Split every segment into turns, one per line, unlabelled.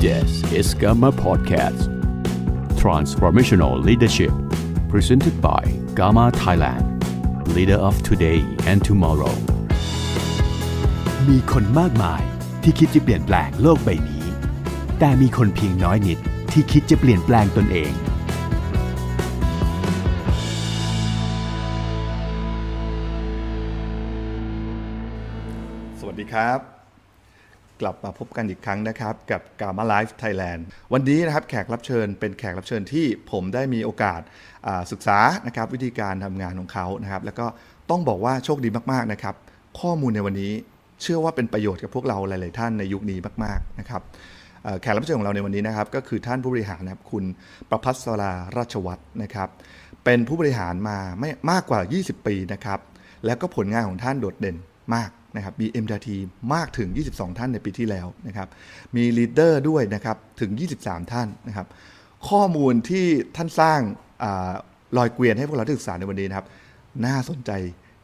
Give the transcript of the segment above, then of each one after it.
This is Gamma Podcast Transformational Leadership Presented by Gamma Thailand Leader of today and tomorrow มีคนมากมายที่คิดจะเปลี่ยนแปลงโลกใบนี้ แต่มีคนเพียงน้อยนิดที่คิดจะเปลี่ยนแปลงตนเอง
สวัสดีครับ กลับมาพบกันอีกครั้งนะครับ กับ g a m m a Life Thailand วันนี้นะครับแขกรับเชิญเป็นแขกรับเชิญที่ผมได้มีโอกาสศึกษานะครับวิธีการทำงานของเขานะครับแล้วก็ต้องบอกว่าโชคดีมากๆนะครับ ข้อมูลในวันนี้เชื่อว่าเป็นประโยชน์กับพวกเราหลาย ๆ ท่านในยุคนี้มากๆนะครับแขกรับเชิญของเราในวันนี้นะครับก็คือท่านผู้บริหารนะครับคุณประพัสราราชวัฒน์นะครับ เป็นผู้บริหารมาไม่มากกว่า 20 ปีนะครับ แล้วก็ผลงานของท่านโดดเด่นมาก นะครับมี MDRT มากถึง 22 ท่านในปีที่แล้วนะครับ มี leader ด้วยนะครับถึง 23 ท่านนะครับ ข้อมูลที่ท่านสร้างอาลอยเกวียนให้พวกเราได้ศึกษาในวันนี้นะครับ น่าสนใจ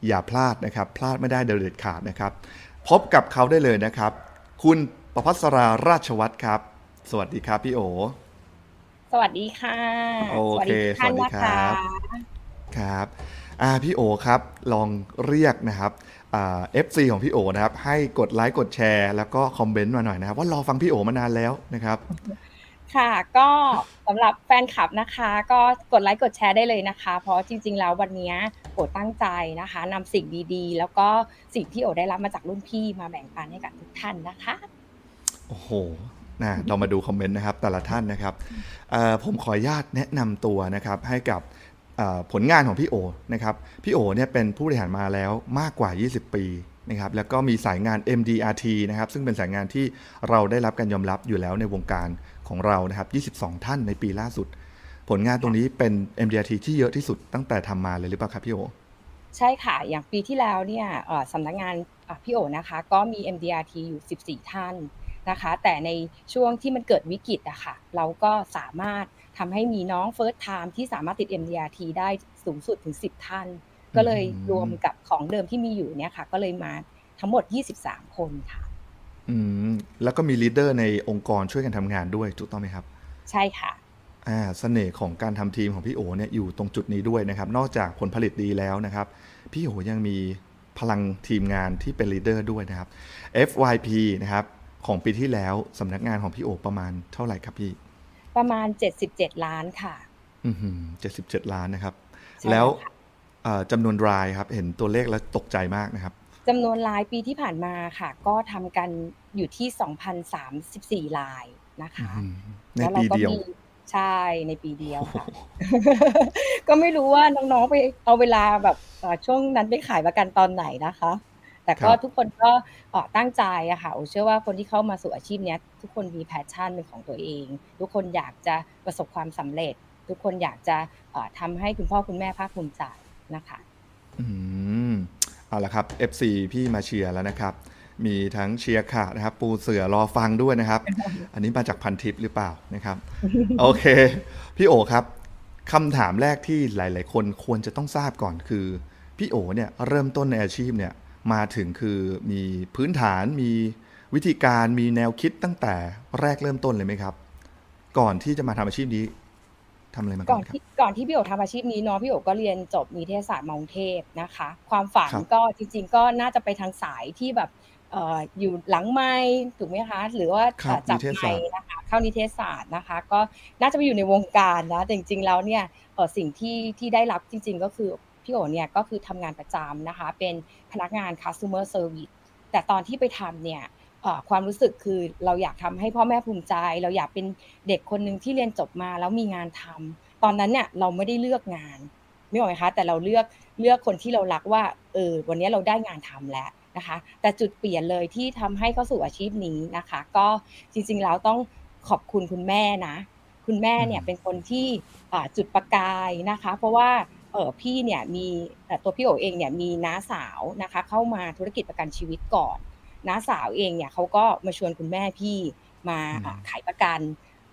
อย่าพลาดนะครับ พลาดไม่ได้เด็ดขาดนะครับ พบกับเขาได้เลยนะครับ คุณประพัสราราชวัฒน์ครับ สวัสดีครับพี่โอ
สวัสดีค่ะ
โอเค
สวัสดีทุกท่าน
สวัสดี
นะ
ครั
คะ
บครับ อ่าพี่โอครับ ลองเรียกนะครับ อ่า FC ของพี่โอนะครับ ให้กดไลค์กดแชร์ แล้วก็คอมเมนต์มาหน่อยนะครับ ว่ารอฟังพี่โอมานานแล้วนะครับ
ค่ะ ก็สำหรับแฟนคลับนะคะ ก็กดไลค์กดแชร์ได้เลยนะคะ เพราะจริง ๆ แล้ววันนี้โอตั้งใจนะคะนำสิ่งดีๆ แล้วก็สิ่งที่โอได้รับมาจากรุ่นพี่มาแบ่งปันให้กับทุกท่านนะคะ
โอ้โหนะเรามาดูคอมเมนต์นะครับแต่ละท่านนะครับเอ่อผมขออนุญาตแนะนำตัวนะครับให้กับเอ่อ ผลงานของพี่โอนะครับพี่โอเนี่ยเป็นผู้บริหารมาแล้วมากกว่า 20 ปีนะครับแล้วก็มีสายงาน MDRT นะครับซึ่งเป็นสายงานที่เราได้รับการยอมรับอยู่แล้วในวงการของเรานะครับ 22 ท่านในปีล่าสุด ผลงานตรงนี้เป็น MDRT ที่เยอะที่สุดตั้งแต่ทำมาเลยหรือเปล่าครับพี่โอ
ใช่ค่ะ อย่างปีที่แล้วเนี่ยสำนักงานพี่โอนะคะก็มี MDRT อยู่ 14 ท่านนะคะ แต่ในช่วงที่มันเกิดวิกฤตอะค่ะเราก็สามารถ ทำให้มีน้อง First Time ที่สามารถติด MDRT ได้สูงสุดถึง 10 ท่าน ก็เลย
อืม
รวมกับของเดิมที่มีอยู่เนี่ยค่ะ ก็เลยมาทั้งหมด 23 คนค่ะ
อืม แล้วก็มีลีดเดอร์ในองค์กรช่วยกันทำงานด้วยถูกต้องไหมครับ
ใช่ค่ะ
อ่าเสน่ห์ของการทำทีมของพี่โอเนี่ยอยู่ตรงจุดนี้ด้วยนะครับ นอกจากผลผลิตดีแล้วนะครับ พี่โอยังมีพลังทีมงานที่เป็นลีดเดอร์ด้วยนะครับ FYP นะครับของปีที่แล้วสำนักงานของพี่โอประมาณเท่าไหร่ครับพี่
ประมาณ 77 ล้านค่ะ
อือหือ77ล้านนะครับ
ใช่
แล้ว
ค่ะ
เอ่อจำนวนรายครับ เห็นตัวเลขแล้วตกใจมากนะครับ
จำนวนรายปีที่ผ่านมาค่ะ ก็ทำกันอยู่ที่ 2,034รายนะคะ
อืมใน
แล้วเรา
ปี
ก็
เดียว
มีใช่ในปีเดียวค่ะ ก็ไม่รู้ว่าน้องๆไปเอาเวลาแบบเอ่อช่วงนั้นไปขายประกันตอนไหนนะคะ แต่ก็
ครับ
ทุกคนก็เอ่อตั้งใจอะค่ะโอเชื่อว่าคนที่เข้ามาสู่อาชีพเนี้ยทุกคนมี passion เป็นของตัวเอง ทุกคนอยากจะประสบความสำเร็จ ทุกคนอยากจะเอ่อทำให้คุณพ่อคุณแม่ภาคภูมิใจนะคะ
อืมเอาละครับ FC พี่มาเชียร์แล้วนะครับ มีทั้งเชียร์ค่ะนะครับ ปูเสื่อรอฟังด้วยนะครับ อันนี้มาจากพันทิปหรือเปล่านะครับ โอเค พี่โอครับคำถามแรกที่หลาย ๆ คนควรจะต้องทราบก่อนคือ พี่โอเนี่ยเริ่มต้นในอาชีพเนี่ย มาถึงคือมีพื้นฐานมีวิธีการมีแนวคิดตั้งแต่แรกเริ่มต้นเลยไหมครับ ก่อนที่จะมาทำอาชีพนี้ทำอะไรมาก่
ก่
อ
อนน
ครับ
ที่ก่อนที่พี่โอทำอาชีพนี้เนาะพี่โอก็เรียนจบนิเทศศาสตร์มอกรุงเทพนะคะ ความฝัน
ครับ
ก็จริง ๆ ก็น่าจะไปทางสายที่แบบเอ่ออยู่หลังไม้ถูกไหมคะ หรือว่า
ครับ
เอ่อจับ
นิเทศ
ไม
ศาสตร์
ค์นะคะเข้านิเทศศาสตร์นะคะ ก็น่าจะไปอยู่ในวงการนะแต่จริงๆแล้วเนี่ยเอ่อสิ่งที่ที่ได้รับจริง ๆ ก็คือ พี่โอเนี่ยก็คือทำงานประจำนะคะ เป็นพนักงาน customer service แต่ตอนที่ไปทำเนี่ยเอ่อความรู้สึกคือเราอยากทำให้พ่อแม่ภูมิใจ เราอยากเป็นเด็กคนหนึ่งที่เรียนจบมาแล้วมีงานทำตอนนั้นเนี่ยเราไม่ได้เลือกงานไม่ออกไหมคะแต่เราเลือกเลือกคนที่เรารักว่าเออวันนี้เราได้งานทำแล้วนะคะแต่จุดเปลี่ยนเลยที่ทำให้เข้าสู่อาชีพนี้นะคะ ก็จริงๆแล้วต้องขอบคุณคุณแม่นะ คุณแม่เนี่ย
อืม
เป็นคนที่อ่าจุดประกายนะคะ เพราะว่า เออพี่เนี่ยมีเอ่อตัวพี่โอเองเนี่ยมีน้าสาวนะคะ เข้ามาธุรกิจประกันชีวิตก่อนน้าสาวเองเนี่ยเขาก็มาชวนคุณแม่พี่มาอ่าขายประกัน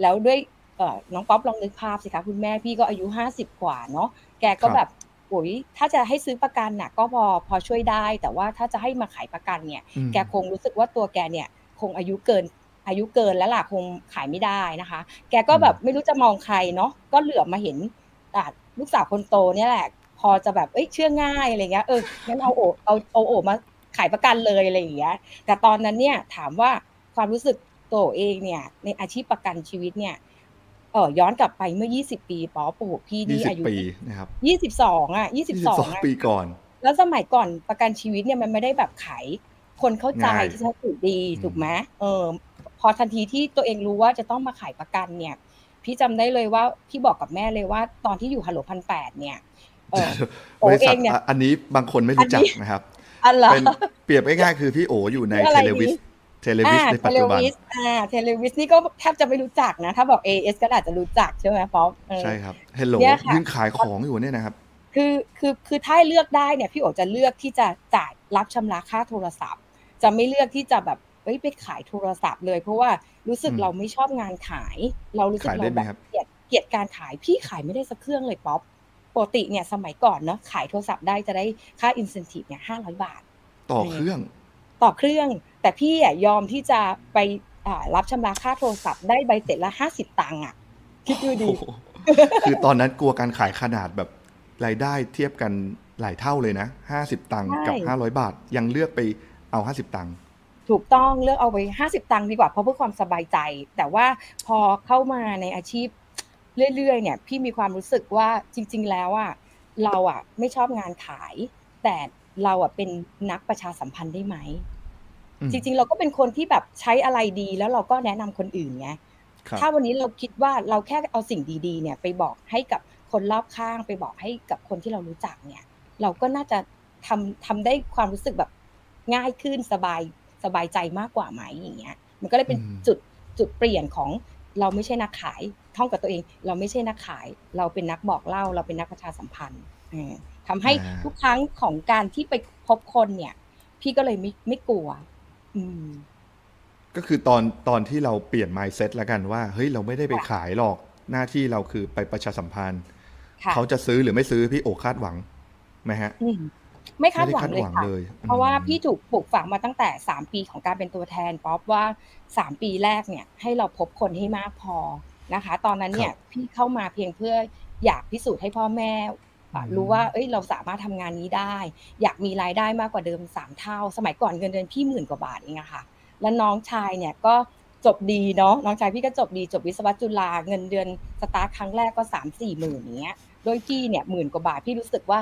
แล้วด้วยเอ่อน้องป๊อปลองนึกภาพสิคะคุณแม่พี่ก็อายุห้าสิบกว่าเนาะแกก็
ครับ
แบบโอ้ยถ้าจะให้ซื้อประกันน่ะก็พอพอช่วยได้ แต่ว่าถ้าจะให้มาขายประกันเนี่ย
อืม
แกคงรู้สึกว่าตัวแกเนี่ย คงอายุเกินอายุเกินแล้วล่ะคงขายไม่ได้นะคะ แกก็แบบไม่รู้จะมองใครเนาะก็เหลือบมาเห็น ลูกสาวคนโตเนี่ยแหละ พอจะแบบเอ้ยเชื่อง่ายอะไรเงี้ยเอองั้นเอาโอเอาเอาโอมาขายประกันเลยอะไรอย่างเงี้ย แต่ตอนนั้นเนี่ยถามว่าความรู้สึกตัวเองเนี่ย ในอาชีพประกันชีวิตเนี่ยเออย้อนกลับไปเมื่อ 20 ปีป๊อปู่พี่นี่อายุ
ปีนะครับ
22อะ22
ปีก่อน
แล้วสมัยก่อนประกันชีวิตเนี่ยมันไม่ได้แบบขายคนเข้าใจที่จะถูกดีถูกไหมเออพอทันทีที่ตัวเองรู้ว่าจะต้องมาขายประกันเนี่ย พี่จำได้เลยว่าพี่บอกกับแม่เลยว่า ตอนที่อยู่ฮัลโหลพันแปดเนี่ย
โอเองเนี่ยอันนี้บางคนไม่รู้จักนะครับเป็นเปรียบง่ายๆคือพี่โออยู่ในเทเลวิสTeleWiz ในปัจจุบัน
อ่า TeleWiz นี่ก็แทบจะไม่รู้จักนะ ถ้าบอก AIS ก็อาจจะรู้จักใช่ไหมป๊อป
ใช่ครับเฮลโหลยืนขายของอยู่เนี่ยนะครับ
คือคือคือถ้าเลือกได้เนี่ยพี่โอจะเลือกที่จะจ่ายรับชำระค่าโทรศัพท์ จะไม่เลือกที่จะแบบ เอ้ยไปขายโทรศัพท์เลย เพราะว่ารู้สึกเราไม่ชอบงานขาย เรารู้สึกเราแบบเกลียดเกลียดการขายพี่ขายไม่ได้สักเครื่องเลยป๊อปปกติเนี่ยสมัยก่อนเนาะขายโทรศัพท์ได้จะได้ค่าอินเซนティブเนี่ยห้าร้อยบาท
ต่อเครื่อง
ต่อเครื่อง แต่พี่อ่ะยอมที่จะไปรับชำระค่าโทรศัพท์ได้ใบเสร็จละห้าสิบตังค์อ่ะคิดดูดี
คือตอนนั้นกลัวการขายขนาดแบบรายได้เทียบกันหลายเท่าเลยนะห้าสิบตังค์กับห้าร้อยบาท ยังเลือกไปเอาห้าสิบตังค์
ถูกต้องเลือกเอาไปห้าสิบตังค์ดีกว่าเพราะเพื่อความสบายใจ แต่ว่าพอเข้ามาในอาชีพเรื่อยๆเนี่ยพี่มีความรู้สึกว่าจริง ๆ แล้วอะเราอะไม่ชอบงานขาย แต่เราอะเป็นนักประชาสัมพันธ์ได้ไหม จริง ๆ เราก็เป็นคนที่แบบใช้อะไรดีแล้วเราก็แนะนำคนอื่นไงถ้าวันนี้เราคิดว่าเราแค่เอาสิ่งดีๆ เนี่ย ไปบอกให้กับคนรอบข้าง ไปบอกให้กับคนที่เรารู้จักเนี่ย เราก็น่าจะทำทำได้ความรู้สึกแบบง่ายขึ้นสบาย สบายใจมากกว่าไหมอย่างเงี้ย มันก็เลยเป็นจุดจุดเปลี่ยนของเราไม่ใช่นักขายท่องกับตัวเอง เราไม่ใช่นักขาย เราเป็นนักบอกเล่า เราเป็นนักประชาสัมพันธ์ทำให้ทุกครั้งของการที่ไปพบคนเนี่ย พี่ก็เลยไม่ไม่กลัว อืม
ก็คือตอนตอนที่เราเปลี่ยน mindset แล้วกันว่า เฮ้ยเราไม่ได้ไปขายหรอกหน้าที่เราคือไปประชาสัมพันธ์ เขาจะซื้อหรือไม่ซื้อพี่โอคาดหวังไหมฮะ
ไม่คาดหวังเลยค่ะ เพราะว่าพี่ถูกปลูกฝังมาตั้งแต่สามปีของการเป็นตัวแทนป๊อปว่าสามปีแรกเนี่ยให้เราพบคนให้มากพอนะคะ ตอนนั้นเนี่ยพี่เข้ามาเพียงเพื่ออยากพิสูจน์ให้พ่อแม่รู้ว่าเอ้ยเราสามารถทำงานนี้ได้ อยากมีรายได้มากกว่าเดิมสามเท่า สมัยก่อนเงินเดือนพี่หมื่นกว่าบาทเองอะค่ะ แล้วน้องชายเนี่ยก็จบดีเนาะน้องชายพี่ก็จบดีจบวิศวะจุฬาเงินเดือนสตาร์ทครั้งแรกก็สามสี่หมื่นเนี้ยโดยพี่เนี่ยหมื่นกว่าบาทพี่รู้สึกว่า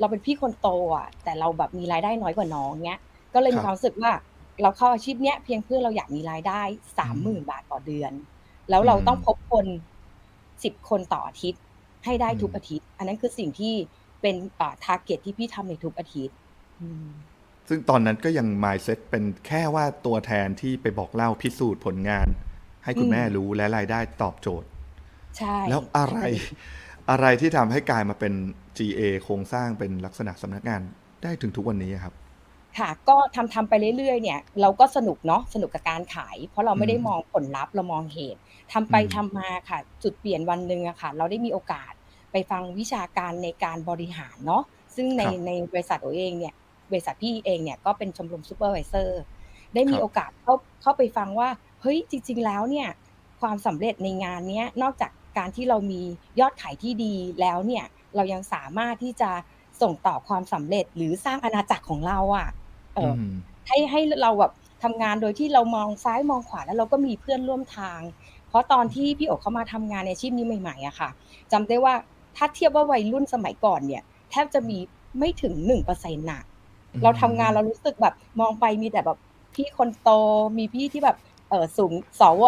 เราเป็นพี่คนโตอะ แต่เราแบบมีรายได้น้อยกว่าน้องเนี้ย ก็เลยมีความรู้สึกว่าเราเข้าอาชีพเนี้ยเพียงเพื่อเราอยากมีรายได้สามหมื่นบาทต่อเดือน แล้วเราต้องพบคนสิบคนต่ออาทิตย์ให้ได้ทุกอาทิตย์ อันนั้นคือสิ่งที่เป็น target ที่พี่ทำในทุกอาทิตย์
ซึ่งตอนนั้นก็ยัง mindset เป็นแค่ว่าตัวแทนที่ไปบอกเล่าพิสูจน์ผลงาน ให้คุณแม่รู้และรายได้ตอบโจทย์
ใช่
แล้วอะไร อะไรที่ทำให้กลายมาเป็น GA โครงสร้างเป็นลักษณะสำนักงานได้ถึงทุกวันนี้ครับ
ค่ะก็ทำทำไปเรื่อยๆเนี่ยเราก็สนุกเนาะสนุกกับการขาย เพราะเราไม่ได้มองผลลัพธ์เรามองเหตุทำไปทำมาค่ะ จุดเปลี่ยนวันหนึ่งอะค่ะ เราได้มีโอกาสไปฟังวิชาการในการบริหารเนาะซึ่งในในบริษัทตัวเองเนี่ยบริษัทพี่เองเนี่ยก็เป็นชมรมซูเปอร์วิเซอร์ได้มีโอกาสเข้าเข้าไปฟังว่าเฮ้ยจริง ๆ แล้วเนี่ยความสำเร็จในงานนี้นอกจาก การที่เรามียอดขายที่ดีแล้วเนี่ยเรายังสามารถที่จะส่งต่อความสำเร็จหรือสร้างอาณาจักรของเราอะ่ะเออให้ให้เราแบบทำงานโดยที่เรามองซ้ายมองขวาแล้วเราก็มีเพื่อนร่วมทาง เพราะตอนที่พี่โอเข้ามาทำงานในอาชีพนี้ใหม่ๆอะค่ะจำได้ว่าถ้าเทียบว่าวัยรุ่นสมัยก่อนเนี่ย แทบจะมีไม่ถึงหนึ่งเปอร์เซ็นต์น่ะเราทำงานเรารู้สึกแบบมองไปมีแต่แบบพี่คนโตมีพี่ที่แบบเออสูงสว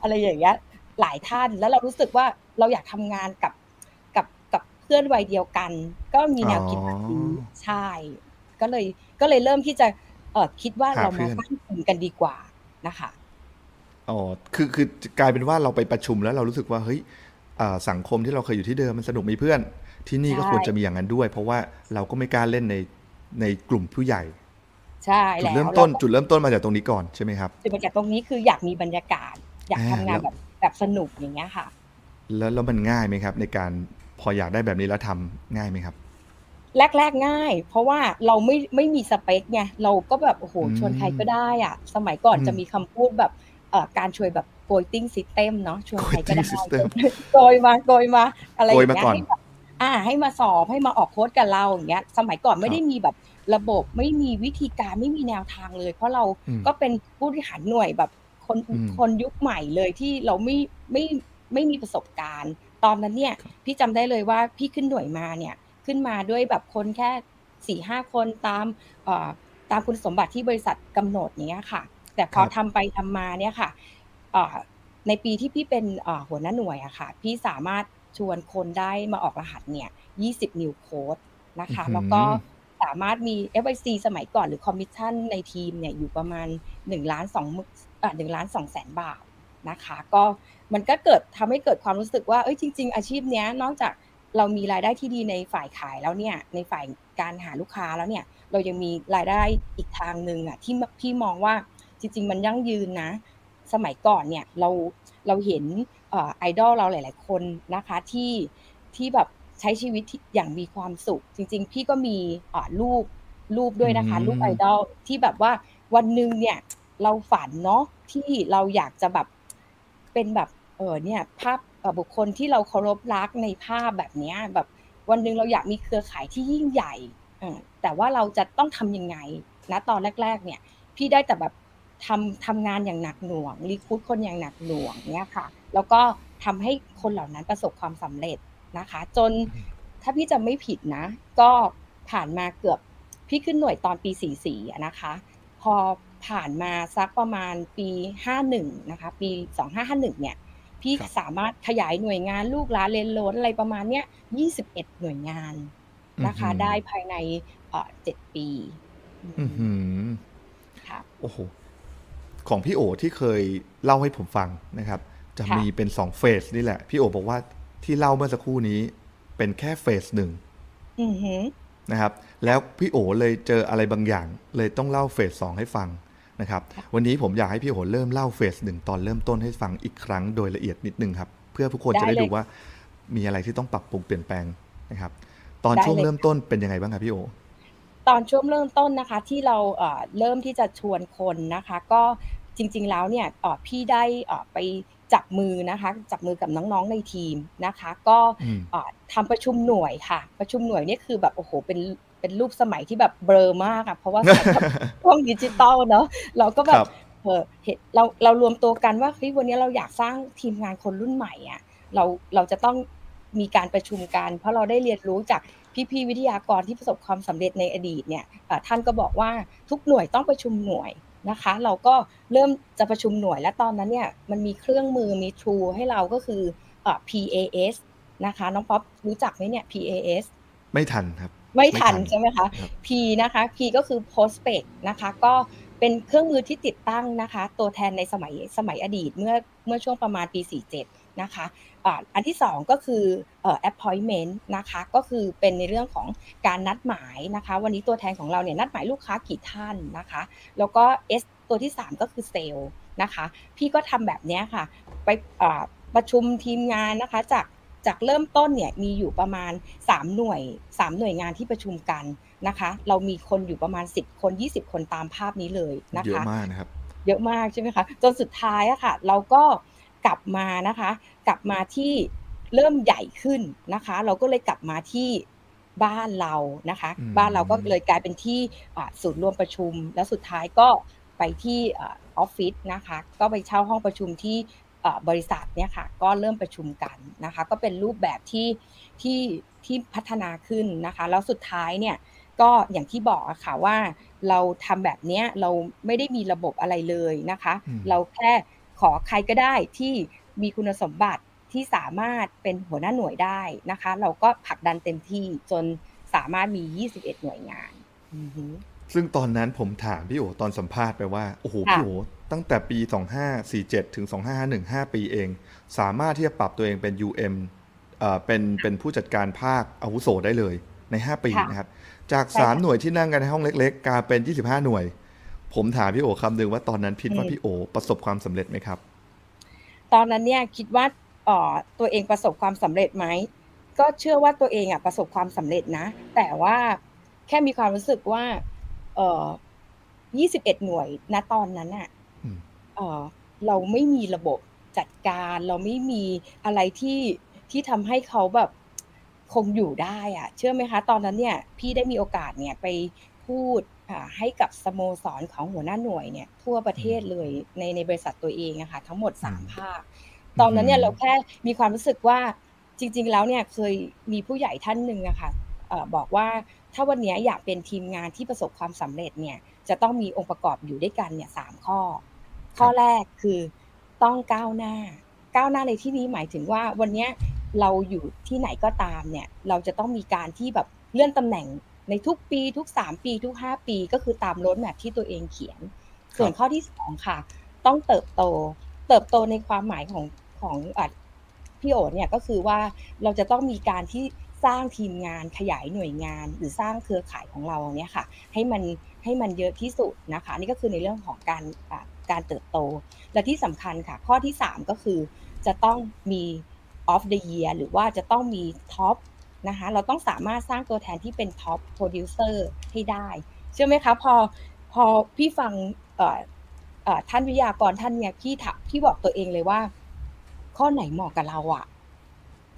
อะไรอย่างเงี้ย หลายท่าน แล้วเรารู้สึกว่าเราอยากทำงานกับกับกับเพื่อนวัยเดียวกัน ก็มีแนวคิดแบบนี้ใช่ ก็เลยก็เลยเริ่มที่จะเออคิดว่าเรามาตั้งกลุ่มกันดีกว่านะคะ
อ๋อคือคือกลายเป็นว่าเราไปประชุมแล้วเรารู้สึกว่าเฮ้ยสังคมที่เราเคยอยู่ที่เดิมมันสนุกมีเพื่อน ที่นี่ก็ควรจะมีอย่างนั้นด้วย เพราะว่าเราก็ไม่กล้าเล่นในในกลุ่มผู้ใหญ่
ใช่
จุดเริ่มต้นจุดเริ่มต้นมาจากตรงนี้ก่อนใช่ไหมครับ
จุดมาจากตรงนี้คืออยากมีบรรยากาศ อยากทำงานแบบ แบบสนุกอย่างเงี้ยค่ะ
แล้วแล้วมันง่ายไหมครับ ในการพออยากได้แบบนี้แล้วทำง่ายไหมครับ
แรกๆง่าย เพราะว่าเราไม่ไม่มีสเปคไงเราก็แบบโอ้โหชวนใครก็ได้อะ สมัยก่อนจะมีคำพูดแบบเอ่อการช่วยแบบโกยติ้ง system เนาะชวนใครก็ได้
โกยติ้ง system
โกยมาโกยมาอะไรอ
โกย
ย่าง
มา
เงี้ย
ก่อน
ให้แบบอ่า ให้มาสอบให้มาออกโค้ดกับเราอย่างเงี้ย สมัยก่อนไม่ได้มีแบบระบบไม่มีวิธีการไม่มีแนวทางเลย เพราะเรา
อืม
ก็เป็นผู้บริหารหน่วยแบบ คน
อืม
คนยุคใหม่เลยที่เราไม่ไม่ไม่มีประสบการณ์ ตอนนั้นเนี่ย พี่จำได้เลยว่าพี่ขึ้นหน่วยมาเนี่ยขึ้นมาด้วยแบบคนแค่สี่ห้าคนตามเอ่อตามคุณสมบัติที่บริษัทกำหนดเนี้ยค่ะ แต่พอ
ครับ
ทำไปทำมาเนี่ยค่ะเอ่อในปีที่พี่เป็นเอ่อหัวหน้าหน่วยอะค่ะ พี่สามารถชวนคนได้มาออกรหัสเนี่ย20 new code นะคะ
อื้อหือ
แล้วก็สามารถมี FIC สมัยก่อนหรือคอมมิชชั่นในทีมเนี่ยอยู่ประมาณ1ล้าน2 หมื่นเอ่อ1ล้าน2แสนบาทนะคะ ก็มันก็เกิดทำให้เกิดความรู้สึกว่าเอ้ยจริง ๆ อาชีพเนี้ยนอกจากเรามีรายได้ที่ดีในฝ่ายขายแล้วเนี่ยในฝ่ายการหาลูกค้าแล้วเนี่ยเรายังมีรายได้อีกทางหนึ่งอะที่พี่มองว่าจริง ๆ มันยั่งยืนนะ สมัยก่อนเนี่ยเราเราเห็นเอ่อไอดอลเราหลาย ๆ คนนะคะที่ที่แบบใช้ชีวิตที่อย่างมีความสุข จริง ๆ พี่ก็มีเอ่อรูปรูปด้วยนะคะ
อืม
รูปไอดอลที่แบบว่าวันหนึ่งเนี่ย เราฝันเนาะที่เราอยากจะแบบเป็นแบบเออเนี่ยภาพบุคคลที่เราเคารพรักในภาพแบบเนี้ยแบบวันหนึ่งเราอยากมีเครือข่ายที่ยิ่งใหญ่อแต่ว่าเราจะต้องทำยังไงนะตอนแรก ๆ เนี่ย พี่ได้แต่แบบทำทำงานอย่างหนักหน่วงรีคูดคนอย่างหนักหน่วงเนี่ยค่ะ แล้วก็ทำให้คนเหล่านั้นประสบความสำเร็จนะคะ จนถ้าพี่จะไม่ผิดนะ ก็ผ่านมาเกือบพี่ขึ้นหน่วยตอนปี 44อะนะคะ พอ ผ่านมาสักประมาณปี 51 นะคะ ปี 2551 เนี่ย พี่
ครับ
สามารถขยายหน่วยงานลูกหลานเลนโลนอะไรประมาณเนี้ย 21 หน่วยงานนะคะ
อื้อหือ
ได้ภายในเอ่อ7ปี
อื้อหือ
ค่ะ
โอ้โห ของพี่โอที่เคยเล่าให้ผมฟังนะครับจะ
ค่ะ
มีเป็นสองเฟสนี่แหละ พี่โอบอกว่าที่เล่าเมื่อสักครู่นี้ เป็นแค่เฟสหนึ่ง
อือหือ
นะครับ แล้วพี่โอเลยเจออะไรบางอย่าง เลยต้องเล่าเฟสสองให้ฟัง นะครับ
ค่ะ
วันนี้ผมอยากให้พี่โอเริ่มเล่าเฟสหนึ่งตอนเริ่มต้นให้ฟังอีกครั้งโดยละเอียดนิดนึงครับ เพื่อทุกคนจะได้ดูว่ามีอะไรที่ต้องปรับปรุงเปลี่ยนแปลงนะครับ ตอนช่วงเริ่มต้นเป็นยังไงบ้างครับพี่โอ
ตอนช่วงเริ่มต้นนะคะที่เราเอ่อเริ่มที่จะชวนคนนะคะ ก็จริง ๆแล้วเนี่ยเอ่อพี่ได้เอ่อไปจับมือนะคะจับมือกับน้องๆในทีมนะคะ ก็
อืม
เอ่อทำประชุมหน่วยค่ะ ประชุมหน่วยเนี่ยคือแบบโอ้โหเป็น เป็นรูปสมัยที่แบบเบลอมากอะเพราะว่าสมัยแบบช่วงดิจิตอลเนาะเราก็แบ
ครับบ
เออเห็นเราเรารวมตัวกันว่าเฮ้ยวันนี้เราอยากสร้างทีมงานคนรุ่นใหม่อะเราเราจะต้องมีการประชุมกัน เพราะเราได้เรียนรู้จากพี่ๆวิทยากรที่ประสบความสำเร็จในอดีตเนี่ยเอ่อท่านก็บอกว่าทุกหน่วยต้องประชุมหน่วยนะคะ เราก็เริ่มจะประชุมหน่วยและตอนนั้นเนี่ยมันมีเครื่องมือมี tool ให้เราก็คือเอ่อ PAS นะคะน้องป๊อปรู้จักไหมเนี่ย PAS
ไม่ทันครับ
ไม่ทัน
ไม่ทัน
ใช่ไหมคะ
ครับ
P นะคะ P ก็คือ Postpaid นะคะ ก็เป็นเครื่องมือที่ติดตั้งนะคะ ตัวแทนในสมัยสมัยอดีตเมื่อเมื่อช่วงประมาณปี 47 นะคะอ่าอันที่ 2 ก็คือเอ่อ appointment นะคะ ก็คือเป็นในเรื่องของการนัดหมายนะคะ วันนี้ตัวแทนของเราเนี่ยนัดหมายลูกค้ากี่ท่านนะคะ แล้วก็ S ตัวที่ 3 ก็คือเซลล์นะคะ พี่ก็ทำแบบเนี้ยค่ะ ไปอ่าประชุมทีมงานนะคะจาก จากเริ่มต้นเนี่ยมีอยู่ประมาณ 3 หน่วย 3 หน่วยงานที่ประชุมกันนะคะ เรามีคนอยู่ประมาณ 10 คน 20 คนตามภาพนี้เลยนะ
เยอะ
คะ
มากนะครับ
เยอะมากใช่ไหมคะจนสุดท้ายอะค่ะ เราก็กลับมานะคะ กลับมาที่เริ่มใหญ่ขึ้นนะคะ เราก็เลยกลับมาที่บ้านเรานะคะ
อืม
บ้านเราก็เลยกลายเป็นที่อ่าศูนย์รวมประชุม แล้วสุดท้ายก็ไปที่อ่าออฟฟิศนะคะ ก็ไปเช่าห้องประชุมที่อ่า บริษัทเนี่ยค่ะก็เริ่มประชุมกันนะคะ ก็เป็นรูปแบบที่ที่ที่พัฒนาขึ้นนะคะ แล้วสุดท้ายเนี่ยก็อย่างที่บอกอะค่ะว่าเราทำแบบเนี้ยเราไม่ได้มีระบบอะไรเลยนะคะ
อืม
เราแค่ขอใครก็ได้ที่มีคุณสมบัติที่สามารถเป็นหัวหน้าหน่วยได้นะคะ เราก็ผลักดันเต็มที่จนสามารถมี 21 หน่วยงานอือหือ
ซึ่งตอนนั้นผมถามพี่โอตอนสัมภาษณ์ไปว่า โอ้โห
ค่ะ
พี่โอตั้งแต่ปี 2547 ถึง 2551 5 ปีเอง สามารถที่จะปรับตัวเองเป็น UM เอ่อเป็นเป็นผู้จัดการภาคอาวุโสได้เลยใน 5 ปี
ค่ะ
นะครับ จาก
ใช่ค่ะ
3หน่วยที่นั่งกันในห้องเล็ก ๆ กลายเป็น 25 หน่วย ผมถามพี่โอคำหนึ่งว่าตอนนั้นคิดว่า
อืม
พี่โอประสบความสำเร็จไหมครับ
ตอนนั้นเนี่ยคิดว่าเอ่อตัวเองประสบความสำเร็จไหมก็เชื่อว่าตัวเองอะประสบความสำเร็จนะ แต่ว่าแค่มีความรู้สึกว่า เอ่อ21หน่วยณตอนนั้นอะ
อืม
เอ่อเราไม่มีระบบจัดการเราไม่มีอะไรที่ที่ทำให้เขาแบบคงอยู่ได้อะเชื่อไหมคะ ตอนนั้นเนี่ยพี่ได้มีโอกาสเนี่ยไปพูดให้กับสโมสรของหัวหน้าหน่วยเนี่ย ทั่วประเทศเลยในในบริษัทตัวเองอะค่ะทั้งหมดสามภาค ตอนนั้นเนี่ยเราแค่มีความรู้สึกว่าจริง ๆ แล้วเนี่ยเคยมีผู้ใหญ่ท่านหนึ่งอะค่ะบอกว่า ถ้าวันนี้อยากเป็นทีมงานที่ประสบความสำเร็จเนี่ย จะต้องมีองค์ประกอบอยู่ด้วยกันเนี่ยสามข้อ ข้อแรกคือต้องก้าวหน้า ก้าวหน้าในที่นี้หมายถึงว่าวันนี้เราอยู่ที่ไหนก็ตามเนี่ย เราจะต้องมีการที่แบบเลื่อนตำแหน่งในทุกปีทุกสามปีทุกห้าปีก็คือตามรถแมพที่ตัวเองเขียน ส่วนข้อที่สองค่ะ ต้องเติบโต เติบโตในความหมายของของพี่โอ๋เนี่ยก็คือว่าเราจะต้องมีการที่ สร้างทีมงานขยายหน่วยงาน หรือสร้างเครือข่ายของเราเนี่ยค่ะ ให้มันให้มันเยอะที่สุดนะคะนี่ก็คือในเรื่องของการการเติบโต และที่สำคัญค่ะ ข้อที่ 3 ก็คือจะต้องมี of the year หรือว่าจะต้องมี top นะคะเราต้องสามารถสร้างตัวแทนที่เป็น top producerให้ได้ เชื่อไหมคะ พอพอพี่ฟังท่านวิทยากรท่านเนี่ยพี่ถพี่บอกตัวเองเลยว่า ข้อไหนเหมาะกับเราอะ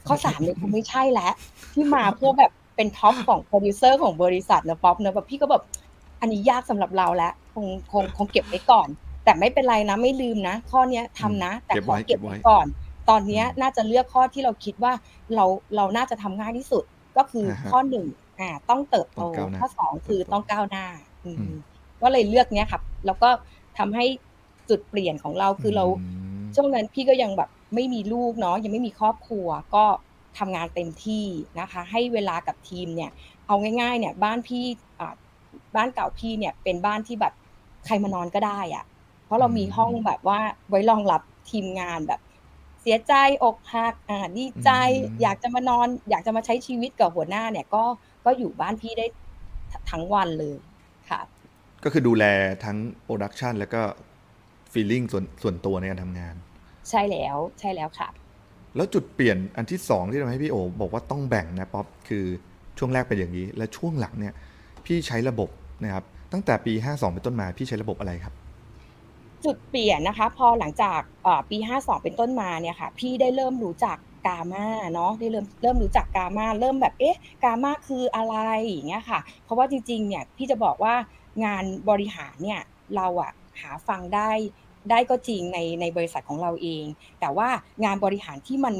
ข้อสามเนี่ยคงไม่ใช่แล้วที่มาเพื่อแบบเป็น top ของโปรดิวเซอร์ของบริษัทนะป๊อปเนะแบบพี่ก็แบบอันนี้ยากสำหรับเราแล้วคงคงคงเก็บไว้ก่อน แต่ไม่เป็นไรนะไม่ลืมนะ ข้อเนี้ยทำนะ แต่ขอเก็บไว้ก่อน ตอนนี้น่าจะเลือกข้อที่เราคิดว่าเราเราน่าจะทำง่ายที่สุดก็คือข้อหนึ่งอ่าต้องเติบโตข้อสองคือต้องก้าวหน้าอืก็เลยเลือกเนี้ยครับ แล้วก็ทำให้จุดเปลี่ยนของเราคือเราช่วงนั้นพี่ก็ยังแบบ ไม่มีลูกเนาะยังไม่มีครอบครัวก็ทำงานเต็มที่นะคะ ให้เวลากับทีมเนี่ยเอาง่ายๆเนี่ยบ้านพี่บ้านเก่าพี่เนี่ยเป็นบ้านที่แบบใครมานอนก็ได้อะเพราะเรามีห้องแบบว่าไว้รองรับทีมงานแบบ เสียใจอกหักอ่าดีใจอยากจะมานอน อยากจะมาใช้ชีวิตกับหัวหน้าเนี่ยก็ก็อยู่บ้านพี่ได้ทั้งวันเลยค่ะ
ก็คือดูแลทั้ง production แล้วก็ feeling ส่วนส่วนตัวในการทำงาน
ใช่แล้วใช่แล้วค่ะ
แล้วจุดเปลี่ยนอันที่สองที่ทำให้พี่โอบอกว่าต้องแบ่งนะป๊อปคือช่วงแรกเป็นอย่างนี้ และช่วงหลังเนี่ยพี่ใช้ระบบนะครับตั้งแต่ปี 52 เป็นต้นมาพี่ใช้ระบบอะไรครับ
จุดเปลี่ยนนะคะ พอหลังจากปี 52 เป็นต้นมาเนี่ยค่ะ พี่ได้เริ่มรู้จักกามาเนาะได้เริ่มเริ่มรู้จักกามาเริ่มแบบเอ๊ะกามาคืออะไรอย่างเงี้ยค่ะ เพราะว่าจริงๆเนี่ยพี่จะบอกว่างานบริหารเนี่ยเราอะหาฟังได้ ได้ก็จริงในในบริษัทของเราเอง แต่ว่างานบริหารที่มัน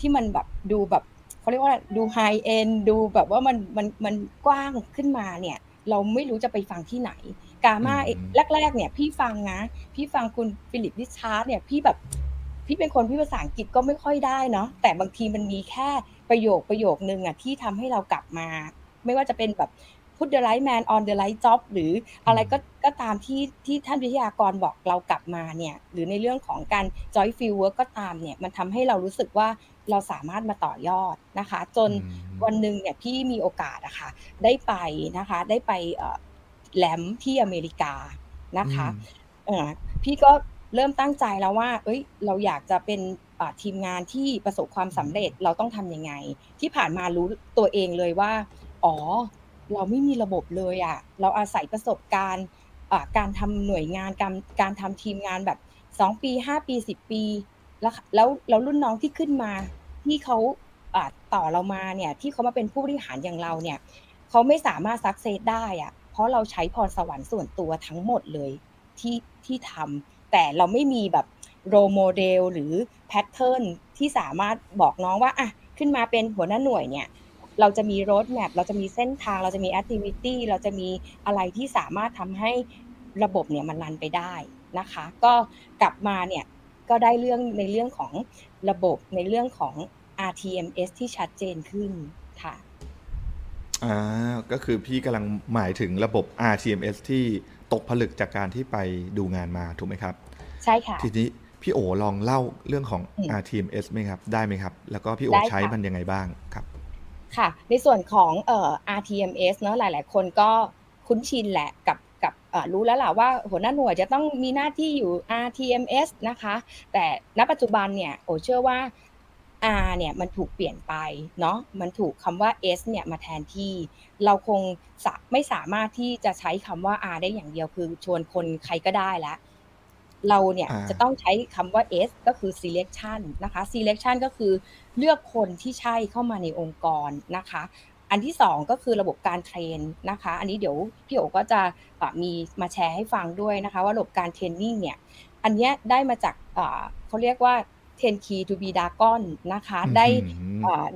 ที่มันแบบดูแบบเขาเรียกว่าดูไฮเอ็นดูแบบว่ามันมันมันกว้างขึ้นมาเนี่ย เราไม่รู้จะไปฟังที่ไหน กามาแรกๆเนี่ย พี่ฟังนะ พี่ฟังคุณฟิลิปวิชาร์ดเนี่ยพี่แบบพี่เป็นคนพี่ภาษาอังกฤษก็ไม่ค่อยได้เนาะแต่บางทีมันมีแค่ประโยคประโยคนึงอะที่ทำให้เรากลับมา ไม่ว่าจะเป็นแบบ put the right man on the right job หรืออะไรก็ก็ตามที่ที่ท่านวิทยากรบอกเรากลับมาเนี่ยหรือในเรื่องของการ joy feel work ก็ตามเนี่ยมันทำให้เรารู้สึกว่าเราสามารถมาต่อยอดนะคะ จนวันหนึ่งเนี่ยพี่มีโอกาสอะคะ่ะได้ไปนะคะได้ไปแลมที่อเมริกานะคะพี่ก็เริ่มตั้งใจแล้วว่า เอ้ย เราอยากจะเป็นทีมงานที่ประสบความสำเร็จ เราต้องทำยังไง ที่ผ่านมารู้ตัวเองเลยว่า อ๋อ เราไม่มีระบบเลยอะเราอาศัยประสบการณ์การทำหน่วยงานการการทำทีมงานแบบสองปีห้าปีสิบปี แล้วแล้วแล้วรุ่นน้องที่ขึ้นมาที่เขาต่อเรามาเนี่ยที่เขามาเป็นผู้บริหารอย่างเราเนี่ยเขาไม่สามารถ success ได้อะเพราะเราใช้พรสวรรค์ส่วนตัวทั้งหมดเลยที่ที่ทำแต่เราไม่มีแบบ role model หรือ pattern ที่สามารถบอกน้องว่าอะขึ้นมาเป็นหัวหน้าหน่วยเนี่ย เราจะมี road map เราจะมีเส้นทาง เราจะมี activity เราจะมีอะไรที่สามารถทำให้ระบบเนี่ยมันรันไปได้นะคะ ก็กลับมาเนี่ยก็ได้เรื่องในเรื่องของระบบในเรื่องของ RTMS ที่ชัดเจนขึ้นค่ะ
อ่าก็คือพี่กำลังหมายถึงระบบ RTMS ที่ตกผลึกจากการที่ไปดูงานมาถูกไหมครับ
ใช่ค่ะ
ทีนี้พี่โอลองเล่าเรื่องของ RTMS ไหมครับ ได้ไหมครับ แล้วก็พี่โอใช้มันยังไงบ้างครับ
ค่ะ ในส่วนของเอ่อ RTMS เนาะหลาย ๆ คนก็คุ้นชินแหละกับกับรู้แล้วล่ะว่าหัวหน้าหน่วยจะต้องมีหน้าที่อยู่ RTMS นะคะ แต่ณปัจจุบันเนี่ยโอเชื่อว่า R เนี่ยมันถูกเปลี่ยนไปเนาะมันถูกคำว่า S เนี่ยมาแทนที่ เราคงไม่สามารถที่จะใช้คำว่า R ได้อย่างเดียวคือชวนคนใครก็ได้แล้ว เราเนี่ยจะต้องใช้คำว่า S ก็คือ selection นะคะ selection ก็คือเลือกคนที่ใช่เข้ามาในองค์กรนะคะ อันที่สองก็คือระบบการเทรนนะคะ อันนี้เดี๋ยวพี่โอก็จะมีมาแชร์ให้ฟังด้วยนะคะ ว่าระบบการเทรนนิ่งเนี่ย อันนี้ได้มาจากเขาเรียกว่า10 key to be dragon นะคะ ได้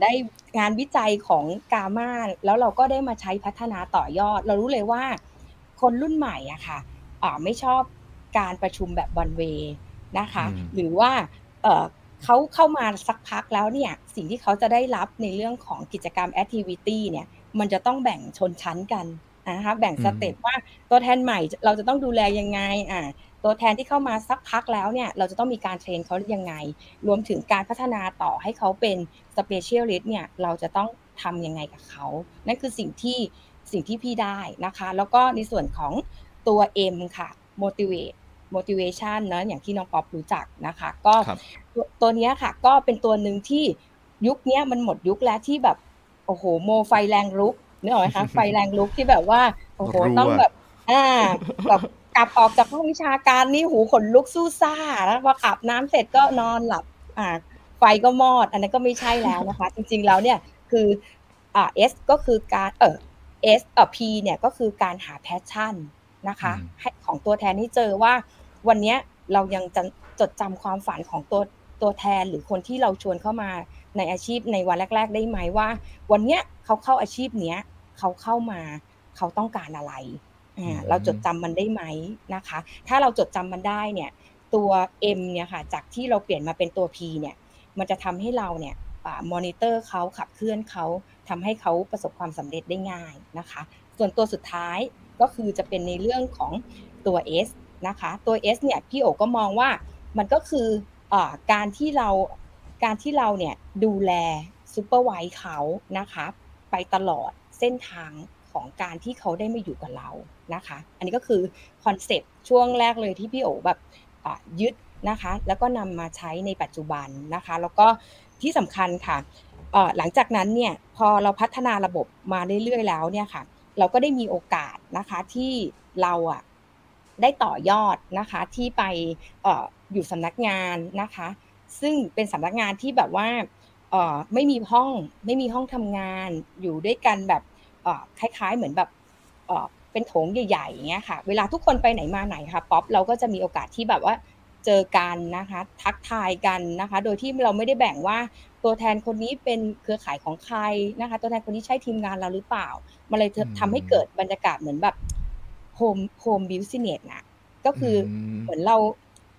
ได้งานวิจัยของกามาแล้วเราก็ได้มาใช้พัฒนาต่อยอด เรารู้เลยว่าคนรุ่นใหม่อะค่ะไม่ชอบ การประชุมแบบ one way นะคะ หรือว่าเขาเข้ามาสักพักแล้วเนี่ยสิ่งที่เขาจะได้รับในเรื่องของกิจกรรม activity เนี่ยมันจะต้องแบ่งชนชั้นกันนะคะแบ่ง step ว่าตัวแทนใหม่เราจะต้องดูแลยังไงอ่าตัวแทนที่เข้ามาสักพักแล้วเนี่ยเราจะต้องมีการ train เขายังไง รวมถึงการพัฒนาต่อให้เขาเป็น specialist เนี่ยเราจะต้องทำยังไงกับเขา นั่นคือสิ่งที่สิ่งที่พี่ได้นะคะ แล้วก็ในส่วนของตัว M ค่ะ motivate motivation นะอย่างที่น้องป๊อปรู้จักนะคะ ก็ตัวนี้ค่ะ ก็เป็นตัวหนึ่งที่ยุคนี้มันหมดยุคแล้วที่แบบโอ้โหโมไฟแรงลุกนึกออกไหมคะไฟแรงลุกที่แบบว่าโอ้โหต้องแบบอ่าแบบกลับออกจากห้องวิชาการนี่หูขนลุกสู้ซ่าแล้วพออาบน้ำเสร็จก็นอนหลับอ่าไฟก็มอด อันนั้นก็ไม่ใช่แล้วนะคะ จริงๆแล้วเนี่ยคืออ่า S ก็คือการเออ S เออ P เนี่ยก็คือการหาแพชชั่น นะคะให้ของตัวแทนที่เจอว่า วันนี้เรายังจะจดจำความฝันของตัวตัวแทนหรือคนที่เราชวนเข้ามาในอาชีพในวันแรก ๆ ได้ไหมว่า วันนี้เขาเข้าอาชีพเนี้ยเขาเข้ามาเขาต้องการอะไรเราจดจำมันได้ไหมนะคะ ถ้าเราจดจำมันได้เนี่ย ตัว M เนี่ยค่ะ จากที่เราเปลี่ยนมาเป็นตัว P เนี่ย มันจะทำให้เราเนี่ยมอนิเตอร์เขาขับเคลื่อนเขาทำให้เขาประสบความสำเร็จได้ง่ายนะคะ ส่วนตัวสุดท้าย ก็คือจะเป็นในเรื่องของตัว S นะคะ ตัว S เนี่ยพี่โอก็มองว่ามันก็คืออการที่เราการที่เราเนี่ยดูแลซูเปอร์ไวท์เขานะคะไปตลอดเส้นทางของการที่เขาได้มาอยู่กับเรานะคะ อันนี้ก็คือคอนเซปต์ช่วงแรกเลยที่พี่โอแบบยึดนะคะ แล้วก็นำมาใช้ในปัจจุบันนะคะ แล้วก็ที่สำคัญค่ะหลังจากนั้นเนี่ยพอเราพัฒนาระบบมาเรื่อยๆแล้วเนี่ยค่ะ เราก็ได้มีโอกาสนะคะที่เราอะได้ต่อยอดนะคะที่ไปออยู่สำนักงานนะคะ ซึ่งเป็นสำนักงานที่แบบว่าไม่มีห้องไม่มีห้องทำงานอยู่ด้วยกันแบบคล้าย ๆ เหมือนแบบเป็นโถงใหญ่ๆอย่างเงี้ยค่ะ เวลาทุกคนไปไหนมาไหนค่ะป๊อปเราก็จะมีโอกาสที่แบบว่า เจอกันนะคะทักทายกันนะคะ โดยที่เราไม่ได้แบ่งว่าตัวแทนคนนี้เป็นเครือข่ายของใครนะคะ ตัวแทนคนนี้ใช่ทีมงานเราหรือเปล่า มันเลยทำให้เกิดบรรยากาศเหมือนแบบ home home business นะก็คือเหมือนเรา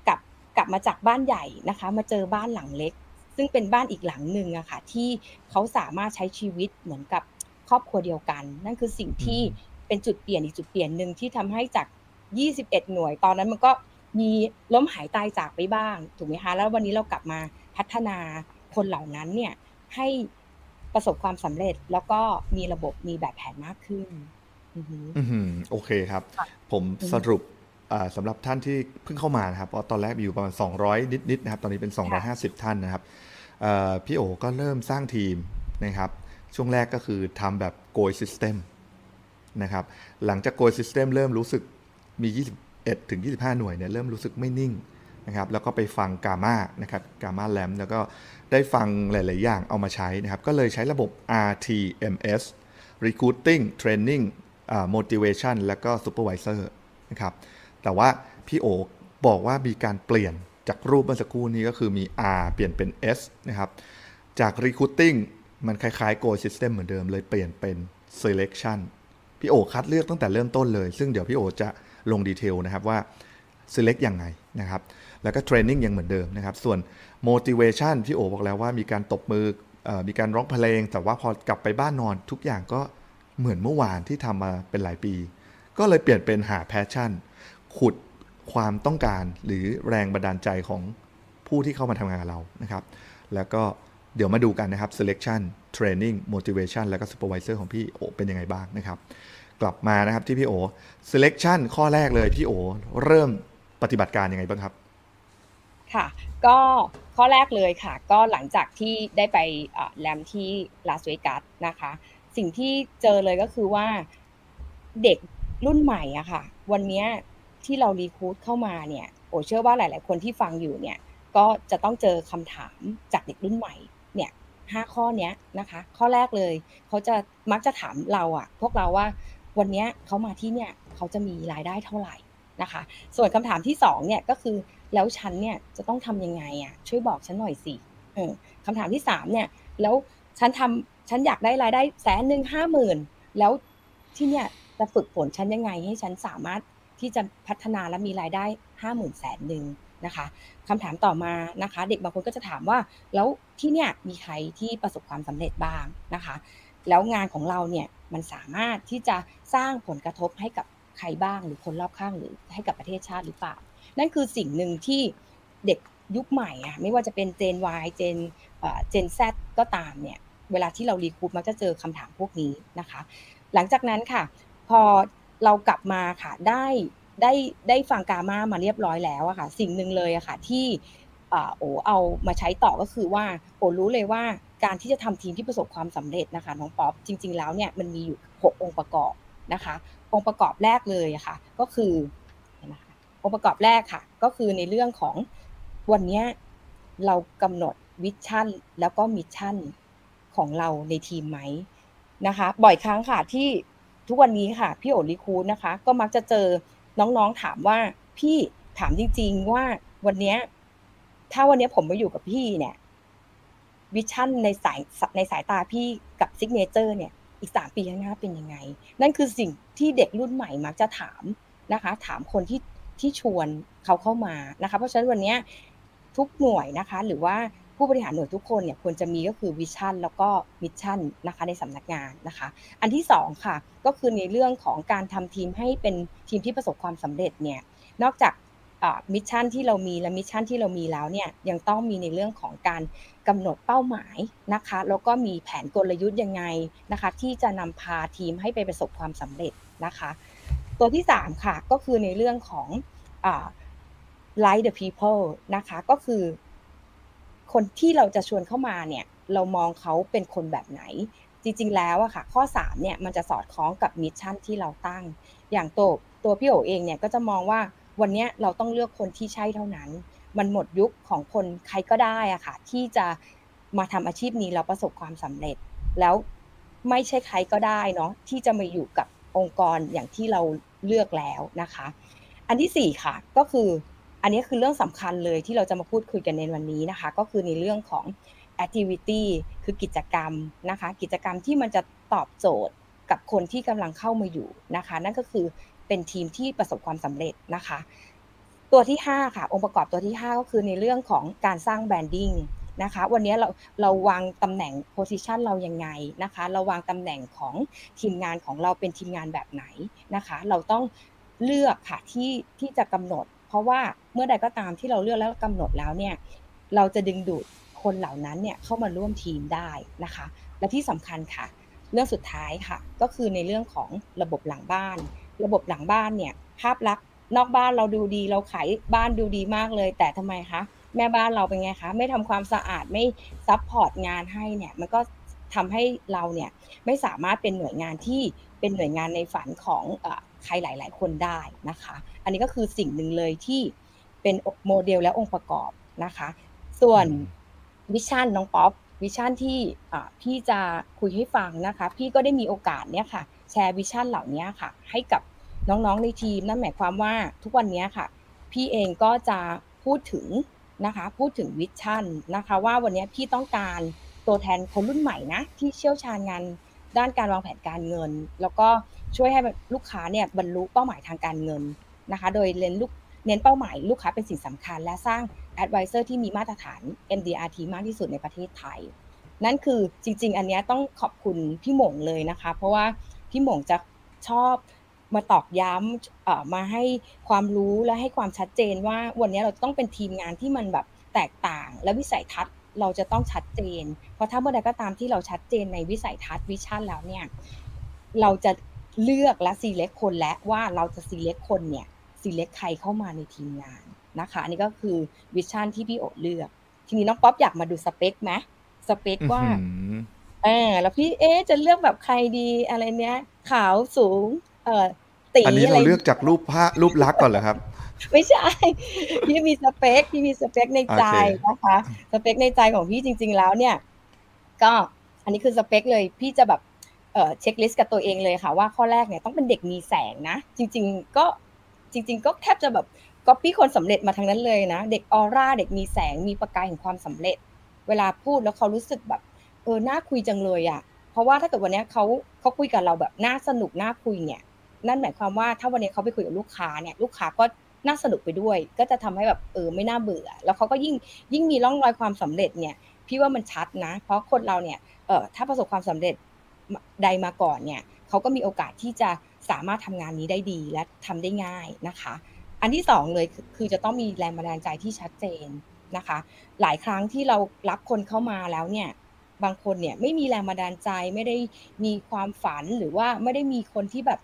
กลับกลับมาจากบ้านใหญ่นะคะ มาเจอบ้านหลังเล็ก ซึ่งเป็นบ้านอีกหลังหนึ่งอะค่ะ ที่เขาสามารถใช้ชีวิตเหมือนกับครอบครัวเดียวกัน นั่นคือสิ่งที่เป็นจุดเปลี่ยนอีกจุดเปลี่ยนหนึ่งที่ทำให้จาก 21 หน่วยตอนนั้นมันก็ มีล้มหายตายจากไปบ้าง ถูกไหมคะ แล้ววันนี้เรากลับมาพัฒนาคนเหล่านั้นเนี่ยให้ประสบความสำเร็จแล้วก็มีระบบมีแบบแผนมากขึ้น
โอเคครับ ผมสรุปสำหรับท่านที่เพิ่งเข้ามานะครับเพราะตอนแรกมีอยู่ประมาณ 200 นิดๆนะครับ ตอนนี้เป็น 250 ท่านนะครับพี่โอก็เริ่มสร้างทีมนะครับ ช่วงแรกก็คือทำแบบโกย system นะครับ หลังจากโกย system เริ่มรู้สึกมี 21ถึง25 หน่วยเนี่ยเริ่มรู้สึกไม่นิ่งนะครับแล้วก็ไปฟัง GAMA นะครับ GAMA LAMP แล้วก็ได้ฟังหลาย ๆ อย่างเอามาใช้นะครับ ก็เลยใช้ระบบ RTMS Recruiting Training motivation แล้วก็ supervisor นะครับแต่ว่าพี่โอบอกว่ามีการเปลี่ยนจากรูปเมื่อสักครู่นี้ก็คือมี R เปลี่ยนเป็น S นะครับจาก recruiting มันคล้ายๆ goal system เหมือนเดิมเลยเปลี่ยนเป็น selection พี่โอคัดเลือกตั้งแต่เริ่มต้นเลย ซึ่งเดี๋ยวพี่โอจะ ลงดีเทลนะครับว่า select ยังไงนะครับ แล้วก็ training ยังเหมือนเดิมนะครับ ส่วน motivation พี่โอบอกแล้วว่ามีการตบมืออมีการร้องเพลง แต่ว่าพอกลับไปบ้านนอนทุกอย่างก็เหมือนเมื่อวานที่ทำมาเป็นหลายปี ก็เลยเปลี่ยนเป็นหา passion ขุดความต้องการหรือแรงบันดาลใจของผู้ที่เข้ามาทำงานเรานะครับ แล้วก็เดี๋ยวมาดูกันนะครับ selection training motivation แล้วก็ supervisor ของพี่โอเป็นยังไงบ้างนะครับ กลับมานะครับที่พี่โอ selection ข้อแรกเลยพี่โอ เริ่มปฏิบัติการยังไงบ้างครับ
ค่ะก็ข้อแรกเลยค่ะ ก็หลังจากที่ได้ไปแลมที่ลาสเวกัสนะคะ สิ่งที่เจอเลยก็คือว่าเด็กรุ่นใหม่อะค่ะ วันนี้ที่เรารีคูดเข้ามาเนี่ยโโอเชื่อว่าหลาย ๆ คนที่ฟังอยู่เนี่ย ก็จะต้องเจอคำถามจากเด็กรุ่นใหม่เนี่ยห้าข้อเนี้ยนะคะ ข้อแรกเลยเขาจะมักจะถามเราอะพวกเราว่า วันนี้เขามาที่เนี่ยเขาจะมีรายได้เท่าไหร่นะคะ ส่วนคำถามที่สองเนี่ยก็คือแล้วฉันเนี่ยจะต้องทำยังไงอะช่วยบอกฉันหน่อยสิเออคำถามที่สามเนี่ยแล้วฉันทำฉันอยากได้รายได้แสนหนึ่งห้าหมื่นแล้วที่เนี่ยจะฝึกฝนฉันยังไงให้ฉันสามารถที่จะพัฒนาและมีรายได้ห้าหมื่นแสนหนึ่งนะคะคำถามต่อมานะคะ เด็กบางคนก็จะถามว่าแล้วที่เนี่ยมีใครที่ประสบความสำเร็จบ้างนะคะ แล้วงานของเราเนี่ย มันสามารถที่จะสร้างผลกระทบให้กับใครบ้างหรือคนรอบข้างหรือให้กับประเทศชาติหรือเปล่า นั่นคือสิ่งหนึ่งที่เด็กยุคใหม่อะไม่ว่าจะเป็นเจน Y เจนเจน Z ก็ตามเนี่ยเวลาที่เรารีคูดมักจะเจอคำถามพวกนี้นะคะ หลังจากนั้นค่ะ พอเรากลับมาค่ะได้ได้ได้ฟังกามามาเรียบร้อยแล้วอะค่ะ สิ่งหนึ่งเลยอะค่ะที่โอเอามาใช้ต่อก็คือว่าโอรู้เลยว่า การที่จะทำทีมที่ประสบความสำเร็จนะคะน้องป๊อปจริง ๆ แล้วเนี่ยมันมีอยู่ 6 องค์ประกอบนะคะ องค์ประกอบแรกเลยะค่ะ ก็คือนะคะองค์ประกอบแรกค่ะ ก็คือในเรื่องของวันนี้เรากำหนด vision แล้วก็ mission ของเราในทีมไหมนะคะ บ่อยครั้งค่ะที่ทุกวันนี้ค่ะ พี่โอ recruit นะคะ ก็มักจะเจอน้องๆถามว่าพี่ถามจริง ๆ ว่าวันนี้ถ้าวันนี้ผมมาอยู่กับพี่เนี่ย vision ในสายในสายตาพี่กับ Signature เนี่ยอีกสามปีข้างหน้าเป็นยังไง นั่นคือสิ่งที่เด็กรุ่นใหม่มักจะถามนะคะ ถามคนที่ที่ชวนเขาเข้ามานะคะ เพราะฉะนั้นวันนี้ทุกหน่วยนะคะ หรือว่าผู้บริหารหน่วยทุกคนเนี่ยควรจะมีก็คือ vision แล้วก็ mission นะคะในสำนักงานนะคะ อันที่2ค่ะก็คือในเรื่องของการทำทีมให้เป็นทีมที่ประสบความสำเร็จเนี่ยนอกจาก vision ที่เรามีและ mission ที่เรามีแล้วเนี่ยยังต้องมีในเรื่องของการ กำหนดเป้าหมายนะคะแล้วก็มีแผนกลยุทธ์ยังไงนะคะที่จะนำพาทีมให้ไปประสบความสำเร็จนะคะ ตัวที่ 3 ค่ะก็คือในเรื่องของ right people นะคะก็คือ คนที่เราจะชวนเข้ามาเนี่ยเรามองเขาเป็นคนแบบไหน จริงๆแล้วอะค่ะ ข้อ 3 เนี่ยมันจะสอดคล้องกับ mission ที่เราตั้ง อย่างตัวตัวพี่โอเองเนี่ยก็จะมองว่าวันนี้เราต้องเลือกคนที่ใช่เท่านั้น มันหมดยุคของคนใครก็ได้อะค่ะ ที่จะมาทำอาชีพนี้แล้วประสบความสำเร็จ แล้วไม่ใช่ใครก็ได้เนาะที่จะมาอยู่กับองค์กรอย่างที่เราเลือกแล้วนะคะ อันที่ 4 ค่ะก็คืออันนี้คือเรื่องสำคัญเลยที่เราจะมาพูดคุยกันในวันนี้นะคะ ก็คือในเรื่องของ activity คือกิจกรรมนะคะ กิจกรรมที่มันจะตอบโจทย์กับคนที่กำลังเข้ามาอยู่นะคะ นั่นก็คือเป็นทีมที่ประสบความสำเร็จนะคะ ตัวที่ 5 ค่ะ องค์ประกอบตัวที่ 5 ก็คือในเรื่องของการสร้าง branding นะคะวันนี้เราเราวางตำแหน่ง position เรายังไงนะคะเราวางตำแหน่งของทีมงานของเราเป็นทีมงานแบบไหนนะคะ เราต้องเลือกค่ะที่ที่จะกำหนด เพราะว่าเมื่อใดก็ตามที่เราเลือกแล้วกำหนดแล้วเนี่ยเราจะดึงดูดคนเหล่านั้นเนี่ยเข้ามาร่วมทีมได้นะคะ และที่สำคัญค่ะ เรื่องสุดท้ายค่ะ ก็คือในเรื่องของระบบหลังบ้าน ระบบหลังบ้านเนี่ยภาพลักษณ์ นอกบ้านเราดูดี เราขายบ้านดูดีมากเลย แต่ทำไมคะแม่บ้านเราเป็นไงคะไม่ทำความสะอาดไม่ support งานให้เนี่ย มันก็ทำให้เราเนี่ยไม่สามารถเป็นหน่วยงานที่เป็นหน่วยงานในฝันของใครหลาย ๆ คนได้นะคะ อันนี้ก็คือสิ่งหนึ่งเลยที่เป็นโมเดลและองค์ประกอบนะคะ ส่วน vision น้องป๊อป vision ที่พี่จะคุยให้ฟังนะคะ พี่ก็ได้มีโอกาสเนี่ยค่ะ แชร์ vision เหล่านี้ค่ะ ให้กับ น้องๆในทีมนั่นหมายความว่าทุกวันนี้ค่ะ พี่เองก็จะพูดถึงนะคะพูดถึง vision นะคะว่าวันนี้พี่ต้องการตัวแทนคนรุ่นใหม่นะที่เชี่ยวชาญงานด้านการวางแผนการเงิน แล้วก็ช่วยให้ลูกค้าเนี่ยบรรลุเป้าหมายทางการเงินนะคะโดยเน้นลูกเน้นเป้าหมายลูกค้าเป็นสิ่งสำคัญ และสร้าง Advisor ที่มีมาตรฐาน MDRT มากที่สุดในประเทศไทย นั่นคือจริง ๆ อันนี้ต้องขอบคุณพี่หมงเลยนะคะ เพราะว่าพี่หมงจะชอบ มาตอกย้ำมาให้ความรู้และให้ความชัดเจนว่าวันนี้เราต้องเป็นทีมงานที่มันแบบแตกต่าง และวิสัยทัศน์เราจะต้องชัดเจน เพราะถ้าเมื่อใดก็ตามที่เราชัดเจนในวิสัยทัศน์ vision แล้วเนี่ยเราจะเลือกและ select คนและว่าเราจะ select คนเนี่ย select ใครเข้ามาในทีมงานนะคะอันนี้ก็คือ vision ที่พี่โอเลือก ทีนี้น้องป๊อปอยากมาดูสเปคไหมสเปคว่าเออแล้วพี่เอ๊จะเลือกแบบใครดีอะไรเนี้ย ขาวสูง เออ ตี๋
อันนี้เราเลือกจากรูปภาพรูปลักษณ์ก่อนเหรอครับ
ไม่ใช่ พี่มีสเปคพี่มีสเปคในใจนะคะ สเปคในใจของพี่จริง ๆ แล้วเนี่ย ก็อันนี้คือสเปคเลยพี่จะแบบเอ่อ checklist กับตัวเองเลยค่ะ ว่าข้อแรกเนี่ยต้องเป็นเด็กมีแสงนะ จริง ๆ ก็จริง ๆ ก็แทบจะแบบก็พี่คนสำเร็จมาทางนั้นเลยนะ เด็กออร่าเด็กมีแสงมีประกายแห่งความสำเร็จ เวลาพูดแล้วเขารู้สึกแบบเออน่าคุยจังเลยอะ เพราะว่าถ้าเกิดวันนี้เขาเขาคุยกับเราแบบน่าสนุกน่าคุยเนี่ย นั่นหมายความว่าถ้าวันนี้เขาไปคุยกับลูกค้าเนี่ยลูกค้าก็น่าสนุกไปด้วย ก็จะทำให้แบบเออไม่น่าเบื่อ แล้วเขาก็ยิ่งยิ่งมีร่องรอยความสำเร็จเนี่ยพี่ว่ามันชัดนะ เพราะคนเราเนี่ยเออถ้าประสบความสำเร็จใดมาก่อนเนี่ยเขาก็มีโอกาสที่จะสามารถทำงานนี้ได้ดีและทำได้ง่ายนะคะ อันที่สองเลยคือจะต้องมีแรงบันดาลใจที่ชัดเจนนะคะ หลายครั้งที่เรารับคนเข้ามาแล้วเนี่ยบางคนเนี่ยไม่มีแรงบันดาลใจไม่ได้มีความฝันหรือว่าไม่ได้มีคนที่แบบ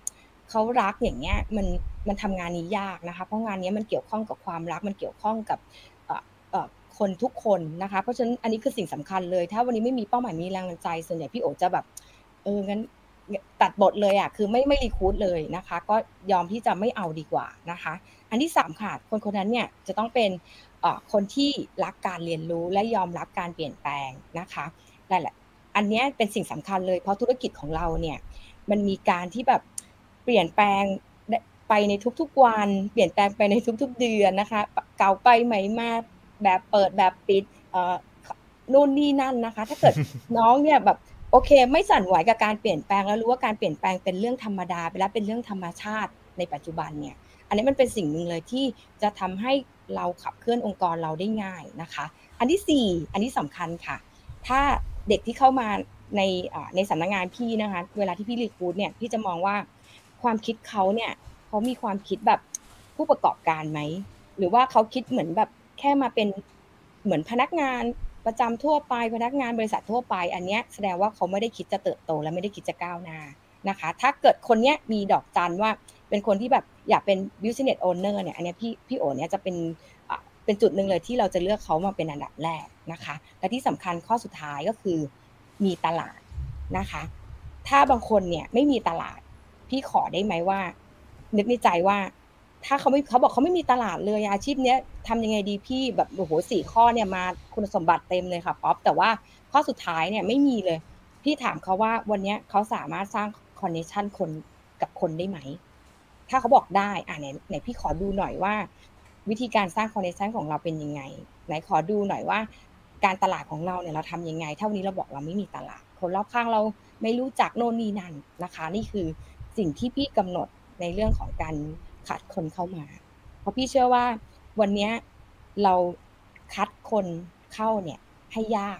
เขารักอย่างเงี้ยมันมันทำงานนี้ยากนะคะเพราะงานนี้มันเกี่ยวข้องกับความรักมันเกี่ยวข้องกับคนทุกคนนะคะ เพราะฉะนั้นอันนี้คือสิ่งสำคัญเลย ถ้าวันนี้ไม่มีเป้าหมายมีแรงบันใจ ส่วนใหญ่พี่โอจะแบบเอองั้นตัดบทเลยอะคือไม่ไม่รีคูดเลยนะคะ ก็ยอมที่จะไม่เอาดีกว่านะคะ อันที่สามค่ะคนคนนั้นเนี่ยจะต้องเป็นคนที่รักการเรียนรู้และยอมรับการเปลี่ยนแปลงนะคะนั่นแหละอันนี้เป็นสิ่งสำคัญเลยเพราะธุรกิจของเราเนี่ยมันมีการที่แบบ เปลี่ยนแปลงไปในทุกๆวัน เปลี่ยนแปลงไปในทุกๆเดือนนะคะ เก่าไปใหม่มาแบบเปิดแบบปิดเอ่อนู่นนี่นั่นนะคะ ถ้าเกิดน้องเนี่ยแบบโอเค ไม่สั่นไหวกับการเปลี่ยนแปลงแล้วรู้ว่าการเปลี่ยนแปลงเป็นเรื่องธรรมดาไปแล้วเป็นเรื่องธรรมชาติในปัจจุบันเนี่ย อันนี้มันเป็นสิ่งหนึ่งเลยที่จะทำให้เราขับเคลื่อนองค์กรเราได้ง่ายนะคะ อันที่สี่อันที่สำคัญค่ะ ถ้าเด็กที่เข้ามาในในสำนักงงานพี่นะคะ เวลาที่พี่รีคูดเนี่ยพี่จะมองว่า ความคิดเขาเนี่ยเขามีความคิดแบบผู้ประกอบการไหมหรือว่าเขาคิดเหมือนแบบแค่มาเป็นเหมือนพนักงานประจำทั่วไปพนักงานบริษัททั่วไป อันเนี้ยแสดงว่าเขาไม่ได้คิดจะเติบโตและไม่ได้คิดจะก้าวหน้านะคะ ถ้าเกิดคนเนี้ยมีดอกจันว่าเป็นคนที่แบบอยากเป็น business owner เนี่ยอันนี้พี่พี่โอเนี่ยจะเป็นเป็นจุดหนึ่งเลยที่เราจะเลือกเขามาเป็นอันดับแรกนะคะและที่สำคัญข้อสุดท้ายก็คือมีตลาดนะคะ ถ้าบางคนเนี่ยไม่มีตลาด พี่ขอได้ไหมว่า นึกในใจว่า ถ้าเขาไม่เขาบอกเขาไม่มีตลาดเลยอาชีพเนี้ยทำยังไงดีพี่แบบโอ้โหสี่ข้อเนี่ยมาคุณสมบัติเต็มเลยค่ะป๊อปแต่ว่าข้อสุดท้ายเนี่ยไม่มีเลย พี่ถามเขาว่าวันเนี้ยเขาสามารถสร้าง connection คนกับคนได้ไหม ถ้าเขาบอกได้อ่าไหนไหนพี่ขอดูหน่อยว่า วิธีการสร้าง connection ของเราเป็นยังไง ไหนขอดูหน่อยว่า การตลาดของเราเนี่ยเราทำยังไงถ้าวันนี้เราบอกเราไม่มีตลาด คนรอบข้างเราไม่รู้จักโน่นนี่นั่นนะคะ นี่คือ สิ่งที่พี่กำหนดในเรื่องของการคัดคนเข้ามา เพราะพี่เชื่อว่าวันนี้เราคัดคนเข้าเนี่ยให้ยาก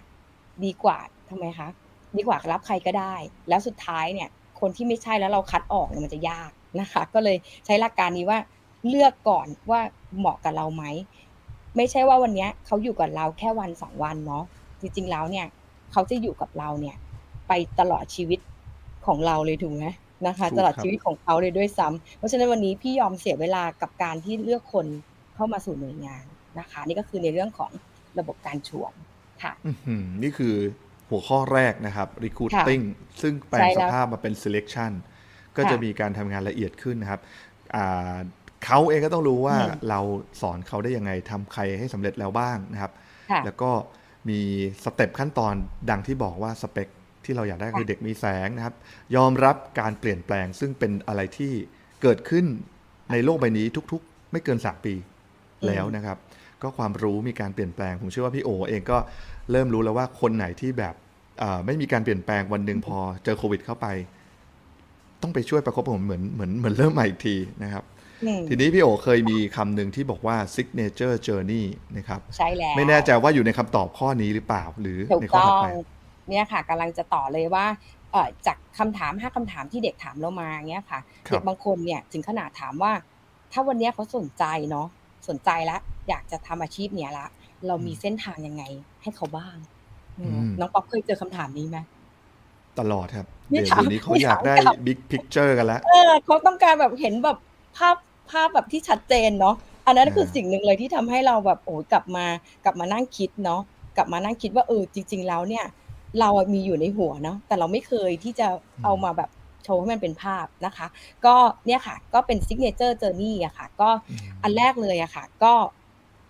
ดีกว่าทำไมคะดีกว่ารับใครก็ได้ แล้วสุดท้ายเนี่ย คนที่ไม่ใช่แล้วเราคัดออกเนี่ยมันจะยากนะคะ ก็เลยใช้หลักการนี้ว่าเลือกก่อนว่าเหมาะกับเราไหมไม่ใช่ว่าวันนี้เขาอยู่กับเราแค่วันสองวันเนาะจริงๆแล้วเนี่ย เขาจะอยู่กับเราเนี่ย ไปตลอดชีวิตของเราเลยถูกไหม นะคะตลอดชีวิตของเขาเลยด้วยซ้ำเพราะฉะนั้นวันนี้พี่ยอมเสียเวลากับการที่เลือกคนเข้ามาสู่หน่วยงานนะคะ นี่ก็คือในเรื่องของระบบการชวนค่ะ
นี่คือหัวข้อแรกนะครับ recruiting ซึ่งแปลงสภาพมาเป็น selection ก็จะมีการทำงานละเอียดขึ้นนะครับเขาเองก็ต้องรู้ว่าเราสอนเขาได้ยังไงทำใครให้สำเร็จแล้วบ้างนะครับ แล้วก็มีสเต็ปขั้นตอนดังที่บอกว่าสเปค ที่เราอยากได้คือเด็กมีแสงนะครับ ยอมรับการเปลี่ยนแปลง ซึ่งเป็นอะไรที่เกิดขึ้นในโลกใบนี้ทุกๆ ไม่เกินสามปีแล้วนะครับ ก็ความรู้มีการเปลี่ยนแปลง ผมเชื่อว่าพี่โอเองก็เริ่มรู้แล้วว่าคนไหนที่แบบไม่มีการเปลี่ยนแปลงวันหนึ่งพอเจอโควิดเข้าไป ต้องไปช่วยประคบผมเหมือนเหมือนเหมือนเริ่มใหม่อีกทีนะครับ ทีนี้พี่โอเคยมีคำหนึ่งที่บอกว่า signature journey นะครับ
ใช่แล้ว
ไม่แน่ใจว่าอยู่ในคำตอบข้อนี้หรือเปล่าหรือในข้อต่อไป
เนี่ยค่ะกำลังจะต่อเลยว่าจากคำถามห้าคำถามที่เด็กถามเรามาเงี้ยค่ะเด็กบางคนเนี่ยถึงขนาดถามว่า ถ้าวันนี้เขาสนใจเนาะสนใจแล้วอยากจะทำอาชีพเนี้ยละ เรามีเส้นทางยังไงให้เขาบ้างน้องป๊อปเคยเจอคำถามนี้ไหม
ตลอดครับเดี๋ยวนี้เขาอยากได้ big picture กันแล้ว
เออเขาต้องการแบบเห็นแบบภาพภาพแบบที่ชัดเจนเนาะอันนั้นคือสิ่งหนึ่งเลยที่ทำให้เราแบบโอ้กลับมากลับมานั่งคิดเนาะกลับมานั่งคิดว่าเออจริง ๆ แล้วเนี่ย เรามีอยู่ในหัวเนาะแต่เราไม่เคยที่จะเอามาแบบโชว์ให้มันเป็นภาพนะคะ ก็เนี่ยค่ะ ก็เป็น signature journey อะค่ะ ก็อันแรกเลยอะค่ะ ก็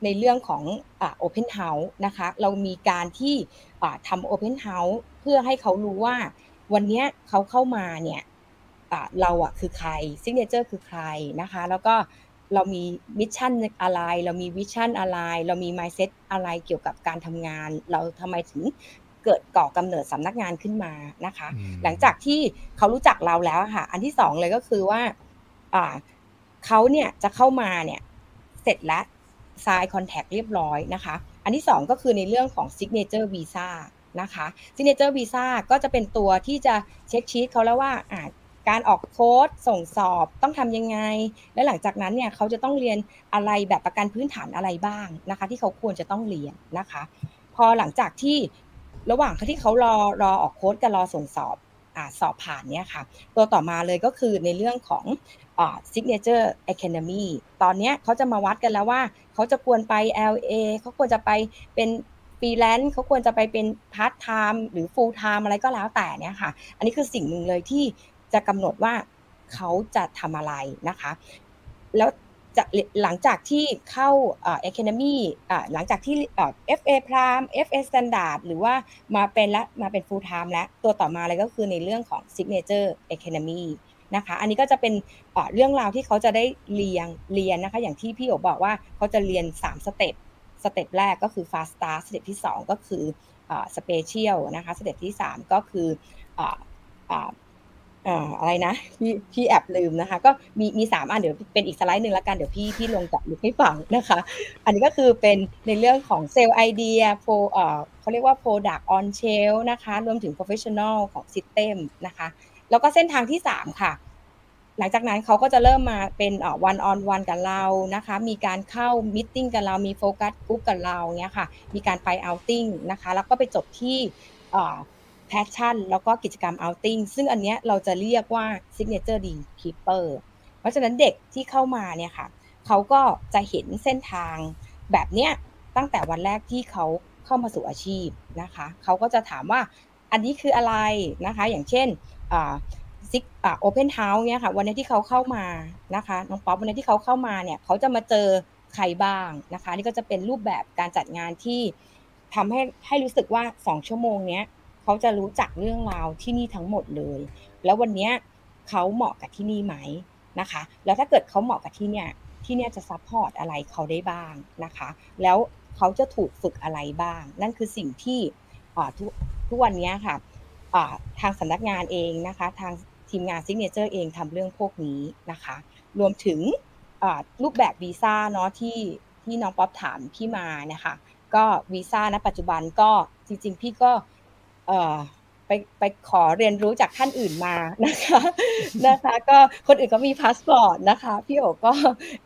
ในเรื่องของอ่า open house นะคะ เรามีการที่อ่าทำ open house เพื่อให้เขารู้ว่า วันเนี้ยเขาเข้ามาเนี่ยอ่าเราอะคือใคร signature คือใครนะคะ แล้วก็เรามีmission อะไร เรามี vision อะไร เรามี mindset อะไรเกี่ยวกับการทำงาน เราทำไมถึง เกิดก่อกำเนิดสำนักงานขึ้นมานะคะ
อืม
หลังจากที่เขารู้จักเราแล้วอะค่ะ อันที่สองเลยก็คือว่าอ่าเขาเนี่ยจะเข้ามาเนี่ยเสร็จแล้ว sign contract เรียบร้อยนะคะ อันที่สองก็คือในเรื่องของ signature visa นะคะ signature visa ก็จะเป็นตัวที่จะ check sheet เขาแล้วว่าอ่าการออกโค้ดส่งสอบต้องทำยังไง และหลังจากนั้นเนี่ยเขาจะต้องเรียนอะไรแบบประกันพื้นฐานอะไรบ้างนะคะ ที่เขาควรจะต้องเรียนนะคะ พอหลังจากที่ ระหว่างที่เขารอรอออกโค้ดกับรอส่งสอบอสอบผ่านเนี่ยค่ะ ตัวต่อมาเลยก็คือในเรื่องของอ signature academy ตอนนี้เขาจะมาวัดกันแล้วว่า เขาจะควรไป LA เขาควรจะไปเป็นฟรีแลนซ์เขาควรจะไปเป็นพาร์ทไทม์หรือ full-time อะไรก็แล้วแต่เนี่ยค่ะ อันนี้คือสิ่งหนึ่งเลยที่จะกำหนดว่าเขาจะทำอะไรนะคะ แล้ว จะหลังจากที่เข้าเอ่อ academy อ่าหลังจากที่เอ่อ FA Prime FA Standard หรือว่ามาเป็นละมาเป็น full time แล้วตัวต่อมาเลยก็คือในเรื่องของ signature academy นะคะอันนี้ก็จะเป็นเรื่องราวที่เขาจะได้เรียงเรียนนะคะอย่างที่พี่โอบอกว่าเขาจะเรียน 3 step step แรกก็คือ fast start step ที่ 2 ก็คืออ่า special นะคะ step ที่ 3 ก็คือ อะไรนะพี่พี่แอบลืมนะคะ ก็มีมีสามอันเดี๋ยวเป็นอีกสไลด์หนึ่งแล้วกันเดี๋ยวพี่พี่ลงเจาะลึกให้ฟังนะคะ อันนี้ก็คือเป็นในเรื่องของ sales idea โฟเอ่อเขาเรียกว่า Product on Shelf นะคะ รวมถึง Professional ของ System นะคะ แล้วก็เส้นทางที่ 3 ค่ะ หลังจากนั้นเขาก็จะเริ่มมาเป็นเอ่อ one on one กับเรานะคะ มีการเข้ามิ g กับเรามี focus group กับเราเนี้ยค่ะ มีการไป outing นะคะ แล้วก็ไปจบที่เอ่อ passion แล้วก็กิจกรรม outing ซึ่งอันเนี้ยเราจะเรียกว่า signature deal keeper เพราะฉะนั้นเด็กที่เข้ามาเนี่ยค่ะเขาก็จะเห็นเส้นทางแบบเนี้ยตั้งแต่วันแรกที่เขาเข้ามาสู่อาชีพนะคะเขาก็จะถามว่าอันนี้คืออะไรนะคะอย่างเช่นSig open house เนี่ยค่ะวันนี้ที่เขาเข้ามานะคะน้องป๊อปวันนี้ที่เขาเข้ามาเนี่ยเขาจะมาเจอใครบ้างนะคะนี่ก็จะเป็นรูปแบบการจัดงานที่ทำให้ให้รู้สึกว่าสองชั่วโมงเนี้ย เขาจะรู้จักเรื่องราวที่นี่ทั้งหมดเลย แล้ววันนี้เขาเหมาะกับที่นี่ไหมนะคะ แล้วถ้าเกิดเขาเหมาะกับที่เนี่ยที่เนี่ยจะ support อะไรเขาได้บ้างนะคะ แล้วเขาจะถูกฝึกอะไรบ้าง นั่นคือสิ่งที่ทุกทุกวันนี้ค่ะทางสำนักงานเองนะคะ ทางทีมงาน Signature เองทำเรื่องพวกนี้นะคะ รวมถึงรูปแบบวีซ่าเนาะที่ที่น้องป๊อปถามพี่มาเนี่ยค่ะก็วีซ่าณปัจจุบันก็จริงๆ พี่ก็ ไปไปขอเรียนรู้จากท่านอื่นมานะคะนะคะ ก็คนอื่นก็มีพาสปอร์ตนะคะพี่โอก็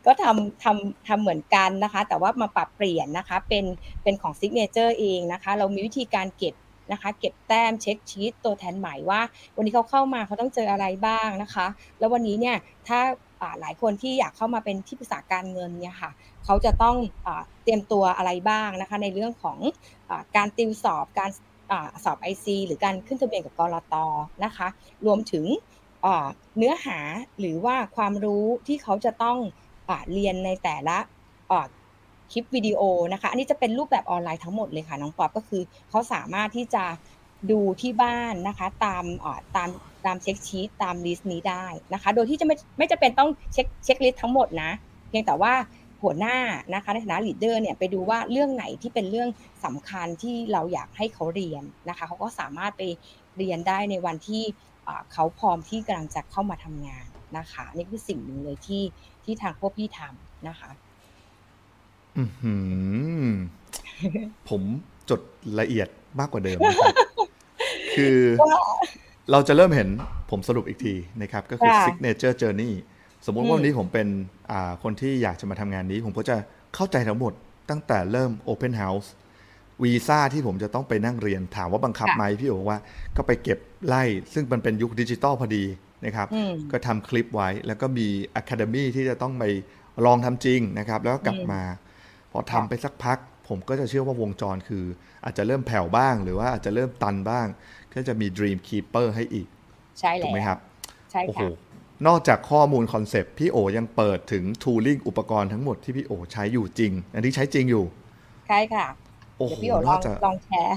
ก็ทำทำทำเหมือนกันนะคะ แต่ว่ามาปรับเปลี่ยนนะคะเป็นเป็นของ Signature เองนะคะ เรามีวิธีการเก็บนะคะเก็บแต้ม check sheet ตัวแทนใหม่ว่า วันนี้เขาเข้ามาเขาต้องเจออะไรบ้างนะคะ แล้ววันนี้เนี่ยถ้าหลายคนที่อยากเข้ามาเป็นที่ปรึกษาการเงินเนี่ยค่ะเขาจะต้องอเตรียมตัวอะไรบ้างนะคะ ในเรื่องของอการติวสอบการ สอบ IC หรือการขึ้นทะเบียนกับกลตนะคะ รวมถึงเนื้อหาหรือว่าความรู้ที่เขาจะต้องอเรียนในแต่ละคลิปวิดีโอนะคะ อันนี้จะเป็นรูปแบบออนไลน์ทั้งหมดเลยค่ะน้องป๊อบก็คือเขาสามารถที่จะดูที่บ้านนะคะตามตามตาม check sheet ตาม list นี้ได้นะคะ โดยที่จะไม่ไม่จำเป็นต้องเช็ค checklist ทั้งหมดนะ เพียงแต่ว่า หัวหน้านะคะในฐานะ leader เนี่ยไปดูว่าเรื่องไหนที่เป็นเรื่องสำคัญที่เราอยากให้เขาเรียนนะคะเขาก็สามารถไปเรียนได้ในวันที่อ่าเขาพร้อมที่กำลังจะเข้ามาทำงานนะคะนี่คือสิ่งหนึ่งเลยที่ที่ทางพวกพี่ทำนะคะ
อือหือผมจดละเอียดมากกว่าเดิมนะครับคือเราจะเริ่มเห็นผมสรุปอีกทีนะครับ ก็คือ
ค่ะ
signature journey สมมุติ
อืม
ว่าวันนี้ผมเป็นอ่าคนที่อยากจะมาทำงานนี้ ผมก็จะเข้าใจทั้งหมดตั้งแต่เริ่ม open house วีซ่าที่ผมจะต้องไปนั่งเรียนถามว่าบังคับ
ค่ะ
ไหมพี่โอบอกว่าก็ไปเก็บไล่ ซึ่งมันเป็นยุคดิจิตอลพอดีนะครับ
อืม
ก็ทำคลิปไว้แล้วก็มี Academy ที่จะต้องไปลองทำจริงนะครับ แล้วก็กลับ
อืม
มา พอทำไปสักพัก ผมก็จะเชื่อว่าวงจรคือ อาจจะเริ่มแผ่วบ้าง หรือว่าอาจจะเริ่มตันบ้าง ก็จะมี Dream Keeper ให้อีก
ใช่แล้
ถู
ว
กไหมครับ
ใช่ค่ะ
นอกจากข้อมูล concept พี่โอยังเปิดถึง tooling อุปกรณ์ทั้งหมดที่พี่โอใช้อยู่จริง อันที่ใช้จริงอยู่
ใช่ค่ะโอ้โหพี่โอลองลองแชร์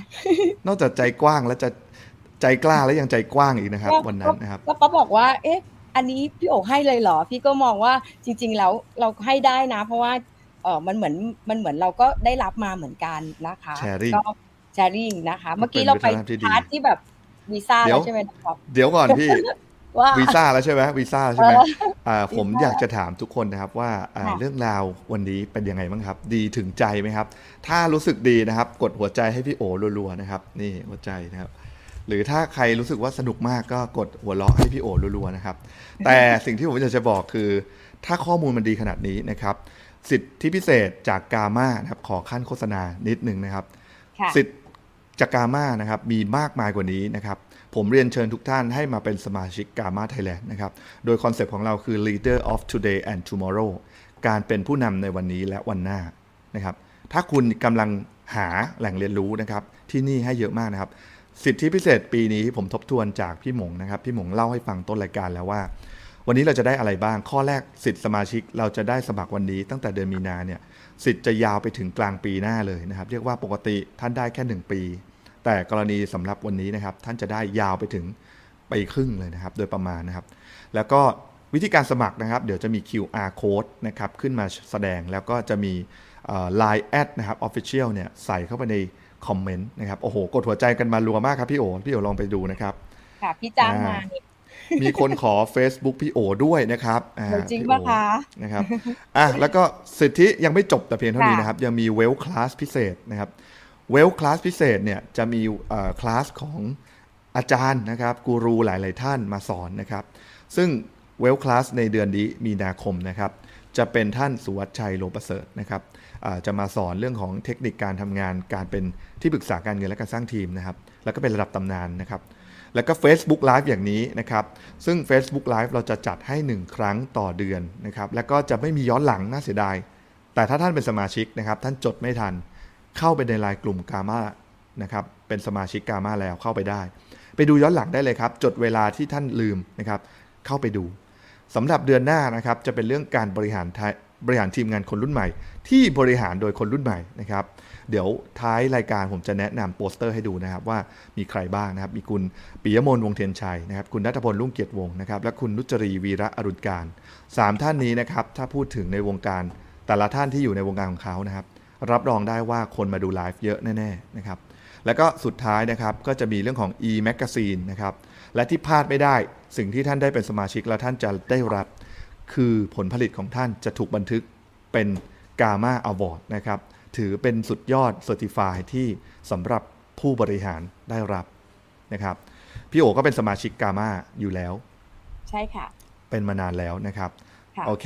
นอกจากใจกว้างแล้วจะใจกล้าแล้วยังใจกว้างอีกนะครับ วันนั้นนะครับ
ก็เขาบอกว่า เอ๊ะ อันนี้พี่โอให้เลยเหรอ พี่ก็มองว่าจริง ๆ แล้วเราให้ได้นะ เพราะว่าเออมันเหมือนมันเหมือนเราก็ได้รับมาเหมือนกันนะคะ
sharing
ก็ sharing นะคะ เมื่อกี้เราไป part ที่แบบวีซ่าแล้วใช่ไหมครับ
เดี๋ยวก่อนพี่ วีซ่าแล้วใช่ไหมวีซ่าใช่ไหมอ่าผมอยากจะถามทุกคนนะครับว่าเรื่องราววันนี้เป็นยังไงบ้างครับ ดีถึงใจไหมครับ ถ้ารู้สึกดีนะครับ กดหัวใจให้พี่โอรัวๆนะครับ นี่หัวใจนะครับ หรือถ้าใครรู้สึกว่าสนุกมากก็กดหัวเราะให้พี่โอรัวๆนะครับ แต่สิ่งที่ผมอยากจะบอกคือ ถ้าข้อมูลมันดีขนาดนี้นะครับ สิทธิพิเศษจากกาม่านะครับขอขั้นโฆษณานิดหนึ่งนะครับ สิทธิจากกาม่านะครับ มีมากมายกว่านี้นะครับ ผมเรียนเชิญทุกท่านให้มาเป็นสมาชิกกามาไทยแลนด์นะครับ โดย concept ของเราคือ leader of today and tomorrow การเป็นผู้นำในวันนี้และวันหน้านะครับ ถ้าคุณกำลังหาแหล่งเรียนรู้นะครับ ที่นี่ให้เยอะมากนะครับสิทธิพิเศษปีนี้ผมทบทวนจากพี่หมงนะครับพี่หมงเล่าให้ฟังต้นรายการแล้วว่า วันนี้เราจะได้อะไรบ้าง ข้อแรกสิทธิสมาชิกเราจะได้สมัครวันนี้ตั้งแต่เดือนมีนาเนี่ยสิทธิ์จะยาวไปถึงกลางปีหน้าเลยนะครับ เรียกว่าปกติท่านได้แค่ 1 ปี แต่กรณีสำหรับวันนี้นะครับ ท่านจะได้ยาวไปถึงปีครึ่งเลยนะครับ โดยประมาณนะครับ แล้วก็วิธีการสมัครนะครับ เดี๋ยวจะมี QR code นะครับขึ้นมาแสดงแล้วก็จะมี Line แอดนะครับ Official เนี่ยใส่เข้าไปในคอมเมนต์นะครับโอ้โห กดหัวใจกันมารัวมากครับพี่โอพี่โอลองไปดูนะครับ
ค่ะ พี่จ้างมา
มีคนขอ Facebook พี่โอด้วยนะครับ
จริงปะคะ
นะครับอะแล้วก็สิทธิยังไม่จบแต่เพียงเท่านี้นะครับ ยังมีเวลคลาสพิเศษนะครับ เวลคลาสพิเศษเนี่ยจะมีคลาสของอาจารย์นะครับกูรูหลาย ๆ ท่านมาสอนนะครับ ซึ่งเวลคลาสในเดือนนี้มีนาคมนะครับ จะเป็นท่านสุวัชชัยโลประเสริฐนะครับจะมาสอนเรื่องของเทคนิคการทำงานการเป็นที่ปรึกษาการเงินและการสร้างทีมนะครับ แล้วก็เป็นระดับตำนานนะครับแล้วก็ Facebook Live อย่างนี้นะครับ ซึ่ง Facebook Live เราจะจัดให้ 1 ครั้งต่อเดือนนะครับ แล้วก็จะไม่มีย้อนหลังน่าเสียดาย แต่ถ้าท่านเป็นสมาชิกนะครับ ท่านจดไม่ทัน เข้าไปในไลน์กลุ่มกามานะครับเป็นสมาชิกกามาแล้วเข้าไปได้ ไปดูย้อนหลังได้เลยครับ จดเวลาที่ท่านลืมนะครับเข้าไปดูสำหรับเดือนหน้านะครับจะเป็นเรื่องการบริหารบริหารทีมงานคนรุ่นใหม่ ที่บริหารโดยคนรุ่นใหม่นะครับ เดี๋ยวท้ายรายการผมจะแนะนำโปสเตอร์ให้ดูนะครับว่ามีใครบ้างนะครับ มีคุณปิยมนวงเทียนชัยนะครับ คุณนัทพลลุ่งเกียรติวงศ์นะครับ และคุณนุจรีวีระอรุณการ 3 ท่านนี้นะครับ ถ้าพูดถึงในวงการแต่ละท่านที่อยู่ในวงการของเขานะครับ รับรองได้ว่าคนมาดูไลฟ์เยอะแน่ๆนะครับแล้วก็สุดท้ายนะครับก็จะมีเรื่องของ e-magazine นะครับและที่พลาดไม่ได้สิ่งที่ท่านได้เป็นสมาชิกแล้วท่านจะได้รับ คือผลผลิตของท่านจะถูกบันทึกเป็น GAMA Award นะครับถือเป็นสุดยอด certify ที่สำหรับผู้บริหารได้รับนะครับพี่โอก็เป็นสมาชิก GAMA อยู่แล้ว
ใช่ค่ะ
เป็นมานานแล้วนะครับโอเค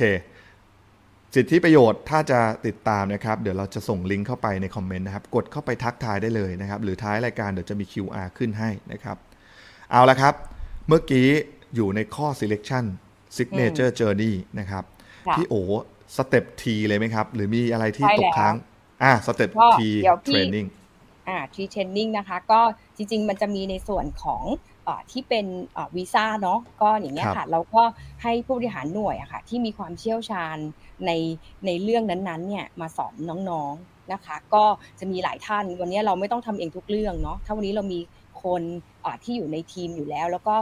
สิทธิประโยชน์ถ้าจะติดตามนะครับ เดี๋ยวเราจะส่งลิงก์เข้าไปในคอมเมนต์นะครับ กดเข้าไปทักทายได้เลยนะครับ หรือท้ายรายการเดี๋ยวจะมี QR ขึ้นให้นะครับ เอาละครับ เมื่อกี้อยู่ในข้อ selection Signature Journey นะครับพี่โอ step ทีเลยไหมครับ หรือมีอะไรที่ตกค้าง อ่า step ทีเทรนนิ่ง
อ่าทีเทรนนิ่งนะคะ ก็จริง ๆ มันจะมีในส่วนของอ ที่เป็นวีซ่าเนาะก็อย่างเงี้ยค่ะเราก็ให้ผู้บริหารหน่วยอะค่ะที่มีความเชี่ยวชาญในในเรื่องนั้นๆเนี่ยมาสอนน้องๆนะคะก็จะมีหลายท่านวันนี้เราไม่ต้องทำเองทุกเรื่องเนาะถ้าวันนี้เรามีคนที่อยู่ในทีมอยู่แล้ว แล้วก็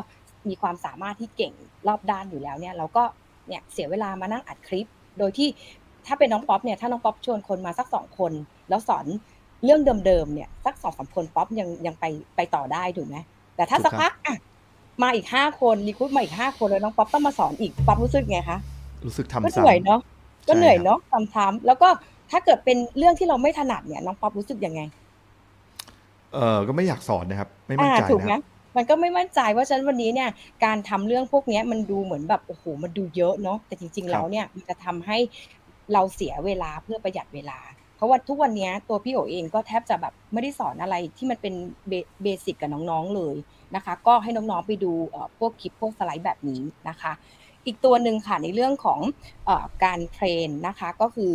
มีความสามารถที่เก่งรอบด้านอยู่แล้วเนี่ยเราก็เนี่ยเสียเวลามานั่งอัดคลิป โดยที่ถ้าเป็นน้องป๊อปเนี่ยถ้าน้องป๊อปชวนคนมาสักสองคน แล้วสอนเรื่องเดิมๆเนี่ยสักสองสามคนป๊อปยังยังไปไปต่อได้ถูกไหม แต่ถ้าสักพักอะมาอีกห้าคน recruit มาอีกห้าคนแล้วน้องป๊อปต้องมาสอนอีกป๊อปรู้สึกไงคะ
รู้สึกทำ
ก็เหนื่อยเนาะก็เหนื่อยเนาะทำทำแล้วก็ถ้าเกิดเป็นเรื่องที่เราไม่ถนัดเนี่ยน้องป๊อปรู้สึกยังไง
เออก็ไม่อยากสอนนะครับ ไม่มั่นใจนะ
มันก็ไม่มั่นใจว่าฉันวันนี้เนี่ยการทำเรื่องพวกนี้มันดูเหมือนแบบโอ้โหมันดูเยอะเนาะแต่จริง ๆ แล้วเนี่ยมันจะทำให้เราเสียเวลาเพื่อประหยัดเวลาเพ ราะว่าทุกวันนี้ตัวพี่โอเองก็แทบจะแบบไม่ได้สอนอะไรที่มันเป็นเบสิกกับน้องๆเลยนะคะ ก็ให้น้องๆไปดูพวกคลิปพวกสไลด์แบบนี้นะคะ อีกตัวหนึ่งค่ะในเรื่องของอการเทรนนะคะก็คือ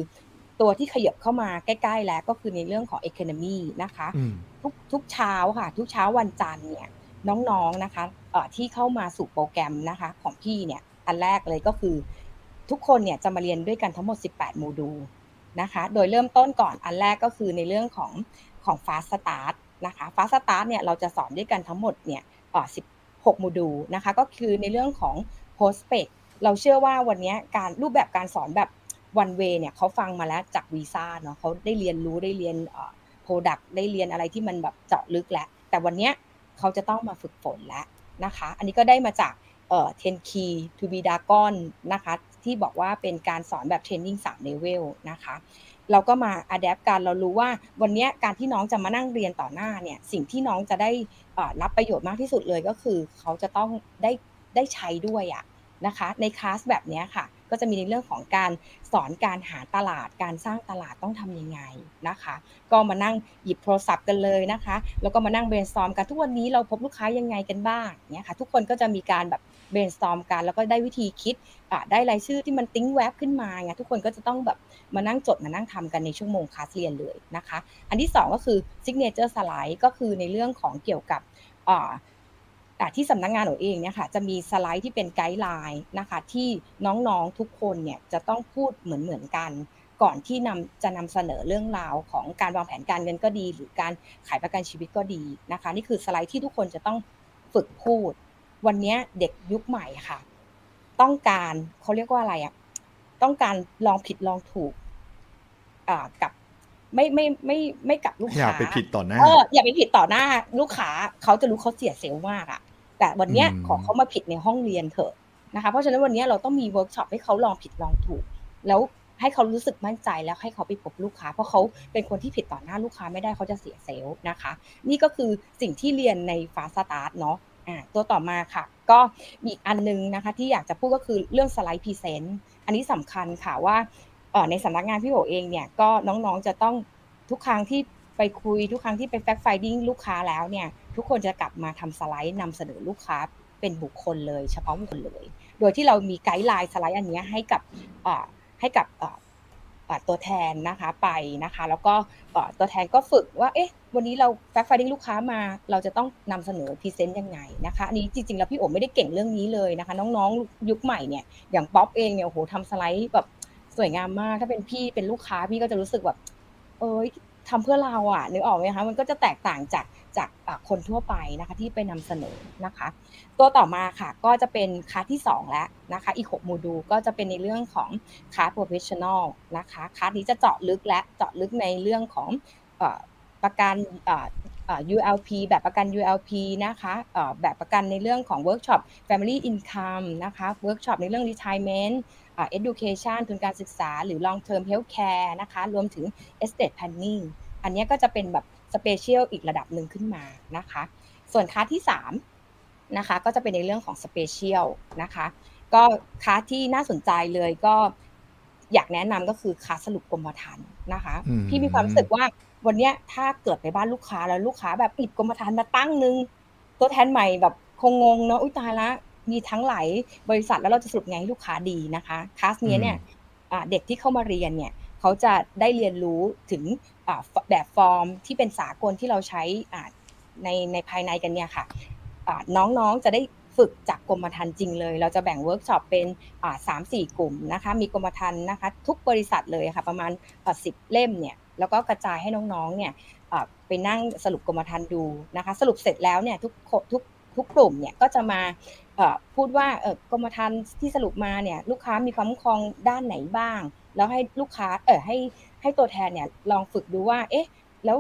ตัวที่ขยับเข้ามาใกล้ ๆ แล้วก็คือในเรื่องของ Economy นะคะทุกทุกเช้าค่ะ ทุกเช้าวันจันทร์เนี่ยน้องๆนะคะที่เข้ามาสู่โปรแกรมนะคะของพี่เนี่ยอันแรกเลยก็คือทุกคนเนี่ยจะมาเรียนด้วยกันทั้งหมด 18 โมดูล นะคะ โดยเริ่มต้นก่อนอันแรกก็คือในเรื่องของของ Fast Start นะคะ Fast Start เนี่ยเราจะสอนด้วยกันทั้งหมดเนี่ย16โมดูลนะคะ ก็คือในเรื่องของ Prospect เราเชื่อว่าวันนี้การรูปแบบการสอนแบบ one way เนี่ยเขาฟังมาแล้วจากวีซ่าเนาะเขาได้เรียนรู้ได้เรียน Product ได้เรียนอะไรที่มันแบบเจาะลึกแล้วแต่วันนี้เขาจะต้องมาฝึกฝนแล้วนะคะ อันนี้ก็ได้มาจากเอ่อ 10 key to be dragon นะคะ ที่บอกว่าเป็นการสอนแบบเทรนนิ่ง3 level นะคะเราก็มา adapt กันเรารู้ว่าวันนี้การที่น้องจะมานั่งเรียนต่อหน้าเนี่ยสิ่งที่น้องจะได้รับประโยชน์มากที่สุดเลยก็คือ เขาจะต้องได้ได้ใช้ด้วยอะนะคะในคลาสแบบนี้ค่ะ ก็จะมีในเรื่องของการสอนการหาตลาด การสร้างตลาดต้องทำยังไงนะคะ ก็มานั่งหยิบโทรศัพท์กันเลยนะคะ แล้วก็มานั่ง brainstorm กันทุกวันนี้เราพบลูกค้ายังไงกันบ้างเนี่ยค่ะ ทุกคนก็จะมีการแบบ brainstorm กัน แล้วก็ได้วิธีคิดได้รายชื่อที่มันติ้งแวบขึ้นมาไงทุกคนก็จะต้องแบบมานั่งจดมานั่งทำกันในชั่วโมงคลาสเรียนเลยนะคะ อันที่ 2 ก็คือ Signature slide ก็คือในเรื่องของเกี่ยวกับ ที่สำนักงานหนูเองเนี่ยค่ะจะมีสไลด์ที่เป็น guideline นะคะที่น้องๆทุกคนเนี่ยจะต้องพูดเหมือนๆกัน ก่อนที่นำจะนำเสนอเรื่องราวของการวางแผนการเงินก็ดี หรือการขายประกันชีวิตก็ดีนะคะนี่คือสไลด์ที่ทุกคนจะต้องฝึกพูด วันนี้เด็กยุคใหม่ค่ะ ต้องการเขาเรียกว่าอะไรอะต้องการลองผิดลองถูกอ่ากับไม่ไม่ไม่ไม่กับลูกค้า
อย่าไปผิดต่อหน้า
เอออย่าไปผิดต่อหน้า ลูกค้าเขาจะรู้เขาเสียเซลล์มากอะ แต่วันนี้ขอเขามาผิดในห้องเรียนเถอะนะคะเพราะฉะนั้นวันนี้เราต้องมีเวิร์กช็อปให้เขาลองผิดลองถูก แล้วให้เขารู้สึกมั่นใจแล้วให้เขาไปพบลูกค้า เพราะเขาเป็นคนที่ผิดต่อหน้าลูกค้าไม่ได้เขาจะเสีย self นะคะ นี่ก็คือสิ่งที่เรียนใน fast start เนาะอ่าตัวต่อมาค่ะ ก็มีอันนึงนะคะที่อยากจะพูดก็คือเรื่อง slide present อันนี้สำคัญค่ะว่าในสำนักงานพี่โอเองเนี่ยก็น้องๆจะต้องทุกครั้งที่ไปคุยทุกครั้งที่ไป fact finding ลูกค้าแล้วเนี่ย ทุกคนจะกลับมาทำสไลด์นำเสนอลูกค้าเป็นบุคคลเลย เฉพาะบุคคลเลย โดยที่เรามี guideline สไลด์อันนี้ให้กับให้กับตัวแทนนะคะไปนะคะ แล้วก็ตัวแทนก็ฝึกว่าเอ๊ะวันนี้เรา fact finding ลูกค้ามา เราจะต้องนำเสนอ present ยังไงนะคะอันนี้จริงๆแล้วพี่โอ๋ไม่ได้เก่งเรื่องนี้เลยนะคะ น้องๆยุคใหม่เนี่ยอย่างป๊อปเองเนี่ยโอ้โหทำสไลด์แบบสวยงามมากถ้าเป็นพี่เป็นลูกค้าพี่ก็จะรู้สึกแบบเอ้ยทำเพื่อเราอะนึกออกไหมคะมันก็จะแตกต่างจาก จากคนทั่วไปนะคะที่ไปนำเสนอนะคะ ตัวต่อมาค่ะก็จะเป็นคลาสที่ 2 แล้วนะคะอีก6โมดูลก็จะเป็นในเรื่องของคลาส professional นะคะคลาสนี้จะเจาะลึกและเจาะลึกในเรื่องของประกัน ULP แบบประกัน ULP นะคะแบบประกันในเรื่องของ Workshop Family Income นะคะเวิร์กช็อปในเรื่อง Retirement Education ทุนการศึกษา หรือ Long Term Healthcare นะคะ รวมถึง Estate Planning อันนี้ก็จะเป็นแบบ special อีกระดับหนึ่งขึ้นมานะคะ ส่วนคลาสที่3นะคะก็จะเป็นในเรื่องของ special นะคะก็คลาสที่น่าสนใจเลยก็อยากแนะนำก็คือคลาสสรุปกรมธรรม์นะคะพี่มีความรู้สึกว่าวันนี้ถ้าเกิดไปบ้านลูกค้าแล้วลูกค้าแบบหยิบกรมธรรม์มาตั้งนึงตัวแทนใหม่แบบคงงงเนาะอุ้ยตายละมีทั้งหลายบริษัทแล้วเราจะสรุปไงให้ลูกค้าดีนะคะคลาสนี้เนี่ยเด็กที่เข้ามาเรียนเนี่ย เขาจะได้เรียนรู้ถึงแบบฟอร์มที่เป็นสากลที่เราใช้ในในภายในกันเนี่ยค่ะน้องๆจะได้ฝึกจากกรมธรรม์จริงเลย เราจะแบ่งเวิร์กช็อปเป็นสามสี่กลุ่มนะคะ มีกรมธรรม์นะคะ ทุกบริษัทเลยค่ะ ประมาณสิบเล่มเนี่ย แล้วก็กระจายให้น้องๆ เนี่ยไปนั่งสรุปกรมธรรม์ดูนะคะ สรุปเสร็จแล้วเนี่ยทุกทุกทุกกลุ่มเนี่ยก็จะมาพูดว่ากรมธรรม์ที่สรุปมาเนี่ยลูกค้ามีความคุ้มครองด้านไหนบ้าง แล้วให้ลูกค้าเออให้ให้ตัวแทนเนี่ยลองฝึกดูว่า เอ๊ะ แล้ว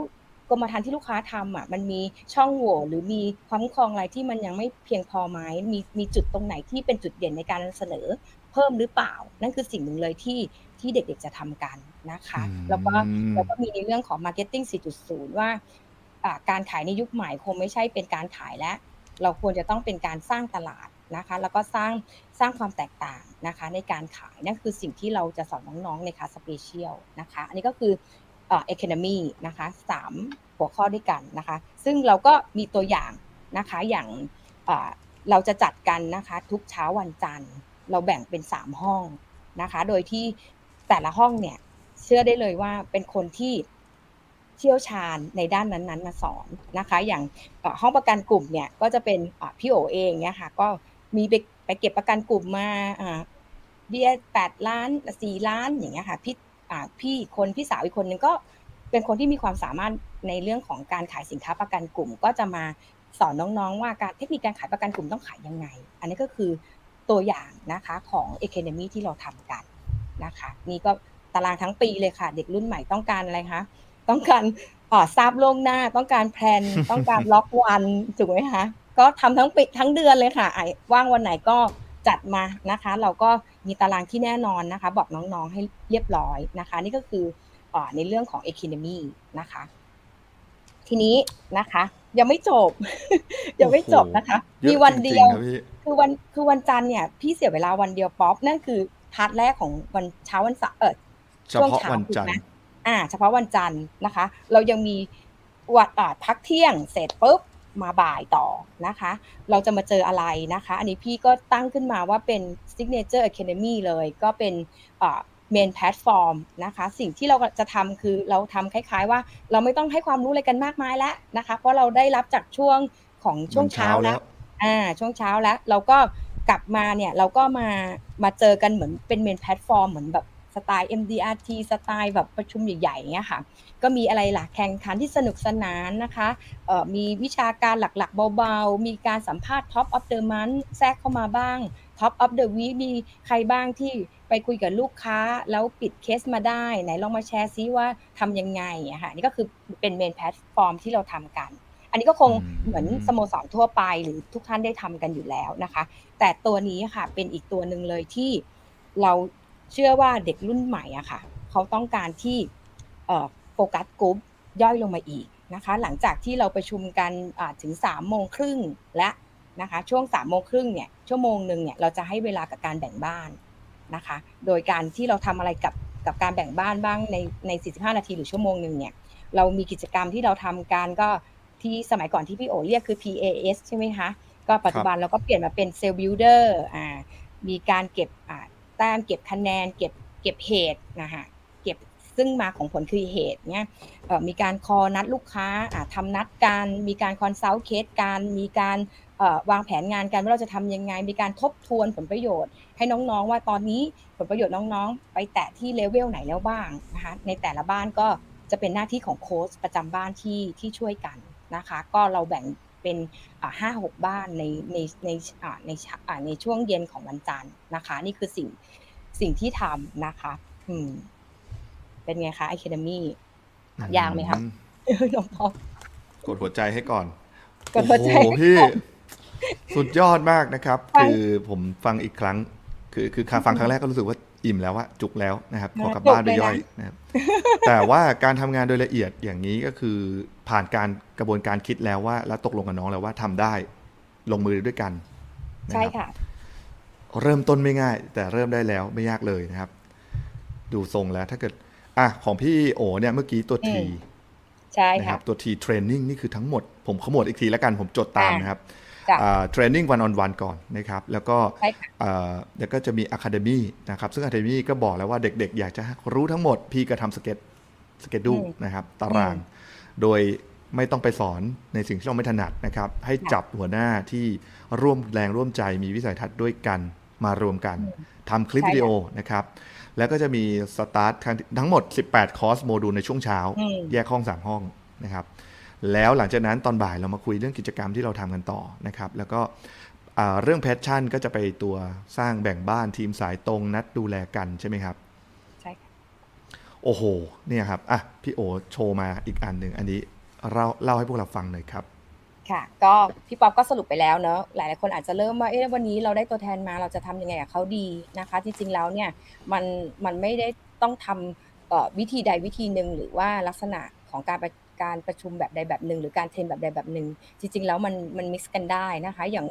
กรมธรรม์ที่ลูกค้าทำอะมันมีช่องโหว่หรือมีความคุ้มครองอะไรที่มันยังไม่เพียงพอไหมมีมีจุดตรงไหนที่เป็นจุดเด่นในการเสนอเพิ่มหรือเปล่า นั่นคือสิ่งหนึ่งเลยที่ที่เด็กๆจะทำกันนะคะ แล้วก็แล้วก็มีในเรื่องของ Marketing 4.0 ว่าการขายในยุคใหม่คงไม่ใช่เป็นการขายแล้ว เราควรจะต้องเป็นการสร้างตลาด นะคะ แล้วก็สร้างสร้างความแตกต่างนะคะ ในการขายนั่นคือสิ่งที่เราจะสอนน้องๆในคลาส special นะคะ อันนี้ก็คือเอ่อ academy นะคะสามหัวข้อด้วยกันนะคะ ซึ่งเราก็มีตัวอย่างนะคะอย่างเราจะจัดกันนะคะทุกเช้าวันจันทร์ เราแบ่งเป็น 3 ห้องนะคะ โดยที่แต่ละห้องเนี่ยเชื่อได้เลยว่าเป็นคนที่เชี่ยวชาญในด้านนั้นๆมาสอนนะคะ อย่างห้องประกันกลุ่มเนี่ยก็จะเป็นพี่โอเองเนี่ยค่ะก็ มีไปไปเก็บประกันกลุ่มมาเบี้ยแปดล้านสี่ล้านอย่างเงี้ยค่ะพี่พี่คนพี่สาวอีกคนนึงก็เป็นคนที่มีความสามารถในเรื่องของการขายสินค้าประกันกลุ่ม ก็จะมาสอนน้องๆ ว่าการเทคนิคการขายประกันกลุ่มต้องขายยังไง อันนี้ก็คือตัวอย่างนะคะของ Academy ที่เราทำกันนะคะนี่ก็ตารางทั้งปีเลยค่ะ เด็กรุ่นใหม่ต้องการอะไรคะต้องการอ๋อทราบล่วงหน้าต้องการแพลนต้องการล็อกวันถูกไหมคะ ก็ทำทั้งปีทั้งเดือนเลยค่ะไอ้ว่างวันไหนก็จัดมานะคะ เราก็มีตารางที่แน่นอนนะคะ บอกน้องๆให้เรียบร้อยนะคะ นี่ก็คืออในเรื่องของ Economy นะคะ ทีนี้นะคะ ยังไม่จบ ยังไม่จบนะคะ มีวันเดียว คือวันคือวันจันทร์เนี่ย พี่เสียเวลาวันเดียวป๊อปนั่นคือ part แรกของวันเช้าวันเสาร์เออ
ช่วงเช้าวันจันทร์
อ่า เฉพาะวันจันทร์นะคะ เรายังมีวัดพักเที่ยงเสร็จปุ๊บ มาบ่ายต่อนะคะ เราจะมาเจออะไรนะคะ อันนี้พี่ก็ตั้งขึ้นมาว่าเป็น Signature Academy เลยก็เป็นmain platform นะคะ สิ่งที่เราจะทำคือเราทำคล้าย ๆ ว่าเราไม่ต้องให้ความรู้อะไรกันมากมายแล้วนะคะ เพราะเราได้รับจากช่วงของช่วงเช้าแล้วอ่าช่วงเช้าแล้วเราก็กลับมาเนี่ยเราก็มามาเจอกันเหมือนเป็น main platform เหมือนแบบสไตล์ MDRT สไตล์แบบประชุมใหญ่ๆเงี้ยค่ะ ก็มีอะไรล่ะแข่งขันที่สนุกสนานนะคะเอ่อมีวิชาการหลักๆ เบาๆ มีการสัมภาษณ์ Top of the Monthแทรกเข้ามาบ้าง Top of the Week มีใครบ้างที่ไปคุยกับลูกค้า แล้วปิดเคสมาได้ ไหนลองมาแชร์ซิว่าทำยังไงอะค่ะนี่ก็คือเป็น main platform ที่เราทำกัน อันนี้ก็คงเหมือนสโมสรทั่วไปหรือทุกท่านได้ทำกันอยู่แล้วนะคะ แต่ตัวนี้ค่ะเป็นอีกตัวหนึ่งเลยที่เราเชื่อว่าเด็กรุ่นใหม่อะค่ะ เขาต้องการที่ focus group ย่อยลงมาอีกนะคะ หลังจากที่เราประชุมกันถึง3ามโมงครึ่งและนะคะช่วง3ามโมงครึ่งเนี่ยชั่วโมงหนึ่งเนี่ยเราจะให้เวลากับการแบ่งบ้านนะคะ โดยการที่เราทำอะไรกับกับการแบ่งบ้านบ้างในใน 45 นาทีหรือชั่วโมงหนึ่งเนี่ยเรามีกิจกรรมที่เราทำการก็ที่สมัยก่อนที่พี่โอเรียกคือ PAS ใช่ไหมคะก็ปัจจุบันเราก็เปลี่ยนมาเป็น sales builder อ่ามีการเก็บอ่าแต้มเก็บคะแนน เก็บเก็บเหตุนะคะเก็บ ซึ่งมาของผลคือเหตุเนี่ยมีการ call นัดลูกค้าทำนัดการ มีการ consult case การมีการวางแผนงานกันว่าเราจะทำยังไง มีการทบทวนผลประโยชน์ ให้น้องๆ ว่าตอนนี้ผลประโยชน์น้องๆ ไปแตะที่เลเวลไหนแล้วบ้างนะคะในแต่ละบ้านก็จะเป็นหน้าที่ของโค้ชประจำบ้านที่ที่ช่วยกันนะคะ ก็เราแบ่งเป็นห้าหกบ้านในในในในในช่วงเย็นของวันจันทร์นะคะ นี่คือสิ่งสิ่งที่ทำนะคะ อืม เป็นไงคะ Academy ยากไหมครับน้องพ่
อกดหัวใจให้ก่อนกดหัวใจพี่สุดยอดมากนะครับ คือผมฟังอีกครั้ง คือคือฟังครั้งแรกก็รู้สึกว่าอิ่มแล้วว่าจุกแล้วนะครับขอกลับบ้านไปย่อยนะครับ แต่ว่าการทำงานโดยละเอียดอย่างนี้ก็คือผ่านการกระบวนการคิดแล้วว่า แล้วตกลงกับน้องแล้วว่าทำได้ลงมือด้วยกัน
ใช่ค่ะ
เริ่มต้นไม่ง่าย แต่เริ่มได้แล้วไม่ยากเลยนะครับ ดูทรงแล้วถ้าเกิด อะของพี่โอเนี่ยเมื่อกี้ตัว T
ใช่
ครับตัว T training นี่คือทั้งหมด ผมขมวดอีกทีแล้วกันผมจดตามนะครับ training one on one ก่อนนะครับ แล้วก็เดี๋ยวก็จะมี academy นะครับ ซึ่ง academy ก็บอกแล้วว่าเด็กๆ อยากจะรู้ทั้งหมด พี่ก็ทำ sketch schedule นะครับ ตาราง โดยไม่ต้องไปสอนในสิ่งที่เราไม่ถนัดนะครับ ให้จับหัวหน้าที่ร่วมแรงร่วมใจมีวิสัยทัศน์ด้วยกันมารวมกันทำคลิปวิดีโอนะครับ แล้วก็จะมีสตาร์ททั้งหมด 18 คอร์สโมดูลในช่วงเช้า แยกห้อง 3 ห้องนะครับ แล้วหลังจากนั้นตอนบ่ายเรามาคุยเรื่องกิจกรรมที่เราทำกันต่อนะครับ แล้วก็เรื่อง passion ก็จะไปตัวสร้างแบ่งบ้านทีมสายตรงนัดดูแลกันใช่ไหมครับ
ใช่ค่ะ
โอ้โห เนี่ยครับ อะ พี่โอโชว์มาอีกอันหนึ่งอันนี้เราเล่าให้พวกเราฟังหน่อยครับ
ค่ะ ก็พี่ป๊อปก็สรุปไปแล้วเนอะหลายๆคนอาจจะเริ่มว่าเอ๊ะวันนี้เราได้ตัวแทนมาเราจะทำยังไงกับเขาดีนะคะที่จริงแล้วเนี่ยมันมันไม่ได้ต้องทำวิธีใดวิธีหนึ่งหรือว่าลักษณะของการการประชุมแบบใดแบบหนึ่งหรือการเทรนแบบใดแบบหนึ่งจริง ๆ แล้วมันมันมิกซ์กันได้นะคะ อย่าง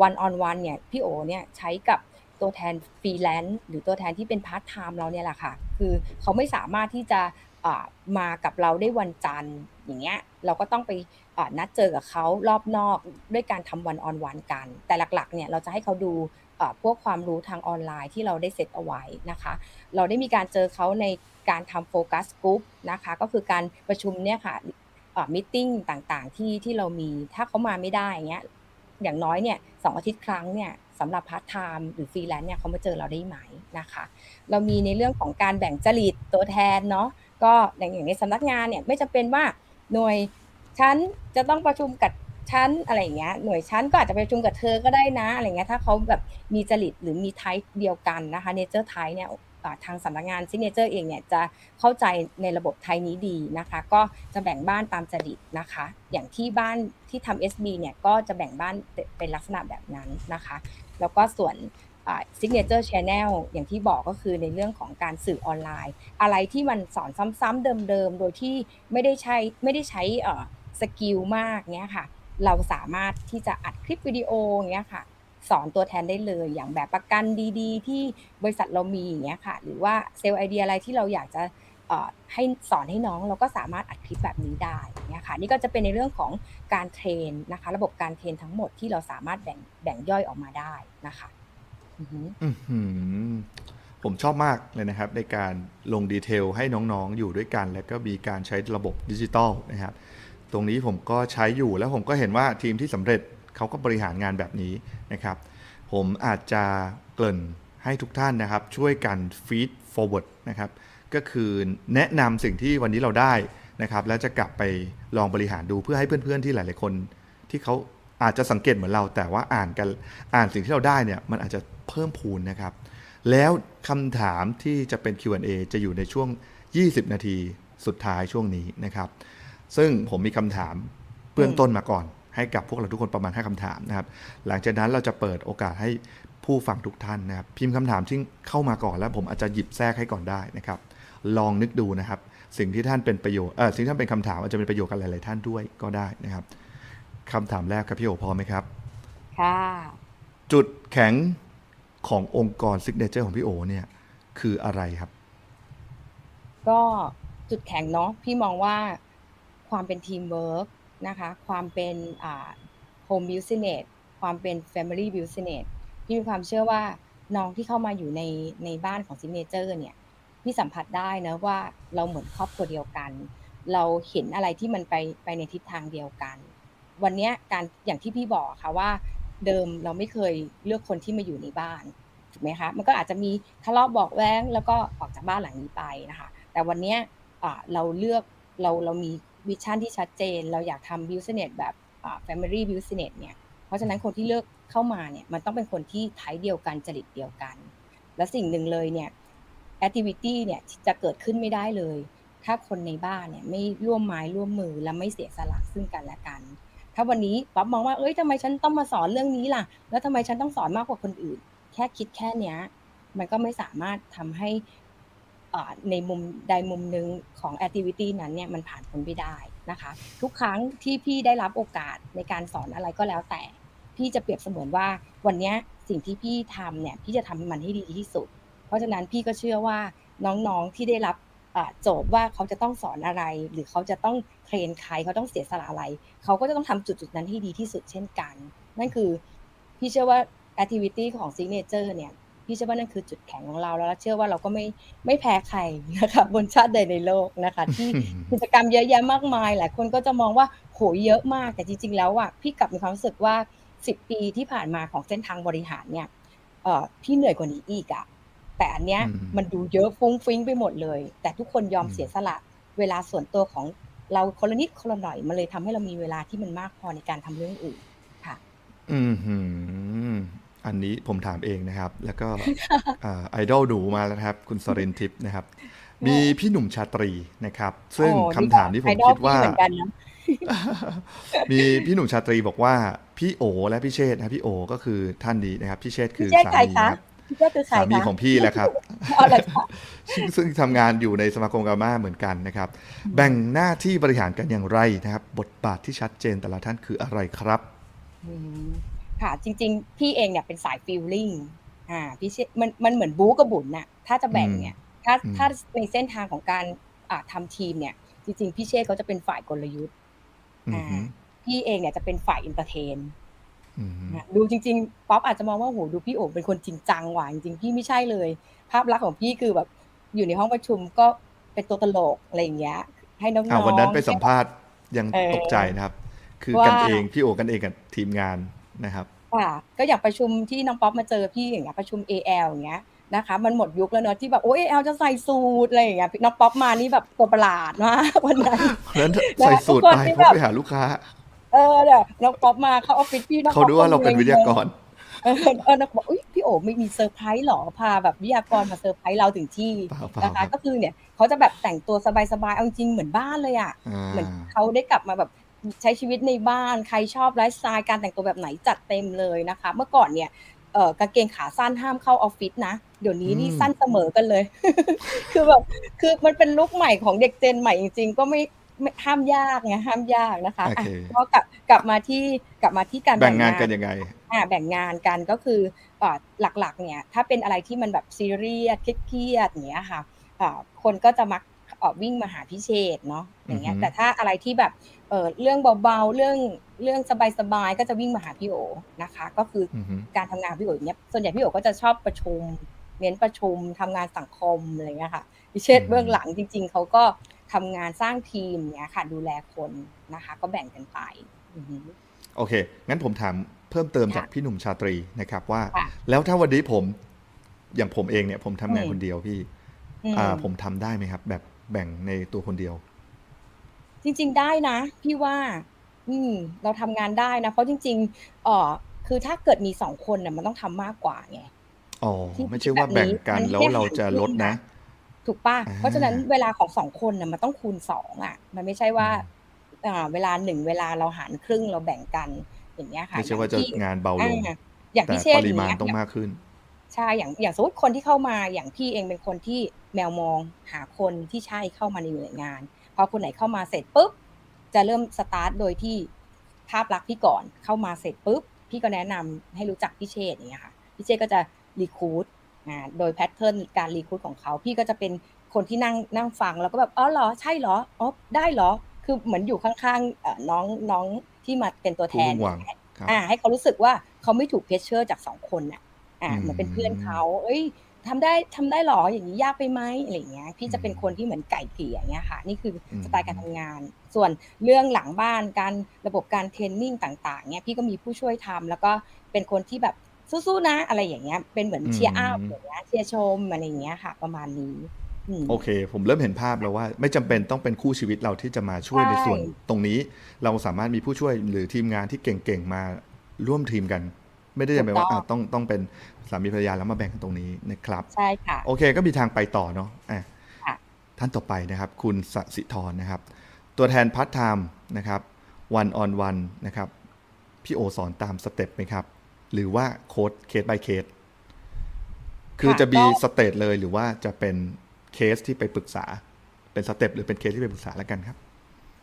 วันออนวันเนี่ยพี่โอเนี่ยใช้กับตัวแทนฟรีแลนซ์หรือตัวแทนที่เป็นพาร์ทไทม์เราเนี่ยแหละค่ะ คือเขาไม่สามารถที่จะ มากับเราได้วันจันทร์อย่างเงี้ยเราก็ต้องไปนัดเจอกับเขารอบนอกด้วยการทำ one on one กัน แต่หลักๆเนี่ยเราจะให้เขาดูพวกความรู้ทางออนไลน์ที่เราได้เซตเอาไว้นะคะ เราได้มีการเจอเขาในการทำโฟกัสกลุ่มนะคะก็คือการประชุมเนี่ยค่ะ meeting ต่างๆที่ที่เรามีถ้าเขามาไม่ได้เงี้ยอย่างน้อยเนี่ยสองอาทิตย์ครั้งเนี่ยสำหรับพาร์ทไทม์หรือฟรีแลนซ์เนี่ยเขามาเจอเราได้ไหมนะคะ เรามีในเรื่องของการแบ่งจริตตัวแทนเนาะ ก็อย่างในสำนักงานเนี่ยไม่จำเป็นว่าหน่วยชั้นจะต้องประชุมกับชั้นอะไรอย่างเงี้ยหน่วยฉันก็อาจจะประชุมกับเธอก็ได้นะอะไรเงี้ยถ้าเขาแบบมีจริตหรือมี type เดียวกันนะคะ nature type เนี่ยทางสำนักงาน Signature เองเนี่ยจะเข้าใจในระบบ type นี้ดีนะคะ ก็จะแบ่งบ้านตามจริตนะคะ อย่างที่บ้านที่ทำ SB เนี่ยก็จะแบ่งบ้านเป็นลักษณะแบบนั้นนะคะ แล้วก็ส่วน Signature Channel อย่างที่บอกก็คือในเรื่องของการสื่อออนไลน์ อะไรที่มันสอนซ้ำๆเดิมๆ โดยที่ไม่ได้ใช้ไม่ได้ใช้ skill มากเนี้ยค่ะ เราสามารถที่จะอัดคลิปวิดีโอเงี้ยค่ะ สอนตัวแทนได้เลยอย่างแบบประกันดีๆ ที่บริษัทเรามีอย่างเงี้ยค่ะ หรือว่า sales idea อะไรที่เราอยากจะให้สอนให้น้องเราก็สามารถอัดคลิปแบบนี้ได้เนี่ยค่ะนี่ก็จะเป็นในเรื่องของการ train นะคะ ระบบการ train ทั้งหมดที่เราสามารถแบ่งแบ่งย่อยออกมาได้นะคะ
ผมชอบมากเลยนะครับ ในการลง detail ให้น้องๆอยู่ด้วยกัน แล้วก็มีการใช้ระบบดิจิตอลนะครับ ตรงนี้ผมก็ใช้อยู่แล้วผมก็เห็นว่าทีมที่สำเร็จเขาก็บริหารงานแบบนี้นะครับ ผมอาจจะเกริ่นให้ทุกท่านนะครับ ช่วยกันฟีด forward นะครับ ก็คือแนะนำสิ่งที่วันนี้เราได้นะครับ แล้วจะกลับไปลองบริหารดูเพื่อให้เพื่อนๆที่หลาย ๆคนที่เขา อาจจะสังเกตเหมือนเราแต่ว่าอ่านกันอ่านสิ่งที่เราได้เนี่ยมันอาจจะเพิ่มพูนนะครับ แล้วคำถามที่จะเป็น Q&A จะอยู่ในช่วง 20 นาทีสุดท้ายช่วงนี้นะครับ ซึ่งผมมีคำถามเบื้องต้นมาก่อน ให้กับพวกเราทุกคนประมาณ 5คำถามนะครับ หลังจากนั้นเราจะเปิดโอกาสให้ผู้ฟังทุกท่านนะครับ พิมพ์คำถามที่เข้ามาก่อนแล้วผมอาจจะหยิบแทรกให้ก่อนได้นะครับ ลองนึกดูนะครับ สิ่งที่ท่านเป็นประโยชน์เออสิ่งที่ท่านเป็นคำถามอาจจะเป็นประโยชน์กับหลาย ๆ ท่านด้วยก็ได้นะครับ คำถามแรกครับพี่โอพอไหมครับ
ค่ะ
จุดแข็งขององค์กรซิกเนเจอร์ของพี่โอเนี่ย คืออะไรครับ
ก็จุดแข็งเนาะพี่มองว่าความเป็นทีมเวิร์กนะคะ ความเป็น home business ความเป็น family business พี่มีความเชื่อว่าน้องที่เข้ามาอยู่ในในบ้านของ Signature เนี่ยพี่สัมผัสได้นะว่าเราเหมือนครอบครัวเดียวกัน เราเห็นอะไรที่มันไปไปในทิศทางเดียวกัน วันนี้การอย่างที่พี่บอกค่ะว่า เดิมเราไม่เคยเลือกคนที่มาอยู่ในบ้านถูกไหมคะมันก็อาจจะมีทะเลาะบอกแว้งแล้วก็ออกจากบ้านหลังนี้ไปนะคะ แต่วันนี้เราเลือกเราเรามีวิชั่นที่ชัดเจน เราอยากทำบิวสเนสแบบอ่า family business เนี่ยเพราะฉะนั้นคนที่เลือกเข้ามาเนี่ยมันต้องเป็นคนที่ไทยเดียวกันจริตเดียวกัน และสิ่งหนึ่งเลยเนี่ย activity เนี่ยจะเกิดขึ้นไม่ได้เลย ถ้าคนในบ้านเนี่ยไม่ร่วมไม้ร่วมมือและไม่เสียสละซึ่งกันและกัน ถ้าวันนี้ป๊อบมองว่าเอ้ยทำไมฉันต้องมาสอนเรื่องนี้ล่ะ แล้วทำไมฉันต้องสอนมากกว่าคนอื่น แค่คิดแค่เนี้ย มันก็ไม่สามารถทำให้ในมุมใดมุมหนึ่งของแอคทิวิตี้นั้นเนี่ยมันผ่านพ้นไปได้นะคะ ทุกครั้งที่พี่ได้รับโอกาสในการสอนอะไรก็แล้วแต่ พี่จะเปรียบเสมือนว่าวันนี้สิ่งที่พี่ทำเนี่ยพี่จะทำมันให้ดีที่สุด เพราะฉะนั้นพี่ก็เชื่อว่าน้องๆที่ได้รับ โจทย์ว่าเขาจะต้องสอนอะไร หรือเขาจะต้องเทรนใครเขาต้องเสียสละอะไร เขาก็จะต้องทำจุดๆนั้นให้ดีที่สุดเช่นกัน นั่นคือพี่เชื่อว่า activity ของ Signature เนี่ยพี่เชื่อว่านั่นคือจุดแข็งของเราแล้วเชื่อว่าเราก็ไม่ไม่แพ้ใครนะคะบนชาติใดในโลกนะคะ ที่กิจกรรมเยอะแยะมากมายหลายคนก็จะมองว่าโหเยอะมากแต่จริง ๆ แล้วอะพี่กลับมีความรู้สึกว่าสิบปีที่ผ่านมาของเส้นทางบริหารเนี่ยเออพี่เหนื่อยกว่านี้อีกอะ แต่อันเนี้ยมันดูเยอะฟุ้งฟิ้งไปหมดเลย แต่ทุกคนยอมเสียสละเวลาส่วนตัวของเราคนละนิดคนละหน่อย มันเลยทำให้เรามีเวลาที่มันมากพอในการทำเรื่องอื่นค่ะ
อืมอันนี้ผมถามเองนะครับ แล้วก็ไอดอลดูมาแล้วครับ คุณสรินทิพย์นะครับ มีพี่หนุ่มชาตรีนะครับ ซึ่งคำถามที่ผมคิดว่า มีพี่หนุ่มชาตรีบอกว่า พี่โอและพี่เชษนะพี่โอก็คือท่านนี้นะครับ พี่เชษคือสามีครับ สามีของพี่แหละครับซึ่งทำงานอยู่ในสมาคม GAMA เหมือนกันนะครับ แบ่งหน้าที่บริหารกันอย่างไรนะครับ บทบาทที่ชัดเจนแต่ละท่านคืออะไรครับ
ค่ะจริง ๆ พี่เองเนี่ยเป็นสาย feeling อ่าพี่มันมันเหมือนบู๊กับบุญน่ะถ้าจะแบ่งเนี่ยถ้าถ้าในเส้นทางของการอ่าทำทีมเนี่ย จริง ๆ พี่เชษเขาจะเป็นฝ่ายกลยุทธ์
อื
อ่า
ม
พี่เองเนี่ยจะเป็นฝ่าย entertain อื
ม
นะ ดูจริงๆป๊อปอาจจะมองว่าโหดูพี่โอ๋เป็นคนจริงจังว่ะจริงๆพี่ไม่ใช่เลย ภาพลักษณ์ของพี่คือแบบ อยู่ในห้องประชุมก็เป็นตัวตลกอะไรอย่างเงี้ย ให้น้องๆ
อ่าวันนั้นไปสัมภาษณ์ยัง
เออ
ตกใจนะครับ คือ
ว่า
กันเองพี่โอกันเองกับทีมงานนะครับ
ค่ะก็อย่างประชุมที่น้องป๊อปมาเจอพี่อย่างเงี้ยประชุม AL อย่างเงี้ยนะคะมันหมดยุคแล้วเนอะที่แบบโอ้ย AL จะใส่สูทอะไรอย่างเงี้ยน้องป๊อปมานี่แบบตัวประหลาดมากวันนั้น
เพราะฉะนั้นใส่สูทไป
ทุกคนที่
เพื่
แบ
อบไปหาลูกค้า
เออเนี่ยน้องป๊อปมาเข้าออฟฟิศพี่น้อง
เขาดูว่าเราเป็นวิทยากร
เออเออน้องบอกอุ้ยพี่โอ๋ไม่มีเซอร์ไพรส์หรอพาแบบวิทยากรมาเซอร์ไพรส์เราถึงที่
เปล่าเปล่า
นะ
ครั
คะ
บ
ก็คือเนี่ยเขาจะแบบแต่งตัวสบายๆเอาจริงเหมือนบ้านเลยอะ
อ่า
เหมือนเขาได้กลับมาแบบใช้ชีวิตในบ้านใครชอบไลฟ์สไตล์การแต่งตัวแบบไหนจัดเต็มเลยนะคะ เมื่อก่อนเนี่ยเออกางเกงขาสั้นห้ามเข้าออฟฟิศนะ เดี๋ยวนี้นี่สั้นเสมอกันเลย คือแบบคือมันเป็น look ใหม่ของเด็ก gen ใหม่จริง ๆ ก็ไม่ไม่ ห้ามยากไงห้ามยากนะคะ
โอ
อะ
เค
ก็กลับกลับมาที่กลับมาที่การ
แบ่งงานกันยังไง
อ่าแบ่งงานกันก็คืออ่าหลักๆเนี่ยถ้าเป็นอะไรที่มันแบบซีเรียสเครียดๆอย่างเงี้ยค่ะอ่าคนก็จะมักเอ่อวิ่งมาหาพิเชษเนาะอย่างเงี้ย
อือฮึ
แต่ถ้าอะไรที่แบบเออเรื่องเบาๆเรื่องเรื่องสบายๆก็จะวิ่งมาหาพี่โอนะคะ ก็คืออ
อือฮึ
การทำงานของพี่โออย่างเนี้ยส่วนใหญ่พี่โอก็จะชอบประชุม เน้นประชุมทำงานสังคมอะไรเงี้ยค่ะพิเชษเบื้องหลังจริง ๆเขาก็ ทำงานสร้างทีมเนี้ยค่ะ ดูแลคนนะคะ ก็แบ่งกันไปอือฮึ
โอเค งั้นผมถามเพิ่มเติม
ค่ะ
จากพี่หนุ่มชาตรีนะครับว่า
ค่ะ
แล้วถ้าวันนี้ผมอย่างผมเองเนี่ย ผมทำงาน
อืม
คนเดียวพี่
อืม
อ่าผมทำได้ไหมครับ แบบแบ่งในตัวคนเดียว
จริง ๆ ได้นะ พี่ว่า อืม เราทำงานได้นะ เพราะจริงๆเอ่อคือถ้าเกิดมีสองคนเนี่ยมันต้องทำมากกว่าไง
อ๋อ
ที่
ไม่ใช่ว่าแบ่งกัน
แบบนี้
แล้วเราจะลดนะ
ถูกป่ะ
อ่า
เพราะฉะนั้นเวลาของสองคนน่ะมันต้องคูณสองอะ มันไม่ใช่ว่าอ่าเวลาหนึ่งเวลาเราหารครึ่งเราแบ่งกันอย่างเงี้ยค่ะ
ไม่ใช่ว่าจะ
อย่ที่
งานเบาลง
อ่อย่าง
แต่
พี่เชษ
ป
ฐ์
ริมาณ
ย่งเงี้ย
ต้องมากขึ้น
ใช่อย่างอย่างสมมติคนที่เข้ามาอย่างพี่เองเป็นคนที่แมวมองหาคนที่ใช่เข้ามาในหน่วยงานพอคนไหนเข้ามาเสร็จปุ๊บจะเริ่มสตาร์ทโดยที่ภาพลักษณ์พี่ก่อนเข้ามาเสร็จปุ๊บพี่ก็แนะนำให้รู้จักพี่เชษฐ์อย่างเงี้ยค่ะพี่เชษฐ์ก็จะrecruit อ่า โดย pattern การ recruit ของเขา พี่ก็จะเป็นคนที่นั่งนั่งฟังแล้วก็แบบอ๋อเหรอใช่เหรออ๋อได้เหรอ คือเหมือนอยู่ข้างๆเอ่อน้องน้องที่มาเป็นตัวแทน
ผู้หวังครับ
อ่า ให้เขารู้สึกว่าเขาไม่ถูก pressure จากสองคนน่ะ อ่า
อืม
เหมือนเป็นเพื่อนเขาเอ้ยทำได้ทำได้หรออย่างนี้ยากไปไหมอะไรอย่างเงี้ยพี่จะเป็นคนที่เหมือนไกล่เกลี่ยอย่างเงี้ยค่ะ นี่คืออ
ม
สไตล์การทำงาน ส่วนเรื่องหลังบ้านการระบบการ training ต่างๆเนี่ยพี่ก็มีผู้ช่วยทำแล้วก็เป็นคนที่แบบ สู้ๆนะ อะไรอย่างเงี้ย เป็นเหมือน cheer up อย่างเงี้ยเชียร์ชมอะไรอย่างเงี้ยค่ะ ประมาณนี้อืม
โอเค ผมเริ่มเห็นภาพแล้วว่า ไม่จำเป็นต้องเป็นคู่ชีวิตเราที่จะมาช่วย
ใช่
ในส่วนตรงนี้ เราสามารถมีผู้ช่วยหรือทีมงานที่เก่งๆมาร่วมทีมกัน ไม่ได้จำเป็นว่าอะต้องต้องเป็นสามีภรรยาแล้วมาแบ่งกันตรงนี้นะครับ
ใช่ค่ะ
โอเค ก็มีทางไปต่อเนาะอะ
ค่ะ
ท่านต่อไปนะครับ คุณสสิธรนะครับ ตัวแทนพาร์ทไทม์นะครับ one on one นะครับ พี่โอสอนตาม step ไหมครับ หรือว่าโค้ดเคส by เคส คือ
ค่ะ
จะมี
ก็
สเตจเลยหรือว่าจะเป็นเคสที่ไปปรึกษา เป็น step หรือเป็นเคสที่ไปปรึกษาแล้วกันครับ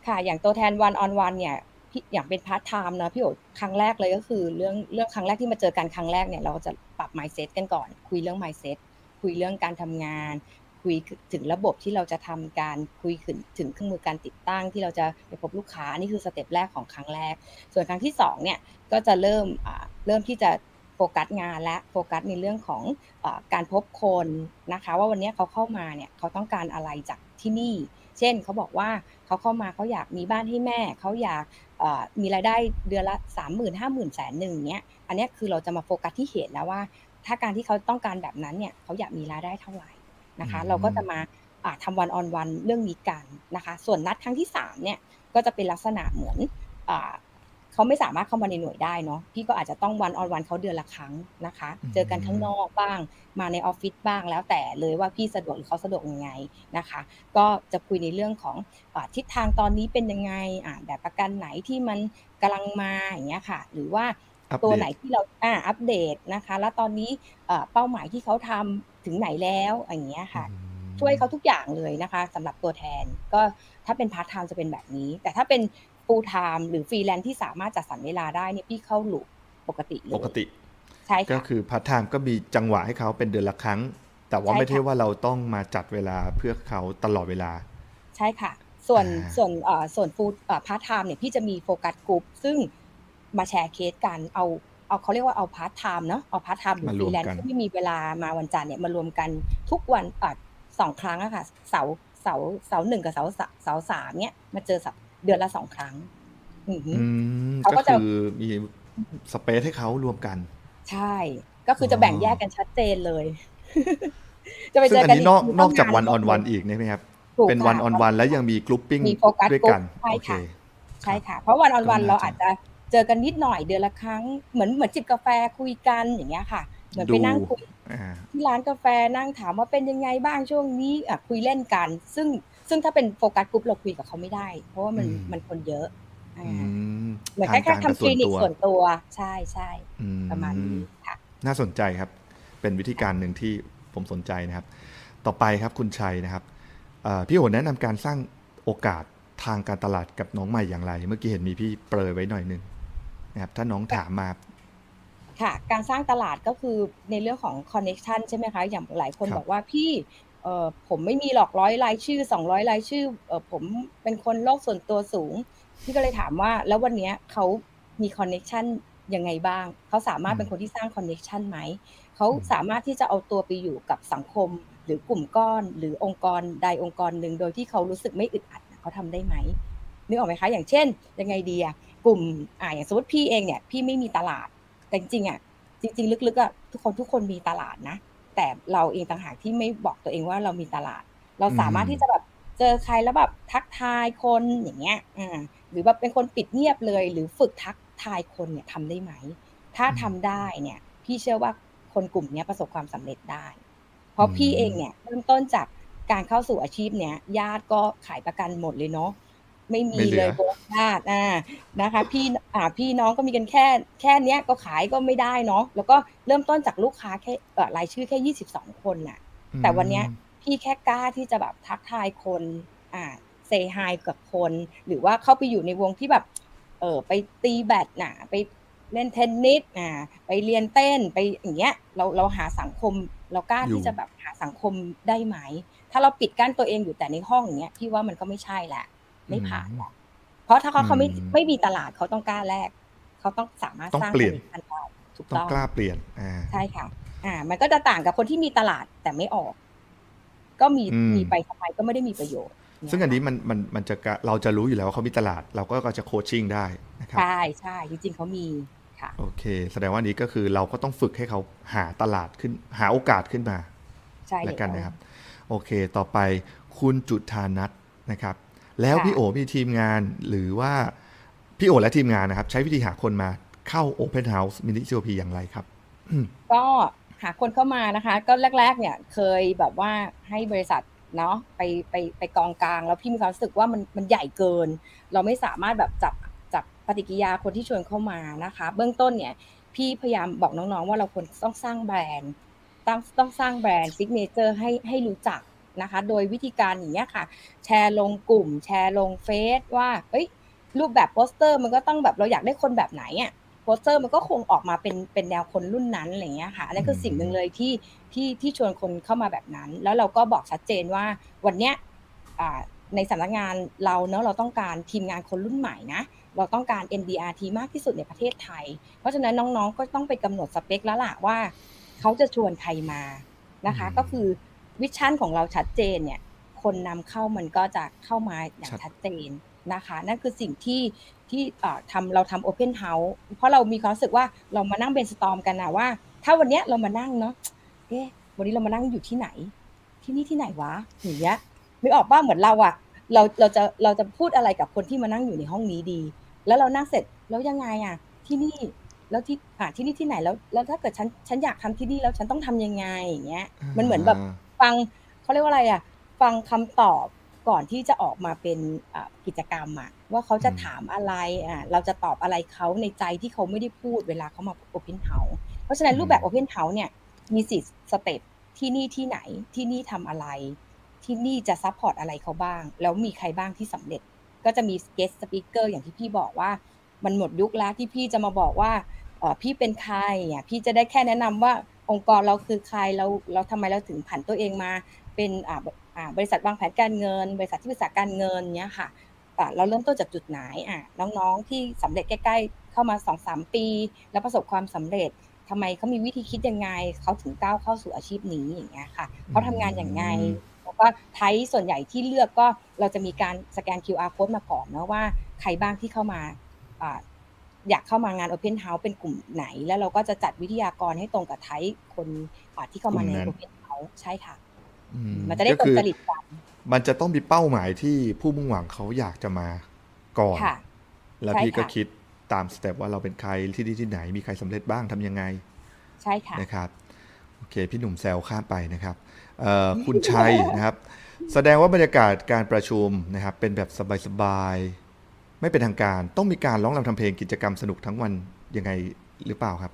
ค่ะ อย่างตัวแทน one on one เนี่ยพี่อย่างเป็นพาร์ทไทม์นะพี่โอครั้งแรกเลยก็คือเรื่องเรื่องครั้งแรกที่มาเจอกันครั้งแรกเนี่ยเราจะปรับ mindset กันก่อน คุยเรื่อง mindset คุยเรื่องการทำงาน คุยถึงระบบที่เราจะทำการคุยถึงถึงเครื่องมือการติดตั้งที่เราจะไปพบลูกค้านี่คือ step แรกของครั้งแรก ส่วนครั้งที่สองเนี่ยก็จะเริ่มเริ่มที่จะโฟกัสงานและโฟกัสในเรื่องของอการพบคนนะคะ ว่าวันนี้เขาเข้ามาเนี่ยเขาต้องการอะไรจากที่นี่ เช่นเขาบอกว่าเขาเข้ามาเขาอยากมีบ้านให้แม่ เขาอยากมีรายได้เดือนละสามหมื่นห้าหมื่นแสนหนึ่งเนี้ยอันนี้คือเราจะมาโฟกัสที่เหตุแล้วว่า ถ้าการที่เขาต้องการแบบนั้นเนี่ยเขาอยากมีรายได้เท่าไหร่ นะคะ
อืม
เราก็จะมาอ่าทำวันออนวันเรื่องนี้กันนะคะ ส่วนนัดครั้งที่สามเนี่ยก็จะเป็นลักษณะเหมือนอ่าเขาไม่สามารถเข้ามาในหน่วยได้เนาะพี่ก็อาจจะต้องวันออนวันเขาเดือนละครั้งนะคะ
อืม
เจอกันข้างนอกบ้าง มาในออฟฟิศบ้างแล้วแต่เลยว่าพี่สะดวกหรือเขาสะดวกยังไงนะคะ ก็จะคุยในเรื่องของอาทิศทางตอนนี้เป็นยังไงอ่าแบบประกันไหนที่มันกำลังมาอย่างเงี้ยค่ะ หรือว่า
up
ตัว
เดต
ไหนที่เราอ่าอัปเดตนะคะ แล้วตอนนี้เอ่อเป้าหมายที่เขาทำถึงไหนแล้วอย่างเงี้ยค่ะ
อืม
ช่วยเขาทุกอย่างเลยนะคะสำหรับตัวแทน ก็ถ้าเป็นพาร์ทไทม์จะเป็นแบบนี้ แต่ถ้าเป็น full-time หรือฟรีแลนซ์ที่สามารถจัดสรรเวลาได้เนี่ยพี่เข้า loop ปกติเลย
ปกติ
ใช่
ก็
ค่ะ
คือพาร์ทไทม์ก็มีจังหวะให้เขาเป็นเดือนละครั้ง แต่ว่า
ใช่
ไม่ใช่
ค่ะ
ว่าเราต้องมาจัดเวลาเพื่อเขาตลอดเวลา
ใช่ค่ะ ส่วน
อ่า
ส่วนเอ่อส่วนฟูดพาร์ทไทม์เนี่ยพี่จะมีโฟกัสกลุ่มซึ่ง มาแชร์เคสกันเอาเอาเขาเรียกว่าเอาพาร์ทไทม์เนาะเอาพาร์ทไทม์หรือ
มาร
ฟ
ว
รี
ม
แลน
กั
ซ์
น
ที่ไม่มีเวลามาวันจันทร์เนี่ยมารวมกันทุกวันอะสองครั้งอะค่ะ เสาร์เสาร์เสาร์หนึ่งกับเสาร์สะเสาร์สามเนี่ยมาเจอสัปเดือนละสองครั้งอือหือ
อืม
เขาก็
ก็
จะ
คือมีสเปซให้เขารวมกัน
ใช่ ก็คือจะแบ่งแยกกันชัดเจนเลย จะไป
ซึ่
เจ
ง
อ
อัน
กัน
นี้นอก
ที
นอกจาก
ง
วันออนวันอีกใช่ไหมครับ
ถูก
เป็น
ค่ะ
วันออนวันแล้วยังมีกรุ๊ปปิ้ง
มีโฟกัส
ด้วยกัน
กรุ๊ปใช่
โอเค
ค่ะใช่ค่ะ เพราะวันออนวัน
ก็น่า
เรา
จะ
อาจจะ เจอกันนิดหน่อยเดือนละครั้งเหมือนเหมือนจิบกาแฟคุยกันอย่างเงี้ยค่ะ เหมือนไปนั่งคุย
อ่า
ที่ร้านกาแฟนั่งถามว่าเป็นยังไงบ้างช่วงนี้อะคุยเล่นกัน ซึ่งซึ่งถ้าเป็นโฟกัสกรุ๊ปเราคุยกับเขาไม่ได้ เพราะว่ามัน
อืม
มันคนเยอะอ่า
อืม
เหมือน
ทา
แค่
ง
แค่
การกับ
ทำคลินิก
ตัว
ส่วนตัวใช่ใช่
อื
ประมาณนี้ค่ะ
น่าสนใจครับ เป็นวิธีการหนึ่งที่ผมสนใจนะครับ ต่อไปครับคุณชัยนะครับเอ่อพี่โอแนะนำการสร้างโอกาสทางการตลาดกับน้องใหม่อย่างไร เมื่อกี้เห็นมีพี่เปรยไว้หน่อยหนึง นะครับถ้าน้องถามมา
ค่ะ การสร้างตลาดก็คือในเรื่องของคอนเน็ชันใช่ไหมคะ อย่างหลายคน
ครับ
บอกว่าพี่เอ่อผมไม่มีหรอกร้อยรายชื่อสองร้อยรายชื่อเอ่อผมเป็นคนโลกส่วนตัวสูง พี่ก็เลยถามว่า แล้ววันเนี้ยเขามี connection ยังไงบ้าง เขาสามารถเป็นคนที่สร้าง connection ไหม เขาสามารถที่จะเอาตัวไปอยู่กับสังคม หรือกลุ่มก้อน หรือองค์กรใดองค์กรหนึ่งโดยที่เขารู้สึกไม่อึดอัดน่ะเขาทำได้ไหม นึกออกไหมคะอย่างเช่นยังไงดีอะกลุ่มอ่าอย่างสมมติพี่เองเนี่ยพี่ไม่มีตลาดแต่จริงๆอะจริง ๆ ลึกๆอะทุกคนทุกคนมีตลาดนะ แต่เราเองต่างหากที่ไม่บอกตัวเองว่าเรามีตลาด เราสามารถ
อืม
ที่จะแบบเจอใครแล้วแบบทักทายคนอย่างเงี้ยอ่าหรือแบบเป็นคนปิดเงียบเลย หรือฝึกทักทายคนเนี่ยทำได้ไหม ถ้าทำได้เนี่ย พี่เชื่อว่าคนกลุ่มเนี้ยประสบความสำเร็จได้ เพราะพี่เองเนี่ยเริ่มต้นจากการเข้าสู่อาชีพเนี้ยญาติก็ขายประกันหมดเลยเนาะ ไม่มี
ไม่เหลื
เล
อ
ยโบนัสอ่านะคะ พี่อ่าพี่น้องก็มีกันแค่แค่เนี้ยก็ขายก็ไม่ได้เนาะแล้วก็เริ่มต้นจากลูกค้าแค่เอ่อรายชื่อแค่ยี่สิบสองคนน่ะ แต่วันเนี้ยพี่แค่กล้าที่จะแบบทักทายคนอ่าเซฮายกับคน หรือว่าเข้าไปอยู่ในวงที่แบบเออไปตีแบดน่ะไปเล่นเทนนิสอ่าไปเรียนเต้นไปอย่างเงี้ยเราเราหาสังคมเรากล้า
อยู่
ที่จะแบบหาสังคมได้ไหม ถ้าเราปิดกั้นตัวเองอยู่แต่ในห้องอย่างเงี้ยพี่ว่ามันก็ไม่ใช่แหละ ไม่ผ่านแหละเพราะถ้าเขาเขาไม่
อืม
ไม่มีตลาดเขาต้องกล้าแลกเขาต้องสามารถ
ต้อง
สร้าง
เปลี่ยน
ผลิตภัณฑ์ได้ถูก
ต้อง
ต้อง
กล้าเปลี่ยนอ่า
ใช่ค่ะ อ่า มันก็จะต่างกับคนที่มีตลาดแต่ไม่ออก ก็มี
อืม
มีไปทำไมก็ไม่ได้มีประโยชน์
ซึ่งอันนี้
เย
มันมันมันจะกะเราจะรู้อยู่แล้วว่าเขามีตลาด เราก็จะโคชชิ่งได้นะครับ
ใช่ใช่จริงๆเขามีค่ะ
โอเค แสดงว่านี้ก็คือเราก็ต้องฝึกให้เขาหาตลาดขึ้น หาโอกาสขึ้นมา
ใช่
แล้วกัน
เลย
นะครับ โอเค ต่อไปคุณจุธานัทนะครับ แล้ว
ค่ะ
พี่โอมีทีมงานหรือว่าพี่โอและทีมงานนะครับ ใช้วิธีหาคนมาเข้า Open House Mini COP อย่างไรครับ
ก็หาคนเข้ามานะคะ ก็แรก ๆ เนี่ยเคยแบบว่าให้บริษัทเนาะไปไปไปกองกลาง แล้วพี่มีความรู้สึกว่ามันมันใหญ่เกิน เราไม่สามารถแบบจับจับปฏิกิริยาคนที่ชวนเข้ามานะคะ เบื้องต้นเนี่ย พี่พยายามบอกน้องๆ ว่าเราควรต้องสร้างแบรนด์ต้องต้องสร้างแบรนด์ซิกเนเจอร์ให้ให้รู้จัก นะคะ โดยวิธีการอย่างเงี้ยค่ะ แชร์ลงกลุ่ม แชร์ลงเฟซว่าเฮ้ยรูปแบบโปสเตอร์มันก็ต้องแบบเราอยากได้คนแบบไหนอะโปสเตอร์มันก็คงออกมาเป็นเป็นแนวคนรุ่นนั้นอะไรเงี้ยค่ะอันนั้นคือสิ่งหนึ่งเลยที่ที่ที่ชวนคนเข้ามาแบบนั้น แล้วเราก็บอกชัดเจนว่าวันเนี้ยอ่าในสำนักงานเราเนอะเราต้องการทีมงานคนรุ่นใหม่นะเราต้องการ MDRT มากที่สุดในประเทศไทย เพราะฉะนั้นน้องๆก็ต้องไปกำหนดสเปคแล้วล่ะว่า เขาจะชวนใครมานะคะ
อืม
ก็คือ วิชั่นของเราชัดเจนเนี่ย คนนำเข้ามันก็จะเข้ามาอย่าง
ชัด
เจนนะคะ นั่นคือสิ่งที่ที่ทำเราทำ Open House เพราะเรามีความรู้สึกว่าเรามานั่งเบนสตอมกันนะว่า ถ้าวันเนี้ยเรามานั่งเนาะเอ๊ะวันนี้เรามานั่งอยู่ที่ไหน ที่นี่ที่ไหนวะอย่างเงี้ยไม่ออกบ้าเหมือนเราอะเราเราจะเราจะพูดอะไรกับคนที่มานั่งอยู่ในห้องนี้ดี แล้วเรานั่งเสร็จแล้วยังไงอะที่นี่แล้วที่อ่าที่นี่ที่ไหนแล้ว แล้วถ้าเกิดฉันฉันอยากทำที่นี่แล้วฉันต้องทำยังไงอย่างเงี้ยมันเหมือนแบบ ฟังเขาเรียกว่าอะไรอะฟังคำตอบก่อนที่จะออกมาเป็นอ่ากิจกรรมอะว่าเขาจะ
อืม
ถามอะไรอะเราจะตอบอะไรเขาในใจที่เขาไม่ได้พูดเวลาเขามา Open House เพราะฉะนั้นรูปแบบ Open House เนี่ยมีสี่ step ที่นี่ที่ไหนที่นี่ทำอะไร ที่นี่จะ support อะไรเขาบ้าง แล้วมีใครบ้างที่สำเร็จ ก็จะมี guest speaker อย่างที่พี่บอกว่า มันหมดยุคแล้วที่พี่จะมาบอกว่าเอ่อพี่เป็นใครอะพี่จะได้แค่แนะนำว่า องค์กรเราคือใครเราเราทำไมเราถึงผันตัวเองมา เป็นอ่าบริษัทวางแผนการเงิน บริษัทที่ปรึกษาการเงินเนี้ยค่ะเราเริ่มต้นจากจุดไหนอะน้องๆที่สำเร็จใกล้ๆเข้ามาสองสามปี แล้วประสบความสำเร็จทำไมเขามีวิธีคิดยังไงเขาถึงก้าวเข้าสู่อาชีพนี้อย่างเงี้ยค่ะเขาทำงานอย่างไงแล้วก็ไทยส่วนใหญ่ที่เลือกก็เราจะมีการสแกน QR code มาก่อนนะว่าใครบ้างที่เข้ามา อยากเข้ามางาน Open House เป็นกลุ่มไหน แล้วเราก็จะจัดวิทยากรให้ตรงกับไทยคนที่เข้ามาใน Open House ใช่ค่ะมันจะได้ตรงจริตกัน
มันจะต้องมีเป้าหมายที่ผู้มุ่งหวังเขาอยากจะมาก่อน แล้วพี่ก็คิดตามสเต็ปว่าเราเป็นใครที่ที่ที่ไหนมีใครสำเร็จบ้างทำยังไง
ใช่ค่ะ
นะครับโอเคพี่หนุ่มแซวข้ามไปนะครับคุณชัยนะครับ แสดงว่าบรรยากาศการประชุมนะครับ เป็นแบบสบายๆ ไม่เป็นทางการ ต้องมีการร้องรำทำเพลงกิจกรรมสนุกทั้งวันยังไงหรือเปล่าครับ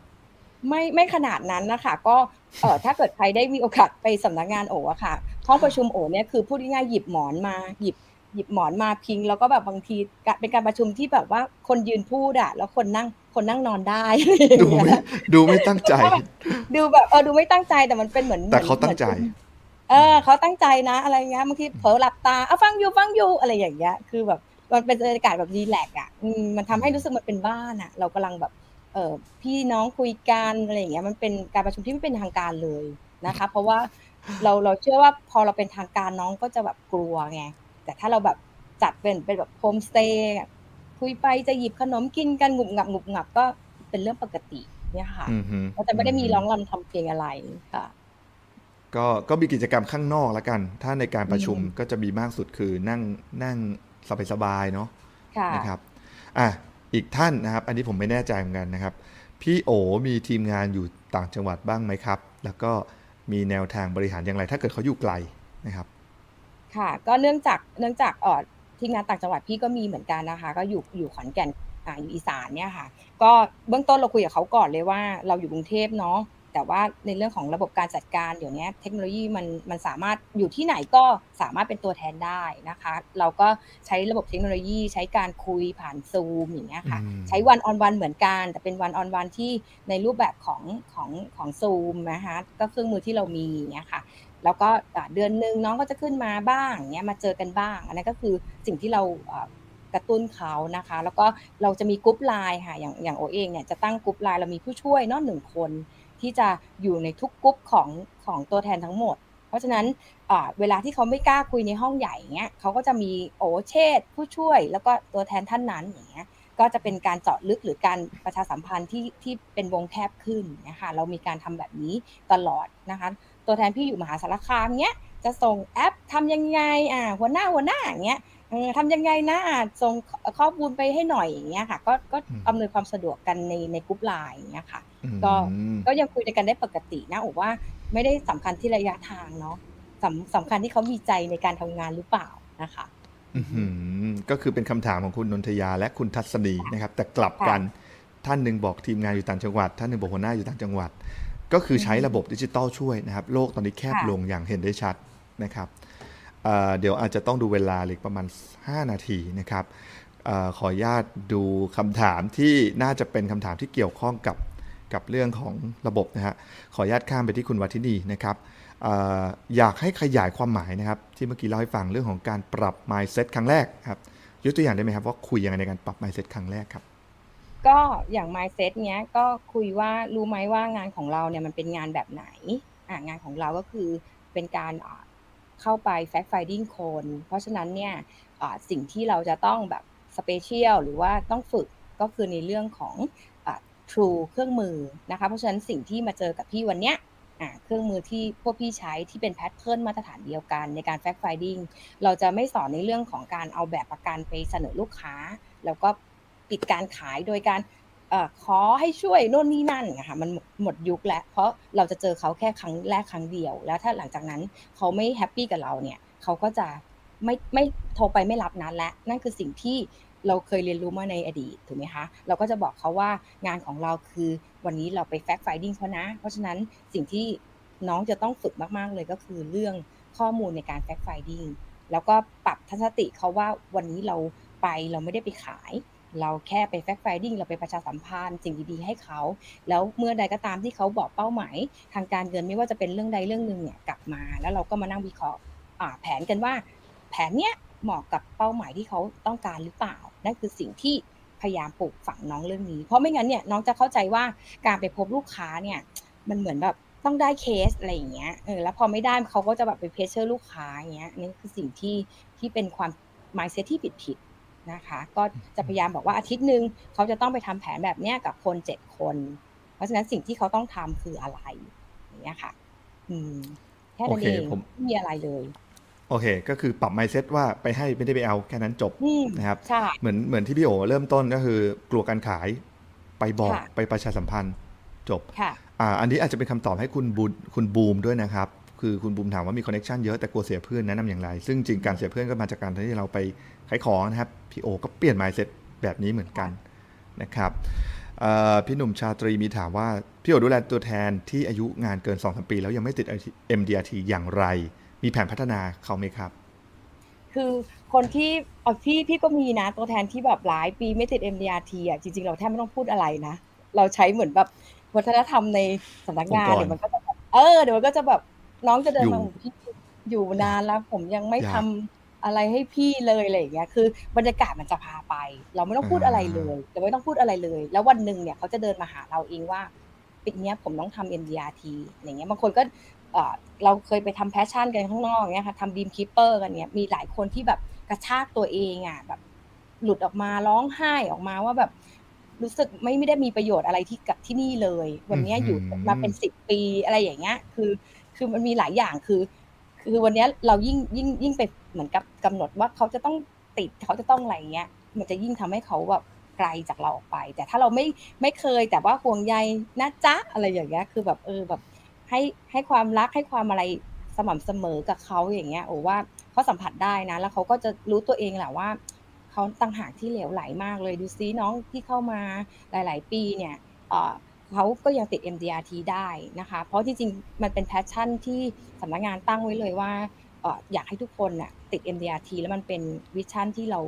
ไม่ไม่ขนาดนั้นนะคะก็เออถ้าเกิดใครได้มีโอกาสไปสำนักงานโออะค่ะห้องประชุมโอเนี่ยคือพูดง่ายๆหยิบหมอนมาหยิบหยิบหมอนมาพิง แล้วก็แบบบางทีเป็นการประชุมที่แบบว่าคนยืนพูดอะแล้วคนนั่งคนนั่งนอนได้
ดูไม่ดูไม่ตั้งใจ
ดูแบบเออดูไม่ตั้งใจแต่มันเป็นเหมือน
แต่เขาตั้งใจ
เออเขาตั้งใจนะ อะไรเงี้ยบางทีเผลอหลับตาเอาฟังอยู่ฟังอยู่อะไรอย่างเงี้ยคือแบบ มันเป็นบรรยากาศแบบรีแลกอะมันทำให้รู้สึกมันเป็นบ้านอะ เรากำลังแบบเออพี่น้องคุยกันอะไรอย่างเงี้ยมันเป็นการประชุมที่ไม่เป็นทางการเลยนะคะ เพราะว่าเราเราเชื่อว่าพอเราเป็นทางการน้องก็จะแบบกลัวไงแต่ถ้าเราแบบจัดเป็นเป็นแบบโฮมสเตย์คุยไปจะหยิบขนมกินกันงุบงับงุบงับก็เป็นเรื่องปกติเนี่ยค่ะเราจะไม่ได้มีร้องรำทำเพลงอะไรค่ะ
ก็ก็มีกิจกรรมข้างนอกแล้วกัน ถ้าในการประชุมก็จะมีมากสุดคือนั่งนั่ง สบายๆเนาะนะครับอะอีกท่านนะครับ อันนี้ผมไม่แน่ใจเหมือนกันนะครับ พี่โอมีทีมงานอยู่ต่างจังหวัดบ้างไหมครับ แล้วก็มีแนวทางบริหารอย่างไร ถ้าเกิดเขาอยู่ไกลนะครับ
ค่ะ ก็เนื่องจากเนื่องจากออทีมงานต่างจังหวัดพี่ก็มีเหมือนกันนะคะ ก็อยู่อยู่ขอนแก่นอ่าอยู่อีสานเนี่ยค่ะ ก็เบื้องต้นเราคุยกับเขาก่อนเลยว่าเราอยู่กรุงเทพเนาะ แต่ว่าในเรื่องของระบบการจัดการเดี๋ยวนี้เทคโนโลยีมันมันสามารถอยู่ที่ไหนก็สามารถเป็นตัวแทนได้นะคะ เราก็ใช้ระบบเทคโนโลยีใช้การคุยผ่านซูมอย่างเงี้ยค่ะ ใช้วันออนวันเหมือนกัน แต่เป็นวันออนวันที่ในรูปแบบของของของซูมนะคะก็เครื่องมือที่เรามีเนี้ยค่ะแล้วก็เดือนหนึ่งน้องก็จะขึ้นมาบ้างเนี้ยมาเจอกันบ้าง อันนั้นก็คือสิ่งที่เรากระตุ้นเขานะคะ แล้วก็เราจะมีกรุ๊ปไลน์ค่ะอย่างอย่างโอเองเนี่ยจะตั้งกรุ๊ปไลน์เรามีผู้ช่วยนอกหนึ่งคน ที่จะอยู่ในทุกกรุ๊ปของของตัวแทนทั้งหมด เพราะฉะนั้นเวลาที่เขาไม่กล้าคุยในห้องใหญ่เงี้ยเขาก็จะมีโอเชษผู้ช่วย แล้วก็ตัวแทนท่านนั้นอย่างเงี้ยก็จะเป็นการเจาะลึกหรือการประชาสัมพันธ์ที่ที่เป็นวงแคบขึ้นนะคะเรามีการทำแบบนี้ตลอดนะคะตัวแทนพี่อยู่มหาสารคามเงี้ยจะส่งแอปทำยังไงอ่าหัวหน้าหัวหน้าอย่างเงี้ย ทำยังไงนะส่งข้อมูลไปให้หน่อยอย่างเงี้ยค่ะ ก็ก็อำนวยความสะดวกกันในในกลุ่มไลน์อย่างเงี้ยค่ะ ก็ก็ยังคุยกันได้ปกตินะอกว่าไม่ได้สำคัญที่ระยะทางเนาะสำสำคัญที่เขามีใจในการทำงานหรือเปล่านะคะ
ก็คือเป็นคำถามของคุณนนทยาและคุณทัศนีนะครับ แต่กลับกันท่านหนึ่งบอกทีมงานอยู่ต่างจังหวัด ท่านหนึ่งบอกหัวหน้าอยู่ต่างจังหวัด ก็คือใช้ระบบดิจิตอลช่วยนะครับ โลกตอนนี้แคบลงอย่างเห็นได้ชัดนะครับ เดี๋ยวอาจจะต้องดูเวลาเล็กประมาณ 5 นาทีนะครับอขออนุญาตดูคำถามที่น่าจะเป็นคำถามที่เกี่ยวข้องกับกับเรื่องของระบบนะฮะขออนุญาตข้ามไปที่คุณวัฒนีนะครับออยากให้ขยายความหมายนะครับ ที่เมื่อกี้เล่าให้ฟังเรื่องของการปรับ mindset ครั้งแรกครับยกตัวอย่างได้ไหมครับว่าคุยยังไงในการปรับ mindset ครั้งแรกครับ
ก็อย่าง mindset เนี้ยก็คุยว่ารู้ไหมว่างานของเราเนี่ยมันเป็นงานแบบไหนอ่างานของเราก็คือเป็นการ เข้าไป fact finding คน เพราะฉะนั้นเนี่ยสิ่งที่เราจะต้องแบบสเปเชียลหรือว่าต้องฝึกก็คือในเรื่องของ True เครื่องมือนะคะ เพราะฉะนั้นสิ่งที่มาเจอกับพี่วันเนี้ยเครื่องมือที่พวกพี่ใช้ที่เป็น pattern มาตรฐานเดียวกันในการ fact finding เราจะไม่สอนในเรื่องของการเอาแบบประกันไปเสนอลูกค้า แล้วก็ปิดการขายโดยการ ขอให้ช่วยโน่นนี่นั่นนะคะมันหมดยุคแล้ว เพราะเราจะเจอเขาแค่ครั้งแรกครั้งเดียว แล้วถ้าหลังจากนั้นเขาไม่ happy กับเราเนี่ยเขาก็จะไม่ไม่โทรไปไม่รับนั้นและนั่นคือสิ่งที่เราเคยเรียนรู้มาในอดีตถูกไหมคะเราก็จะบอกเขาว่างานของเราคือวันนี้เราไป fact finding เขานะ เพราะฉะนั้นสิ่งที่น้องจะต้องฝึกมากๆเลยก็คือเรื่องข้อมูลในการ fact finding แล้วก็ปรับทัศนคติเขาว่าวันนี้เราไปเราไม่ได้ไปขาย เราแค่ไป fact finding เราไปประชาสัมพันธ์สิ่งดีๆให้เขา แล้วเมื่อใดก็ตามที่เขาบอกเป้าหมาย ทางการเงินไม่ว่าจะเป็นเรื่องใดเรื่องหนึ่งเนี่ยกลับมา แล้วเราก็มานั่งวิเคราะห์แผนกันว่า แผนเนี้ยเหมาะกับเป้าหมายที่เขาต้องการหรือเปล่า นั่นคือสิ่งที่พยายามปลูกฝังน้องเรื่องนี้ เพราะไม่งั้นเนี่ยน้องจะเข้าใจว่าการไปพบลูกค้าเนี่ยมันเหมือนแบบต้องได้เคสอะไรอย่างเงี้ย เออ แล้วพอไม่ได้เขาก็จะแบบไปเพชเชอร์ลูกค้าอย่างเงี้ยนี่คือสิ่งที่ที่เป็นความหมายเซตที่ผิดผิด นะคะก็จะพยายามบอกว่าอาทิตย์หนึ่งเขาจะต้องไปทำแผนแบบเนี้ยกับคนเจ็ดคน เพราะฉะนั้นสิ่งที่เขาต้องทำคืออะไรอย่างเงี้ยค่ะอืมแค่นั้นเองไม่มีอะไรเลย
โอเค ก็คือปรับ mindset ว่าไปให้ไม่ได้ไปเอาแค่นั้นจบนะครับ
ใช่
เหมือนเหมือนที่พี่โอเริ่มต้นก็คือกลัวการขาย ไปบอกไปประชาสัมพันธ์จบ
ค่ะ
อ่าอันนี้อาจจะเป็นคำตอบให้คุณบูคุณบูมด้วยนะครับ คือคุณบูมถามว่ามีคอนเน็ชันเยอะแต่กลัวเสียเพื่อนแนะนำอย่างไร ซึ่งจริงการเสียเพื่อนก็มาจากการที่เราไปขายของนะครับพี่โอก็เปลี่ยน mindset แบบนี้เหมือนกันนะครับพี่หนุ่มชาตรีมีถามว่า พี่โอดูแลตัวแทนที่อายุงานเกิน2อสปี แล้วยังไม่ติด MDRT อย่างไร มีแผนพัฒนาเขาไหมครับ
คือคนที่อพี่พี่ก็มีนะตัวแทนที่แบบหลายปีไม่ติด MDRT อะจริง ๆ เราแทบไม่ต้องพูดอะไรนะ เราใช้เหมือนแบบวัฒนธรรมในสำนักงานเดี๋ยวมันก็จะแบบเออเดี๋ยวมันก็จะแบบ น้องจะเดินมาพี่อยู่นานแล้วผมยังไม่ทำอะไรให้พี่เลยอะไรอย่างเงี้ยคือบรรยากาศมันจะพาไป เราไม่ต้องพูดอะไรเลยเราไม่ต้องพูดอะไรเลย แล้ววันหนึ่งเนี่ยเขาจะเดินมาหาเราเองว่าปีนี้ผมต้องทำ MDRT อย่างเงี้ยบางคนก็เราเคยไปทำ passion กันข้างนอกเงี้ยค่ะทำ dream keeper กันเนี้ยมีหลายคนที่แบบกระชากตัวเองอะแบบหลุดออกมาร้องไห้ออกมาว่าแบบรู้สึกไม่ไม่ได้มีประโยชน์อะไรที่กับที่นี่เลย วันนี้อยู่มาเป็นสิบปีอะไรอย่างเงี้ย คือ คือมันมีหลายอย่างคือ คือวันนี้เรายิ่งยิ่งยิ่งไปเหมือนกับกำหนดว่าเขาจะต้องติดเขาจะต้องอะไรเงี้ย มันจะยิ่งทำให้เขาแบบไกลจากเราออกไป แต่ถ้าเราไม่ไม่เคยแต่ว่าห่วงใยนะจ๊ะอะไรอย่างเงี้ยคือแบบเออแบบให้ให้ความรักให้ความอะไรสม่ำเสมอกับเขาอย่างเงี้ยโอ้ว่าเขาสัมผัสได้นะ แล้วเขาก็จะรู้ตัวเองแหละว่าเขาตั้งหากที่เหลวไหลมากเลยดูซิน้องที่เข้ามาหลาย ๆ ปีเนี่ย เขาก็ยังติด MDRT ได้นะคะ เพราะจริงๆ มันเป็น passion ที่สำนักงานตั้งไว้เลยว่าอยากให้ทุกคนน่ะติด MDRT แล้วมันเป็น vision ที่เรา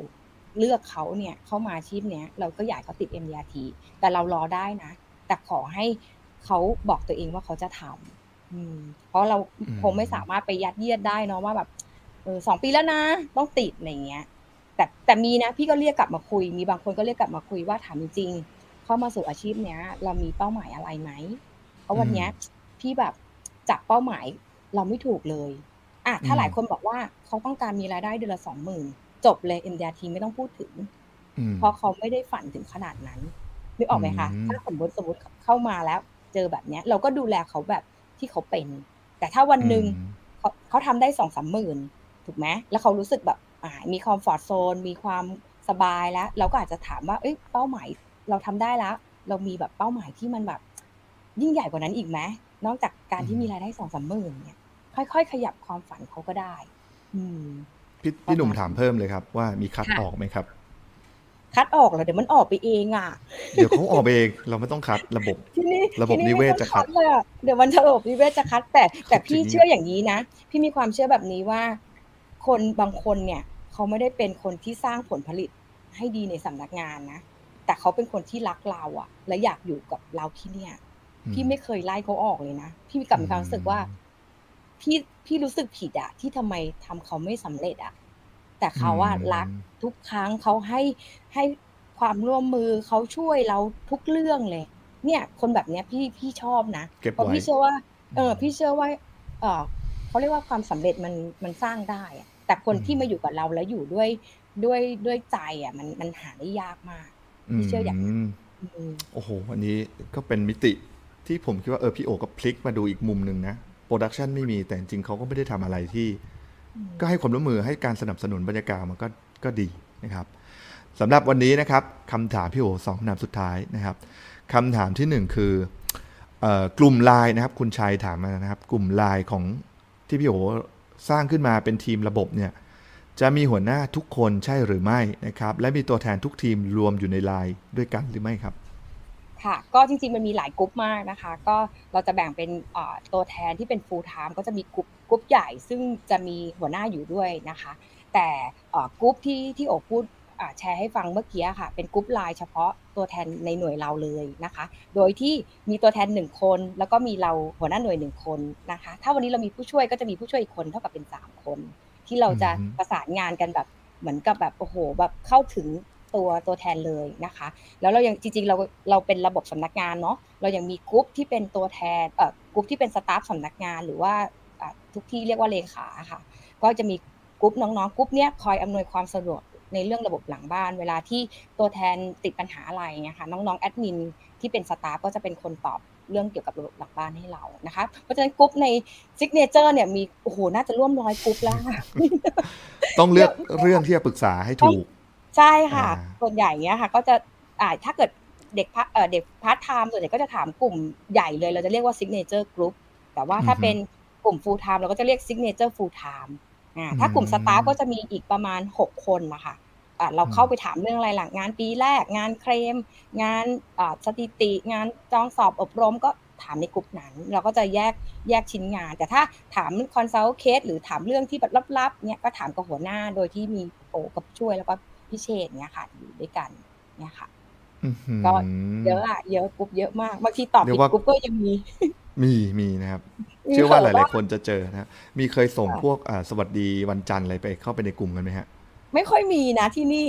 เลือกเขาเนี่ยเข้ามาอาชีพเนี้ยเราก็อยากเขาติด MDRT แต่เรารอได้นะ แต่ขอให้เขาบอกตัวเองว่าเขาจะทำเพราะเราคงไม่สามารถไปยัดเยียดได้เนาะว่าแบบเออสองปีแล้วนะ ต้องติดอะไรเงี้ย แต่แต่มีนะ พี่ก็เรียกกลับมาคุย มีบางคนก็เรียกกลับมาคุยว่าถามจริง เข้ามาสู่อาชีพเนี้ย เรามีเป้าหมายอะไรไหมเพราะวันเนี้ยพี่แบบจับเป้าหมายเราไม่ถูกเลยอะถ้าหลายคนบอกว่าเขาต้องการมีรายได้เดือนละสองหมื่นจบเลย MDRT ไม่ต้องพูดถึงเพราะเขาไม่ได้ฝันถึงขนาดนั้นนึกออกไหมคะถ้าสมมติสมมติเข้ามาแล้ว เจอแบบเนี้ย เราก็ดูแลเขาแบบที่เขาเป็น แต่ถ้าวันหนึ่งเขาเขาทำได้สองสามหมื่นถูกไหมแล้วเขารู้สึกแบบมีคอมฟอร์ทโซนมีความสบายแล้ว เราก็อาจจะถามว่าเอ้ยเป้าหมาย เราทำได้แล้ว เรามีแบบเป้าหมายที่มันแบบ ยิ่งใหญ่กว่านั้นอีกไหมนอกจากการที่มีรายได้สองสามหมื่นเนี่ย ค่อย ๆ ขยับความฝันเขาก็ได้ อืม
พี่พี่หนุ่มถามเพิ่มเลยครับว่ามีคัดออกไหมครับ
คัดออกเหรอเดี๋ยวมันออกไปเองอะ
เดี๋ยวเขาออกเองเราไม่ต้องคัดระบบ
ที่นี่
ระบบนิเวศจะคัด
เลยเดี๋ยวมันระบบนิเวศจะคัดแต่แต่พี่เชื่ออย่างนี้นะพี่มีความเชื่อแบบนี้ว่า คนบางคนเนี่ย เขาไม่ได้เป็นคนที่สร้างผลผลิตให้ดีในสำนักงานนะ แต่เขาเป็นคนที่รักเราอะและอยากอยู่กับเราที่เนี่ย พี่ไม่เคยไล่เขาออกเลยนะ พี่มีกับมีความรู้สึกว่า พี่พี่รู้สึกผิดอะที่ทำไมทำเขาไม่สำเร็จอะแต่เขาว่ารักทุกครั้งเขาให้ให้ความร่วมมือเขาช่วยเราทุกเรื่องเลย เนี่ย คนแบบเนี้ยพี่พี่ชอบนะเพราะพี่เชื่อว่า เออ พี่เชื่อว่า เออเขาเรียกว่าความสำเร็จมันมันสร้างได้อะแต่คนที่มาอยู่กับเราแล้วอยู่ด้วยด้วยด้วยใจอะ มันมันหาได้ยากมาก เชื่ออย่างนั้น
โอ้โหวันนี้ก็เป็นมิติที่ผมคิดว่าเออพี่โอก็พลิกมาดูอีกมุมหนึ่งนะ production ไม่มีแต่จริงเขาก็ไม่ได้ทำอะไรที่ ก็ให้ความร่วมมือให้การสนับสนุนบรรยากาศมันก็ก็ดีนะครับสำหรับวันนี้นะครับคำถามพี่โอสองคำถามสุดท้ายนะครับคำถามที่หนึ่งคือกลุ่มไลน์นะครับ คุณชัยถามมานะครับ กลุ่มไลน์ของที่พี่โอสร้างขึ้นมาเป็นทีมระบบเนี่ย จะมีหัวหน้าทุกคนใช่หรือไม่นะครับ และมีตัวแทนทุกทีมรวมอยู่ในไลน์ด้วยกันหรือไม่ครับ
ค่ะก็จริงๆมันมีหลายกลุ่มมากนะคะ ก็เราจะแบ่งเป็นตัวแทนที่เป็น full time ก็จะมีกลุ่มกลุ่มใหญ่ซึ่งจะมีหัวหน้าอยู่ด้วยนะคะ แต่กลุ่มที่ที่โอพูดแชร์ให้ฟังเมื่อกี้ค่ะ เป็นกรุ๊ปไลน์เฉพาะตัวแทนในหน่วยเราเลยนะคะ โดยที่มีตัวแทนหนึ่งคน แล้วก็มีเราหัวหน้าหน่วยหนึ่งคนนะคะ ถ้าวันนี้เรามีผู้ช่วยก็จะมีผู้ช่วยอีกคนเท่ากับเป็นสามคน ที่เราจะประสานงานกันแบบเหมือนกับแบบโอ้โหแบบเข้าถึงตัวตัวแทนเลยนะคะ แล้วเรายังจริงๆเราเราเป็นระบบสำนักงานเนาะเรายังมีกรุ๊ปที่เป็นตัวแทนเอ่อกรุ๊ปที่เป็น staff สำนักงานหรือว่าทุกที่เรียกว่าเลขาค่ะ ก็จะมีกรุ๊ปน้องๆกรุ๊ปเนี้ยคอยอำนวยความสะดวกในเรื่องระบบหลังบ้าน เวลาที่ตัวแทนติดปัญหาอะไรเงี้ยค่ะน้องๆแอดมินที่เป็น staff ก็จะเป็นคนตอบ เรื่องเกี่ยวกับระบบหลังบ้านให้เรานะคะ เพราะฉะนั้นกรุ๊ปใน Signature เนี่ยมีโอ้โหน่าจะร่วมร้อยกรุ๊ปแล้ว
ต้องเลือกเรื่องที่จะปรึกษาให้ถูก
ใช่ค่ะ ส่วนใหญ่เนี้ยค่ะ ก็จะอ่าถ้าเกิดเด็กพัเอ่อเด็กพาร์ทไทม์ส่วนใหญ่ก็จะถามกลุ่มใหญ่เลย เราจะเรียกว่า Signature groupแต่ว่าถ้าเป็นกลุ่ม full-time เราก็จะเรียก Signature full-timeอ่าถ้ากลุ่ม staff ก็จะมีอีกประมาณหกคนนะคะอ่า เราเข้าไปถามเรื่องอะไรหลังงานปีแรก งานเคลมงานอ่าสถิติ งานจองสอบอบรมก็ถามในกลุ่มนั้นเราก็จะแยกแยกชิ้นงาน แต่ถ้าถาม consult case หรือถามเรื่องที่แบบลับๆเนี่ยก็ถามกับหัวหน้าโดยที่มีโอกับช่วยแล้วก็พิเชษเนี่ยค่ะอยู่ด้วยกันเนี่ยค่ะก็เยอะอะเยอะกรุ๊ปเยอะมากบางทีตอบผิดกรุ๊ปก็ยังมี
มีมีนะครับ เชื่อว่าหลาย ๆ คนจะเจอนะมีเคยส่งพวกสวัสดีวันจันทร์อะไรไปเข้าไปในกลุ่มกันไหมฮะ
ไม่ค่อยมีนะที่นี่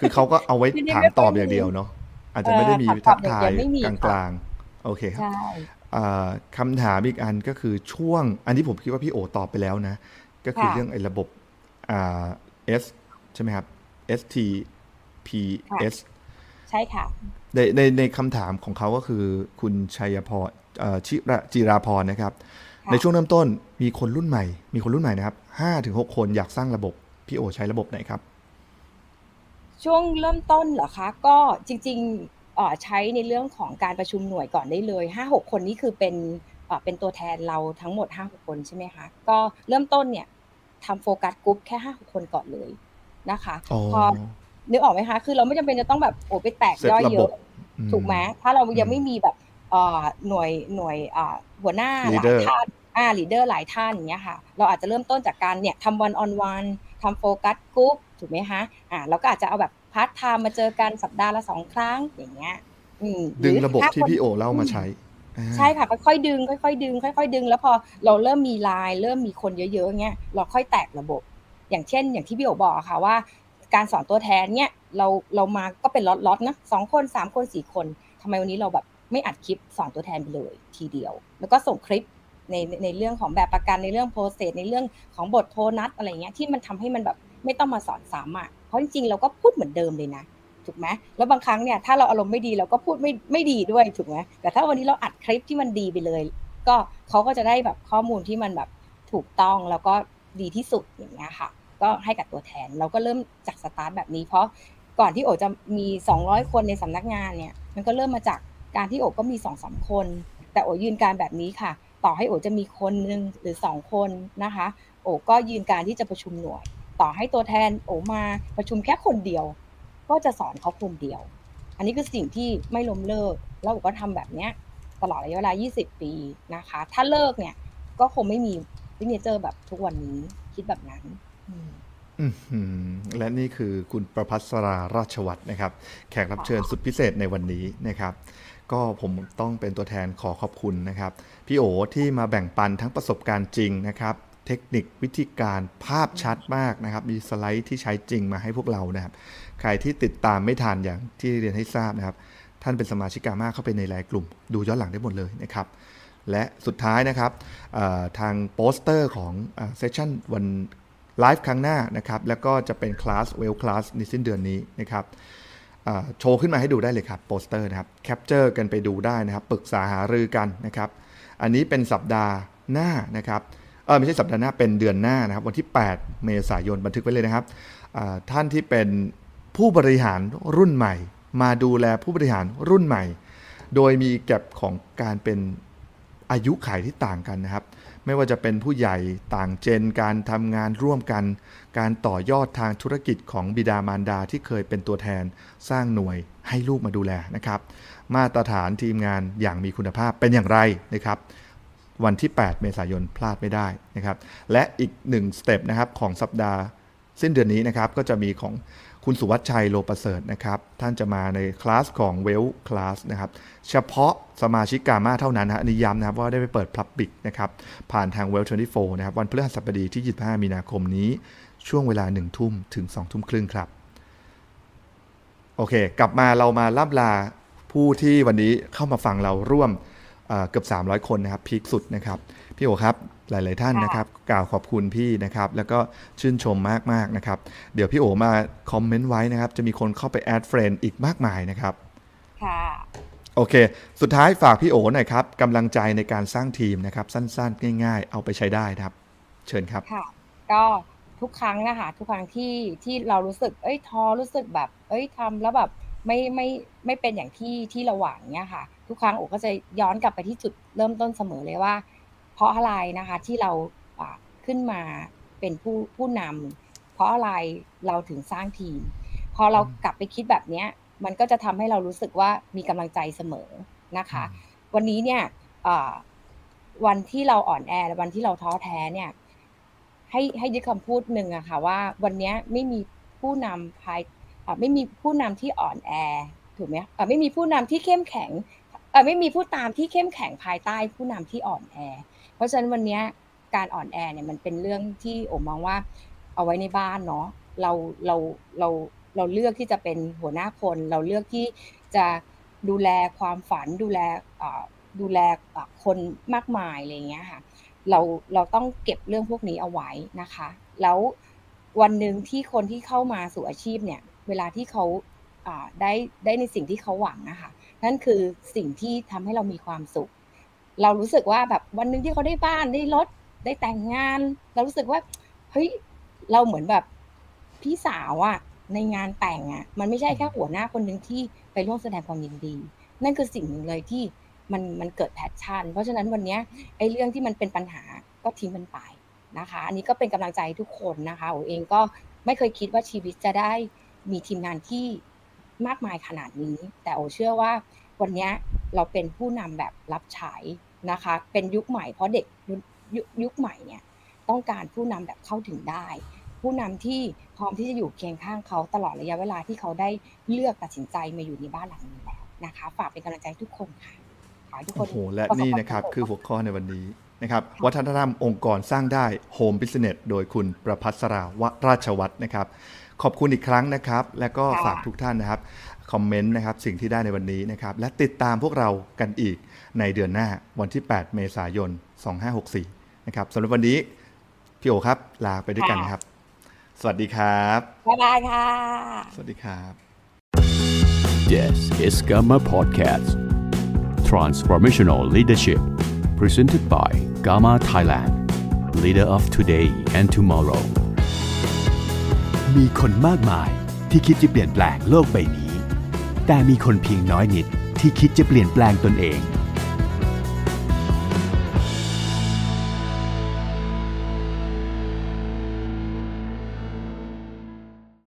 คือเขาก็เอาไว้ถามตอบอย่างเดียวเนาะอาจจะไม่ได้มีทักทายกลางๆ โอเคครับคำถามอีกอันก็คือช่วง อันนี้ผมคิดว่าพี่โอตอบไปแล้วนะ ก็คือเรื่องไอ้ระบบอ่าเอสใช่ไหมครับ STPS
ใช่ค่ะ
ในในในคำถามของเขาก็คือคุณชัยพรชิระจิราพรนะครับ ในช่วงเริ่มต้นมีคนรุ่นใหม่ มีคนรุ่นใหม่นะครับห้าถึงหกคนอยากสร้างระบบ พี่โอใช้ระบบไหนครับ
ช่วงเริ่มต้นเหรอคะ ก็จริงๆใช้ในเรื่องของการประชุมหน่วยก่อนได้เลยห้าหกคนนี้คือเป็นเป็นตัวแทนเราทั้งหมดห้าหกคนใช่ไหมคะก็เริ่มต้นเนี่ยทำโฟกัสกลุ่มแค่ห้าหกคนก่อนเลยนะคะพอนึกออกไหมคะ คือเราไม่จำเป็นจะต้องแบบโอ้ไปแตกย่อยเยอะ ถูกไหมถ้าเรายังไม่มีแบบหน่วยหน่วยหัวหน้าหลายท่านอ่า leader หลายท่านอย่างเงี้ยค่ะ เราอาจจะเริ่มต้นจากการเนี่ยทำ one on one ทำ focus group ถูกไหมคะอ่าเราก็อาจจะเอาแบบพาร์ทไทม์มาเจอกันสัปดาห์ละสองครั้งอย่างเงี้ย
ดึงระบบที่พี่โอเล่ามาใช้
ใช่ค่ะค่อยๆดึง ค่อยๆดึง ค่อยๆดึง แล้วพอเราเริ่มมีไลน์เริ่มมีคนเยอะๆเงี้ยเราค่อยแตกระบบ อย่างเช่น อย่างที่พี่โอบอกค่ะว่า การสอนตัวแทนเนี่ยเราเรามาก็เป็นล็อตๆนะสองคนสามคนสี่คนทำไมวันนี้เราแบบไม่อัดคลิปสอนตัวแทนไปเลยทีเดียว แล้วก็ส่งคลิป ในในเรื่องของแบบประกันในเรื่องโปรเซสในเรื่องของบทโทนัดอะไรเงี้ยที่มันทำให้มันแบบไม่ต้องมาสอนซ้ำอะเพราะจริงๆเราก็พูดเหมือนเดิมเลยนะถูกไหมแล้วบางครั้งเนี่ยถ้าเราอารมณ์ไม่ดีเราก็พูดไม่ไม่ดีด้วยถูกไหมแต่ถ้าวันนี้เราอัดคลิปที่มันดีไปเลย ก็เขาก็จะได้แบบข้อมูลที่มันแบบถูกต้องแล้วก็ดีที่สุดอย่างเงี้ยค่ะ ก็ให้กับตัวแทนเราก็เริ่มจากสตาร์ทแบบนี้ เพราะก่อนที่โอจะมี 200 คนในสำนักงานเนี่ย มันก็เริ่มมาจากการที่โอก็มีสองสาคน แต่โอยืนการแบบนี้ค่ะ ต่อให้โอจะมีคนหนึ่งหรือสองคนนะคะ โอก็ยืนการที่จะประชุมหน่วย ต่อให้ตัวแทนโอมาประชุมแค่คนเดียว ก็จะสอนเขาคนเดียว อันนี้คือสิ่งที่ไม่ล้มเลิก แล้วโอก็ทำแบบเนี้ยตลอดระยะเวลา 20 ปีนะคะ ถ้าเลิกเนี่ยก็คงไม่มีวิเนเจอร์แบบทุกวันนี้คิดแบบนั้น
และนี่คือคุณประพัสราราชวัตรนะครับ แขกรับเชิญสุดพิเศษในวันนี้นะครับ ก็ผมต้องเป็นตัวแทนขอขอบคุณนะครับ พี่โอที่มาแบ่งปันทั้งประสบการณ์จริงนะครับ เทคนิควิธีการภาพชัดมากนะครับ มีสไลด์ที่ใช้จริงมาให้พวกเรานะครับ ใครที่ติดตามไม่ทันอย่างที่เรียนให้ทราบนะครับ ท่านเป็นสมาชิกกามาเข้าไปในรายกลุ่ม ดูย้อนหลังได้หมดเลยนะครับ และสุดท้ายนะครับทางโปสเตอร์ของเซสชั่นวันไลฟ์ครั้งหน้านะครับ แล้วก็จะเป็นคลาสเวลคลาสในสิ้นเดือนนี้นะครับ โชว์ขึ้นมาให้ดูได้เลยครับโปสเตอร์นะครับแคปเจอร์กันไปดูได้นะครับปรึกษาหารือกันนะครับอันนี้เป็นสัปดาห์หน้านะครับเออไม่ใช่สัปดาห์หน้าเป็นเดือนหน้านะครับวันที่ 8 เมษายนบันทึกไว้เลยนะครับท่านที่เป็นผู้บริหารรุ่นใหม่ มาดูแลผู้บริหารรุ่นใหม่ โดยมีแก็บของการเป็นอายุขัยที่ต่างกันนะครับ ไม่ว่าจะเป็นผู้ใหญ่ต่างเจนการทำงานร่วมกัน การต่อยอดทางธุรกิจของบิดามารดาที่เคยเป็นตัวแทนสร้างหน่วยให้ลูกมาดูแลนะครับ มาตรฐานทีมงานอย่างมีคุณภาพเป็นอย่างไรนะครับ วันที่ 8 เมษายนพลาดไม่ได้นะครับ และอีกหนึ่งสเต็ปนะครับของสัปดาห์ สิ้นเดือนนี้นะครับก็จะมีของ คุณสุวัชชัยโลประเสริฐนะครับ ท่านจะมาในคลาสของเวลคลาสนะครับ เฉพาะสมาชิกกามาเท่านั้นนะนิย้ำนะครับว่าได้ไปเปิดพับบิกนะครับ ผ่านทางเวล24นะครับ วันพฤหัสบดีที่ 25 มีนาคมนี้ ช่วงเวลา 1 ทุ่มถึง 2 ทุ่มครึ่งครับ โอเค กลับมาเรามาล่ำลาผู้ที่วันนี้เข้ามาฟังเราร่วมเกือบ 300 คนนะครับ peak สุดนะครับ พี่โอครับหลาย ๆ ท่านนะครับ กล่าวขอบคุณพี่นะครับ แล้วก็ชื่นชมมาก ๆ นะครับ เดี๋ยวพี่โอมา comment ไว้นะครับ จะมีคนเข้าไป add friend อีกมากมายนะครับ
ค่ะ
โอเค สุดท้ายฝากพี่โอหน่อยครับกำลังใจในการสร้างทีมนะครับ สั้น ๆ ง่าย ๆ เอาไปใช้ได้ครับ เชิญครับ
ค่ะ ก็ทุกครั้งนะคะ ทุกครั้งที่ที่เรารู้สึก เอ้ยท้อรู้สึกแบบ เอ้ยทำแล้วแบบไม่ไม่ไม่เป็นอย่างที่ที่เราหวังเนี่ยค่ะ ทุกครั้งโอก็จะย้อนกลับไปที่จุดเริ่มต้นเสมอเลยว่า เพราะอะไรนะคะที่เราขึ้นมาเป็นผู้ผู้นำเพราะอะไรเราถึงสร้างทีม พอเรากลับไปคิดแบบเนี้ยมันก็จะทำให้เรารู้สึกว่ามีกำลังใจเสมอนะคะ วันนี้เนี่ยวันที่เราอ่อนแอและวันที่เราท้อแท้เนี่ยให้ให้ยึดคำพูดหนึ่งอะค่ะว่าวันนี้ไม่มีผู้นำภายไม่มีผู้นำที่อ่อนแอถูกไหมไม่มีผู้นำที่เข้มแข็งไม่มีผู้ตามที่เข้มแข็งภายใต้ผู้นำที่อ่อนแอเพ ราะฉะนั้นวันนี้การอ่อนแอเนี่ยมันเป็นเรื่องที่โอมองว่าเอาไว้ในบ้านเนาะเราเราเราเราเลือกที่จะเป็นหัวหน้าคน เราเลือกที่จะดูแลความฝันดูแลดูแลคนมากมายอะไรเงี้ยค่ะเราเราต้องเก็บเรื่องพวกนี้เอาไว้นะคะ แล้ววันหนึ่งที่คนที่เข้ามาสู่อาชีพเนี่ย เวลาที่เขาได้ได้ในสิ่งที่เขาหวังนะคะนั่นคือสิ่งที่ทำให้เรามีความสุข เรารู้สึกว่าแบบวันหนึ่งที่เขาได้บ้านได้รถได้แต่งงาน เรารู้สึกว่าเฮ้ยเราเหมือนแบบพี่สาวอะในงานแต่งอะมันไม่ใช่แค่หัวหน้าคนหนึ่งที่ไปร่วมแสดงความยินดี นั่นคือสิ่งหนึ่งเลยที่มันมันเกิดแพชชั่น เพราะฉะนั้นวันนี้ไอ้เรื่องที่มันเป็นปัญหาก็ทิ้งมันไปนะคะ อันนี้ก็เป็นกำลังใจทุกคนนะคะโอเองก็ไม่เคยคิดว่าชีวิตจะได้มีทีมงานที่มากมายขนาดนี้ แต่โอเชื่อว่าวันนี้เราเป็นผู้นำแบบรับใช้ นะคะ เป็นยุคใหม่เพราะเด็กยุคใหม่เนี่ยต้องการผู้นำแบบเข้าถึงได้ ผู้นำที่พร้อมที่จะอยู่เคียงข้างเขาตลอดระยะเวลาที่เขาได้เลือกตัดสินใจมาอยู่ในบ้านหลังนี้แล้วนะคะ ฝากเป็นกำลังใจทุกคนค่ะขอให้ทุกคน
โอ้โหและนี่นะครับคือหัวข้อในวันนี้นะครับวัฒนธรรมองค์กรสร้างได้ home business โดยคุณประพัสราวราชวัฒน์นะครับ ขอบคุณอีกครั้งนะครับ และก็ฝากทุกท่านนะครับ comment นะครับสิ่งที่ได้ในวันนี้นะครับ และติดตามพวกเรากันอีก ในเดือนหน้าวันที่ 8 เมษายน 2564 นะครับสำหรับวันนี้ พี่โอครับ ลาไปด้วยกันครับ สวัสดีครับ
บ๊ายบายค่ะ
สวัสดีครับ
This is Gamma Podcast Transformational Leadership presented by Gamma Thailand Leader of Today and Tomorrow
มีคนมากมายที่คิดจะเปลี่ยนแปลงโลกใบนี้ แต่มีคนเพียงน้อยนิดที่คิดจะเปลี่ยนแปลงตนเอง